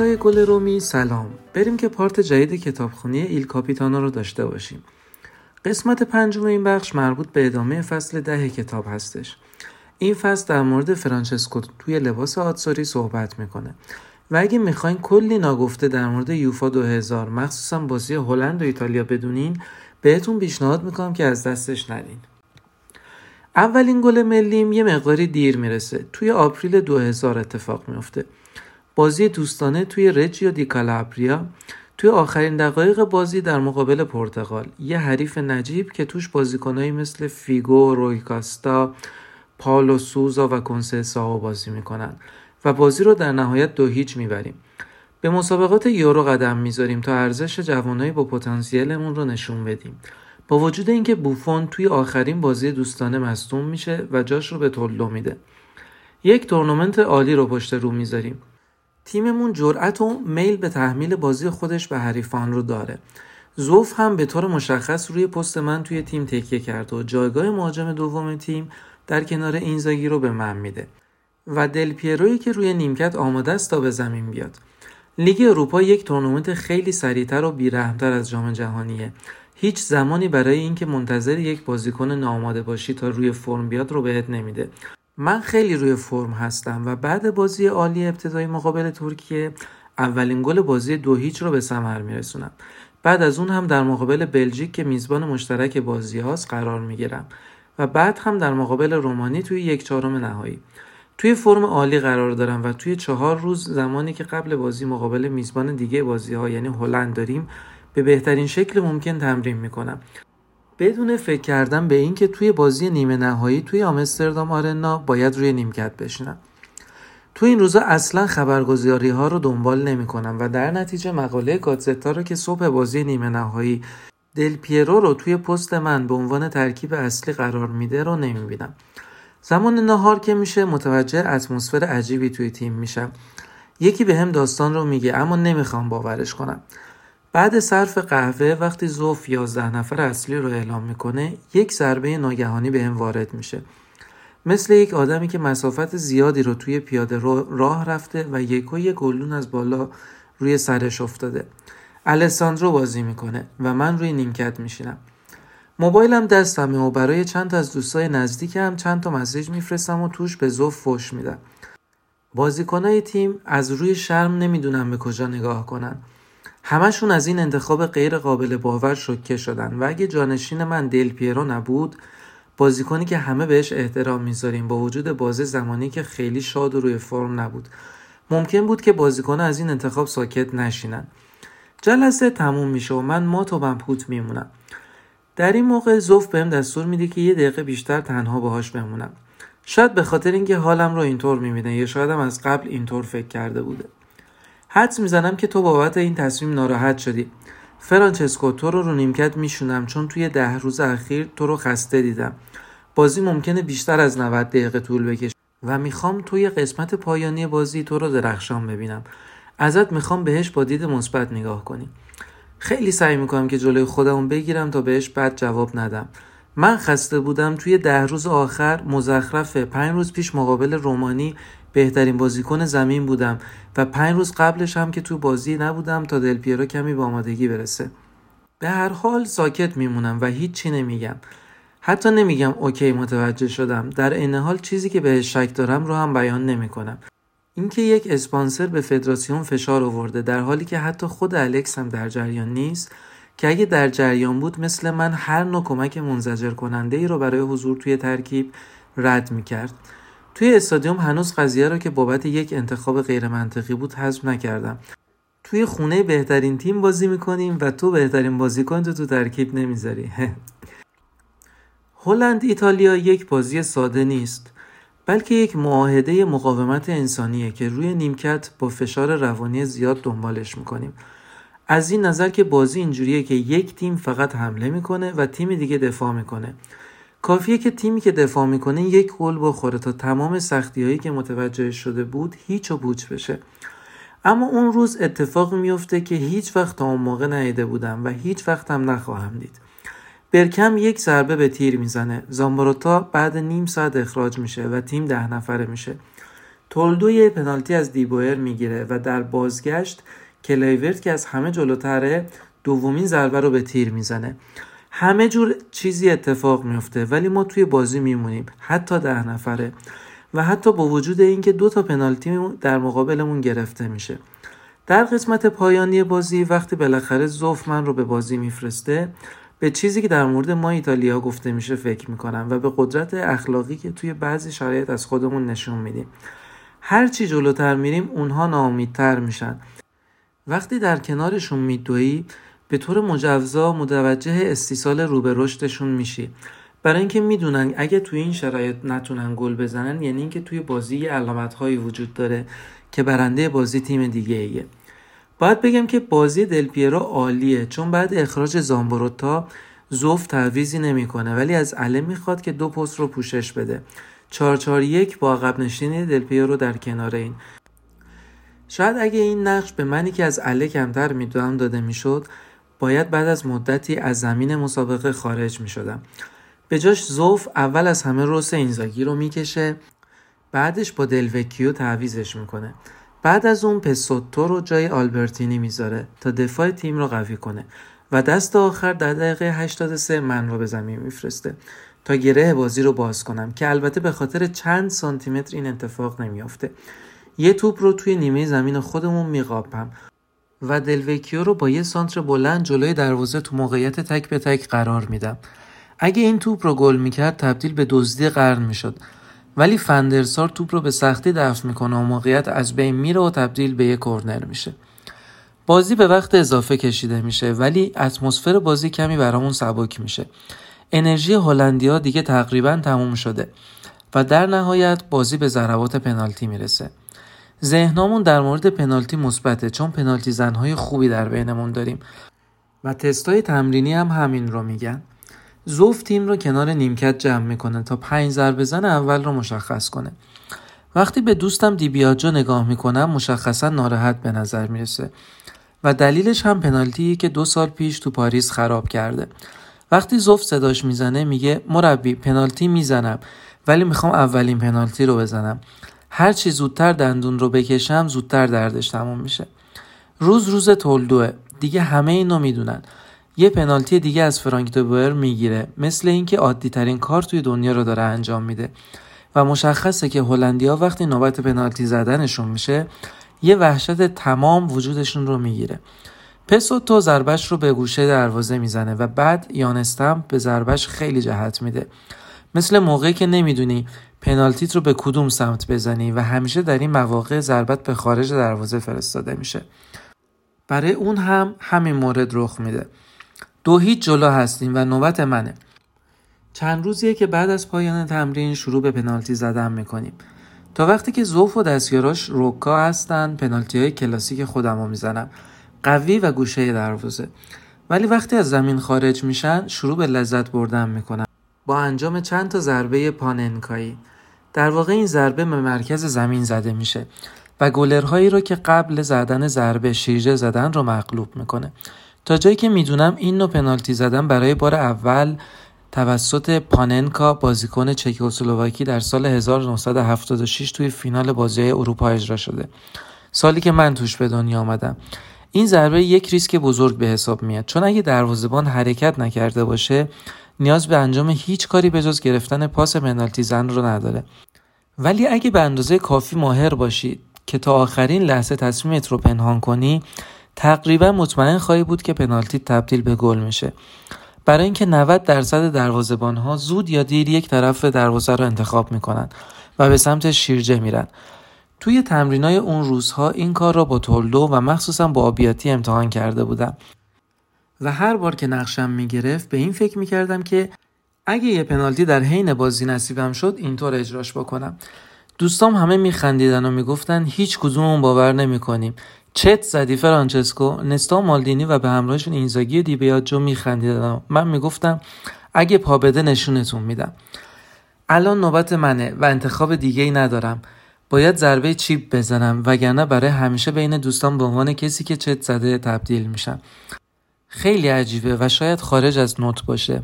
دوستای گل رومی سلام. بریم که part جدید کتابخونی Il Capitano رو داشته باشیم. قسمت پنجم این بخش مربوط به ادامه فصل ده کتاب هستش. این فصل در مورد فرانچسکو توی لباس azzurri صحبت می‌کنه. و اگه می‌خواین کلی ناگفته در مورد یورو 2000 مخصوصا بازی هلند و ایتالیا بدونین بهتون پیشنهاد می‌کنم که از دستش ندین اولین گل ملیم یه مقداری دیر می‌رسه. توی April 2000 اتفاق میفته بازی دوستانه توی رجیو دی کالابریا توی آخرین دقایق بازی در مقابل پرتغال. یه حریف نجیب که توش بازیکنایی مثل فیگو، رویکاستا، پالو سوزا و کنسه بازی می‌کنن و بازی رو در نهایت دو هیچ می‌بریم. به مسابقات یورو قدم می‌ذاریم تا ارزش جوانایی با پتانسیلمون رو نشون بدیم. با وجود اینکه بوفون توی آخرین بازی دوستانه مصدوم میشه و جاش رو به تولو میده. یک تورنمنت عالی رو پشت سر می‌ذاریم. تیممون جرأت و میل به تحمیل بازی خودش به حریفان رو داره. زوف هم به طور مشخص روی پست من توی تیم تکیه کرد و جایگاه مهاجم دوم تیم در کنار اینزاگی رو به من میده و دل پیروی که روی نیمکت آماده است تا به زمین بیاد. لیگ اروپا یک تورنمنت خیلی سریعتر و بیرحمتر از جام جهانیه. هیچ زمانی برای اینکه منتظر یک بازیکن ناآماده باشی تا روی فرم بیاد رو بهت نمیده. من خیلی روی فرم هستم و بعد بازی عالی ابتدایی مقابل ترکیه اولین گل بازی دو هیچ رو به ثمر میرسونم. بعد از اون هم در مقابل بلژیک که میزبان مشترک بازی هاست قرار می‌گیرم و بعد هم در مقابل رومانی توی یک چهارم نهایی. توی فرم عالی قرار دارم و توی چهار روز زمانی که قبل بازی مقابل میزبان دیگه بازی ها یعنی هلند داریم به بهترین شکل ممکن تمرین می‌کنم. بدون فکر کردن به اینکه توی بازی نیمه نهایی توی آمستردام آرنا باید روی نیمکت بشینم تو این روزا اصلا خبرگزاری ها رو دنبال نمی کنم و در نتیجه مقاله گاتزتا رو که صبح بازی نیمه نهایی دل پیرو رو توی پست من به عنوان ترکیب اصلی قرار میده رو نمی بینم. زمان نهار که میشه متوجه اتمسفر عجیبی توی تیم میشم. یکی به هم داستان رو میگه اما نمی‌خوام باورش کنم. بعد صرف قهوه وقتی زوف 11 نفر اصلی رو اعلام می‌کنه یک ضربه ناگهانی به هم وارد میشه. مثل یک آدمی که مسافت زیادی رو توی پیاده راه رفته و یکو یک گلون از بالا روی سرش افتاده. الساندرو بازی می‌کنه و من روی نیمکت میشینم. موبایلم دستمه و برای چند از دوستای نزدیکم چند تا مسیج میفرستم و توش به زوف فوش میدم. بازیکنای تیم از روی شرم نمی‌دونم به کجا نگاه کنن. همشون از این انتخاب غیر قابل باور شکه شدن و اگه جانشین من دل پیرو نبود بازیکنی که همه بهش احترام می‌ذاریم با وجود بازی زمانی که خیلی شاد و روی فرم نبود. ممکن بود که بازیکن از این انتخاب ساکت نشینن. جلسه تموم میشه و من ما تو پوت میمونم. در این موقع زوف بهم دستور میده که یه دقیقه بیشتر تنها باهاش بمونم. شاید به خاطر اینکه حالم رو اینطور می‌بینه یا شاید هم از قبل اینطور فکر کرده بوده. حدس می‌زنم که تو بابت این تصمیم ناراحت شدی. فرانچسکو تو رو رو نیمکت میشونم چون توی ده روز اخیر تو رو خسته دیدم. بازی ممکنه بیشتر از 90 دقیقه طول بکشه و می‌خوام توی قسمت پایانی بازی تو رو درخشان ببینم. ازت می‌خوام بهش با دید مثبت نگاه کنی. خیلی سعی می‌کنم که جلوی خودمون بگیرم تا بهش بد جواب ندم. من خسته بودم توی ده روز آخر مزخرفه پنج روز پیش مقابل رومانی بهترین بازیکن زمین بودم و پنج روز قبلش هم که تو بازی نبودم تا دل پیرو کمی به آمادگی برسه. به هر حال ساکت میمونم و هیچی نمیگم. حتی نمیگم اوکی متوجه شدم. در این حال چیزی که بهش شک دارم رو هم بیان نمی‌کنم. اینکه یک اسپانسر به فدراسیون فشار آورده در حالی که حتی خود الکس هم در جریان نیست که اگه در جریان بود مثل من هر نوع کمک منزجر کننده ای رو برای حضور توی ترکیب رد می‌کرد. توی استادیوم هنوز قضیه رو که بابت یک انتخاب غیر منطقی بود حذف نکردم. توی خونه بهترین تیم بازی می‌کنیم و تو بهترین بازیکن تو تو ترکیب نمی‌ذاری. هلند ایتالیا یک بازی ساده نیست بلکه یک معاهده مقاومت انسانیه که روی نیمکت با فشار روانی زیاد دنبالش می‌کنیم. از این نظر که بازی اینجوریه که یک تیم فقط حمله می‌کنه و تیم دیگه دفاع می‌کنه. کافیه که تیمی که دفاع می‌کنه یک گل بخوره تا تمام سختی هایی که متوجه شده بود هیچ و بوچ بشه. اما اون روز اتفاق میفته که هیچ وقت تا اون موقع ندیده بودم و هیچ وقت هم نخواهم دید. برکم یک ضربه به تیر می‌زنه. زامبروتا بعد نیم ساعت اخراج میشه و تیم ده نفره میشه. تولدو یه پنالتی از دیبویر می‌گیره و در بازگشت کلیورت که از همه جلوتره دومین ضربه رو به تیر می‌زنه. همه جور چیزی اتفاق میفته ولی ما توی بازی میمونیم. حتی ده نفره. و حتی با وجود اینکه دو تا پنالتی در مقابلمون گرفته میشه. در قسمت پایانی بازی وقتی بالاخره زوف من رو به بازی میفرسته به چیزی که در مورد ما ایتالیا گفته میشه فکر می‌کنم و به قدرت اخلاقی که توی بعضی شرایط از خودمون نشون میدیم. هرچی جلوتر میریم اونها ناامیدتر میشن. وقتی در کنارشون میدویی به طور مجوزا متوجه استیصال رو به رشدشون میشی. برای اینکه می‌دونن اگه توی این شرایط نتونن گل بزنن یعنی اینکه توی بازی علامت هایی وجود داره که برنده بازی تیم دیگه ایه. باید بگم که بازی دل پیرو عالیه چون بعد اخراج زامبروتا زوف تعویزی نمی‌کنه ولی از اله می‌خواد که دو پست رو پوشش بده. 441 با عقب نشینی دل پیرو در کنار این. شاید اگه این نقش به منی که از اله کمتر می‌دونم داده می‌شد باید بعد از مدتی از زمین مسابقه خارج می‌شدم. به جاش زوف اول از همه روس اینزاگی رو می‌کشه بعدش با دلوکیو تعویزش می‌کنه. بعد از اون پسوتو رو جای آلبرتینی می‌ذاره تا دفاع تیم رو قوی کنه و دست آخر در دقیقه 83 من رو به زمین میفرسته تا گره بازی رو باز کنم که البته به خاطر چند سانتیمتر این اتفاق نمیافته. یه توپ رو توی نیمه زمین خودمون میقاپم. و دلوکیو رو با یه سانتر بلند جلوی دروازه تو موقعیت تک به تک قرار میدم. اگه این توپ رو گل می‌کرد تبدیل به دزدی قرن می‌شد. ولی فندرسار توپ رو به سختی دفع می‌کنه و موقعیت از بین میره و تبدیل به یک کرنر میشه. بازی به وقت اضافه کشیده میشه ولی اتمسفر بازی کمی برامون سبک میشه. انرژی هلندیا دیگه تقریبا تموم شده و در نهایت بازی به ضربات پنالتی می‌رسه. ذهنمون در مورد پنالتی مثبته چون پنالتی زنهای خوبی در بینمون داریم. و تستای تمرینی هم همین رو میگن. زوف تیم رو کنار نیمکت جمع می‌کنه تا پنج ضربه زن اول رو مشخص کنه. وقتی به دوستم دیبیاجو نگاه می‌کنم مشخصا ناراحت به نظر می‌رسه. و دلیلش هم پنالتی که دو سال پیش تو پاریس خراب کرده. وقتی زوف صداش می‌زنه میگه مربی پنالتی می‌زنم ولی می‌خوام اولین پنالتی رو بزنم. هر چی زودتر دندون رو بکشم زودتر دردش تموم میشه. روز روز تولدوه. دیگه همه اینو می‌دونن. یه پنالتی دیگه از فرانک دوبر می‌گیره. مثل اینکه عادی ترین کار توی دنیا رو داره انجام میده. و مشخصه که هلندیا وقتی نوبت پنالتی زدنشون میشه یه وحشت تمام وجودشون رو می‌گیره. پسوتو ضربش رو به گوشه دروازه می‌زنه و بعد یانستم به ضربش خیلی جهت میده. مثل موقعی که نمی‌دونی پنالتیت رو به کدوم سمت بزنی و همیشه در این مواقع ضربت به خارج دروازه فرستاده میشه. برای اون هم همین مورد رخ میده. دو هیچ جلو هستیم و نوبت منه. چند روزیه که بعد از پایان تمرین شروع به پنالتی زدن می‌کنیم. تا وقتی که زوف و دستیاراش روکا هستن پنالتی های کلاسیک خودم رو می‌زنم. قوی و گوشه دروازه. ولی وقتی از زمین خارج میشن شروع به لذت بردن می‌کنن با انجام چند تا ضربه پاننکایی. در واقع این ضربه به مرکز زمین زده میشه و گلرهایی رو که قبل زدن ضربه شیرجه زدن رو مغلوب می‌کنه. تا جایی که می‌دونم این نوع پنالتی زدن برای بار اول توسط پاننکا بازیکن چکسلواکی در سال 1976 توی فینال بازی اروپا اجرا شده. سالی که من توش به دنیا آمدم. این ضربه یک ریسک بزرگ به حساب میاد. چون اگه دروازه‌بان حرکت نکرده باشه نیاز به انجام هیچ کاری به جز گرفتن پاس پنالتی زن رو نداره. ولی اگه به اندازه کافی ماهر باشی که تا آخرین لحظه تصمیمت رو پنهان کنی تقریبا مطمئن خواهی بود که پنالتی تبدیل به گل میشه. برای اینکه 90 درصد دروازه‌بان ها زود یا دیر یک طرف دروازه رو انتخاب می‌کنن و به سمت شیرجه میرن. توی تمرینای اون روزها این کار را با تولدو و مخصوصا با آبیاتی امتحان کرده بودم. و هر بار که نقشم می‌گرفت به این فکر می‌کردم که اگه یه پنالتی در حین بازی نصیبم شد اینطور اجراش بکنم. دوستام همه میخندیدن و می‌گفتن هیچ کدوممون باور نمی‌کنیم. چت زدی فرانچسکو نستا مالدینی و به همراهشون اینزاگی و دیبیاجو میخندیدن من می‌گفتم اگه پا بده نشونتون میدم. الان نوبت منه و انتخاب دیگه ای ندارم. باید ضربه چیپ بزنم وگرنه برای همیشه بین دوستان به عنوان کسی که چت زده تبدیل میشم. خیلی عجیبه و شاید خارج از نوت باشه.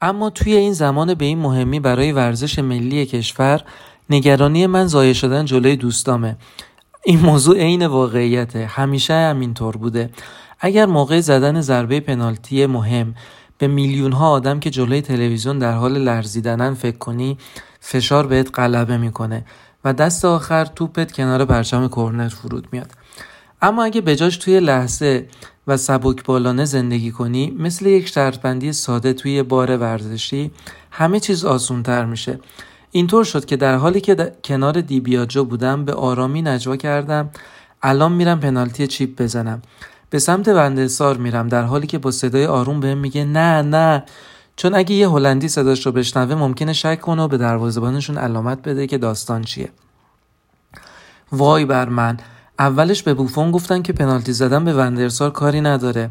اما توی این زمان به این مهمی برای ورزش ملی کشور نگرانی من ضایع شدن جلوی دوستامه. این موضوع عین واقعیته. همیشه همینطور بوده. اگر موقع زدن ضربه پنالتی مهم به میلیون ها آدم که جلوی تلویزیون در حال لرزیدنن فکر کنی فشار بهت غلبه می‌کنه و دست آخر توپت کنار پرچم کرنر فرود میاد. اما اگه بجاش توی لحظه و سبک بالانه زندگی کنی مثل یک شرطبندی ساده توی بار ورزشی همه چیز آسونتر میشه. اینطور شد که در حالی که کنار دیبیاجو بودم به آرامی نجوا کردم. الان میرم پنالتی چیپ بزنم. به سمت وندسار میرم در حالی که با صدای آروم بهم میگه نه نه. چون اگه یه هلندی صداش رو بشنوه ممکنه شک کنه و به دروازه‌بانشون علامت بده که داستان چیه. وای بر من. اولش به بوفون گفتن که پنالتی زدن به وندرسار کاری نداره.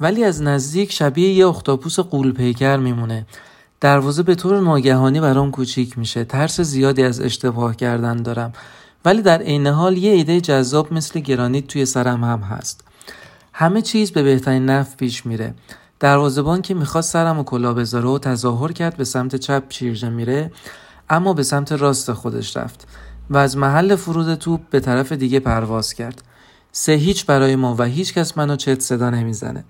ولی از نزدیک شبیه یه اختاپوس قول پیکر میمونه. دروازه به طور ناگهانی برام کوچیک میشه. ترس زیادی از اشتباه کردن دارم. ولی در عین حال یه ایده جذاب مثل گرانیت توی سرم هم هست. همه چیز به بهترین نفع پیش میره. دروازهبان که می‌خواست سرم و کلا بذاره و تظاهر کرد به سمت چپ شیرجه میره اما به سمت راست خودش رفت. و از محل فرود توپ به طرف دیگه پرواز کرد. سه هیچ برای ما و هیچ کس منو چت صدا نمی‌زنه.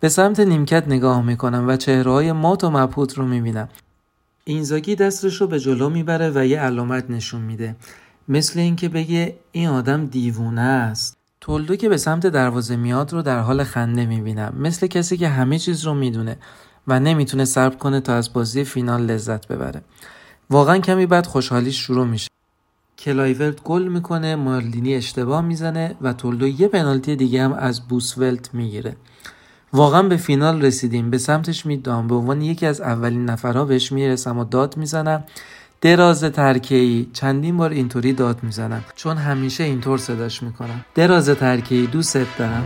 به سمت نیمکت نگاه می‌کنم و چهره های مات و مبهوت رو می‌بینم. اینزاگی دستش رو به جلو می‌بره و یه علامت نشون میده. مثل اینکه بگه این آدم دیوونه است. تولدو که به سمت دروازه میاد رو در حال خنده می‌بینم. مثل کسی که همه چیز رو می‌دونه و نمی‌تونه صبر کنه تا از بازی فینال لذت ببره. واقعا کمی بعد خوشحالیش شروع میشه. کلایورت گل می‌کنه مالدینی اشتباه می‌زنه و تولدو یه پنالتی دیگه هم از بوسفلت می‌گیره. واقعا به فینال رسیدیم. به سمتش میدام. به عنوان یکی از اولین نفرها بهش می‌رسم و داد می‌زنم. دراز ترکیی چندین بار اینطوری داد می‌زنم. چون همیشه اینطور صداش می‌کنم. دراز ترکیی دوست دارم.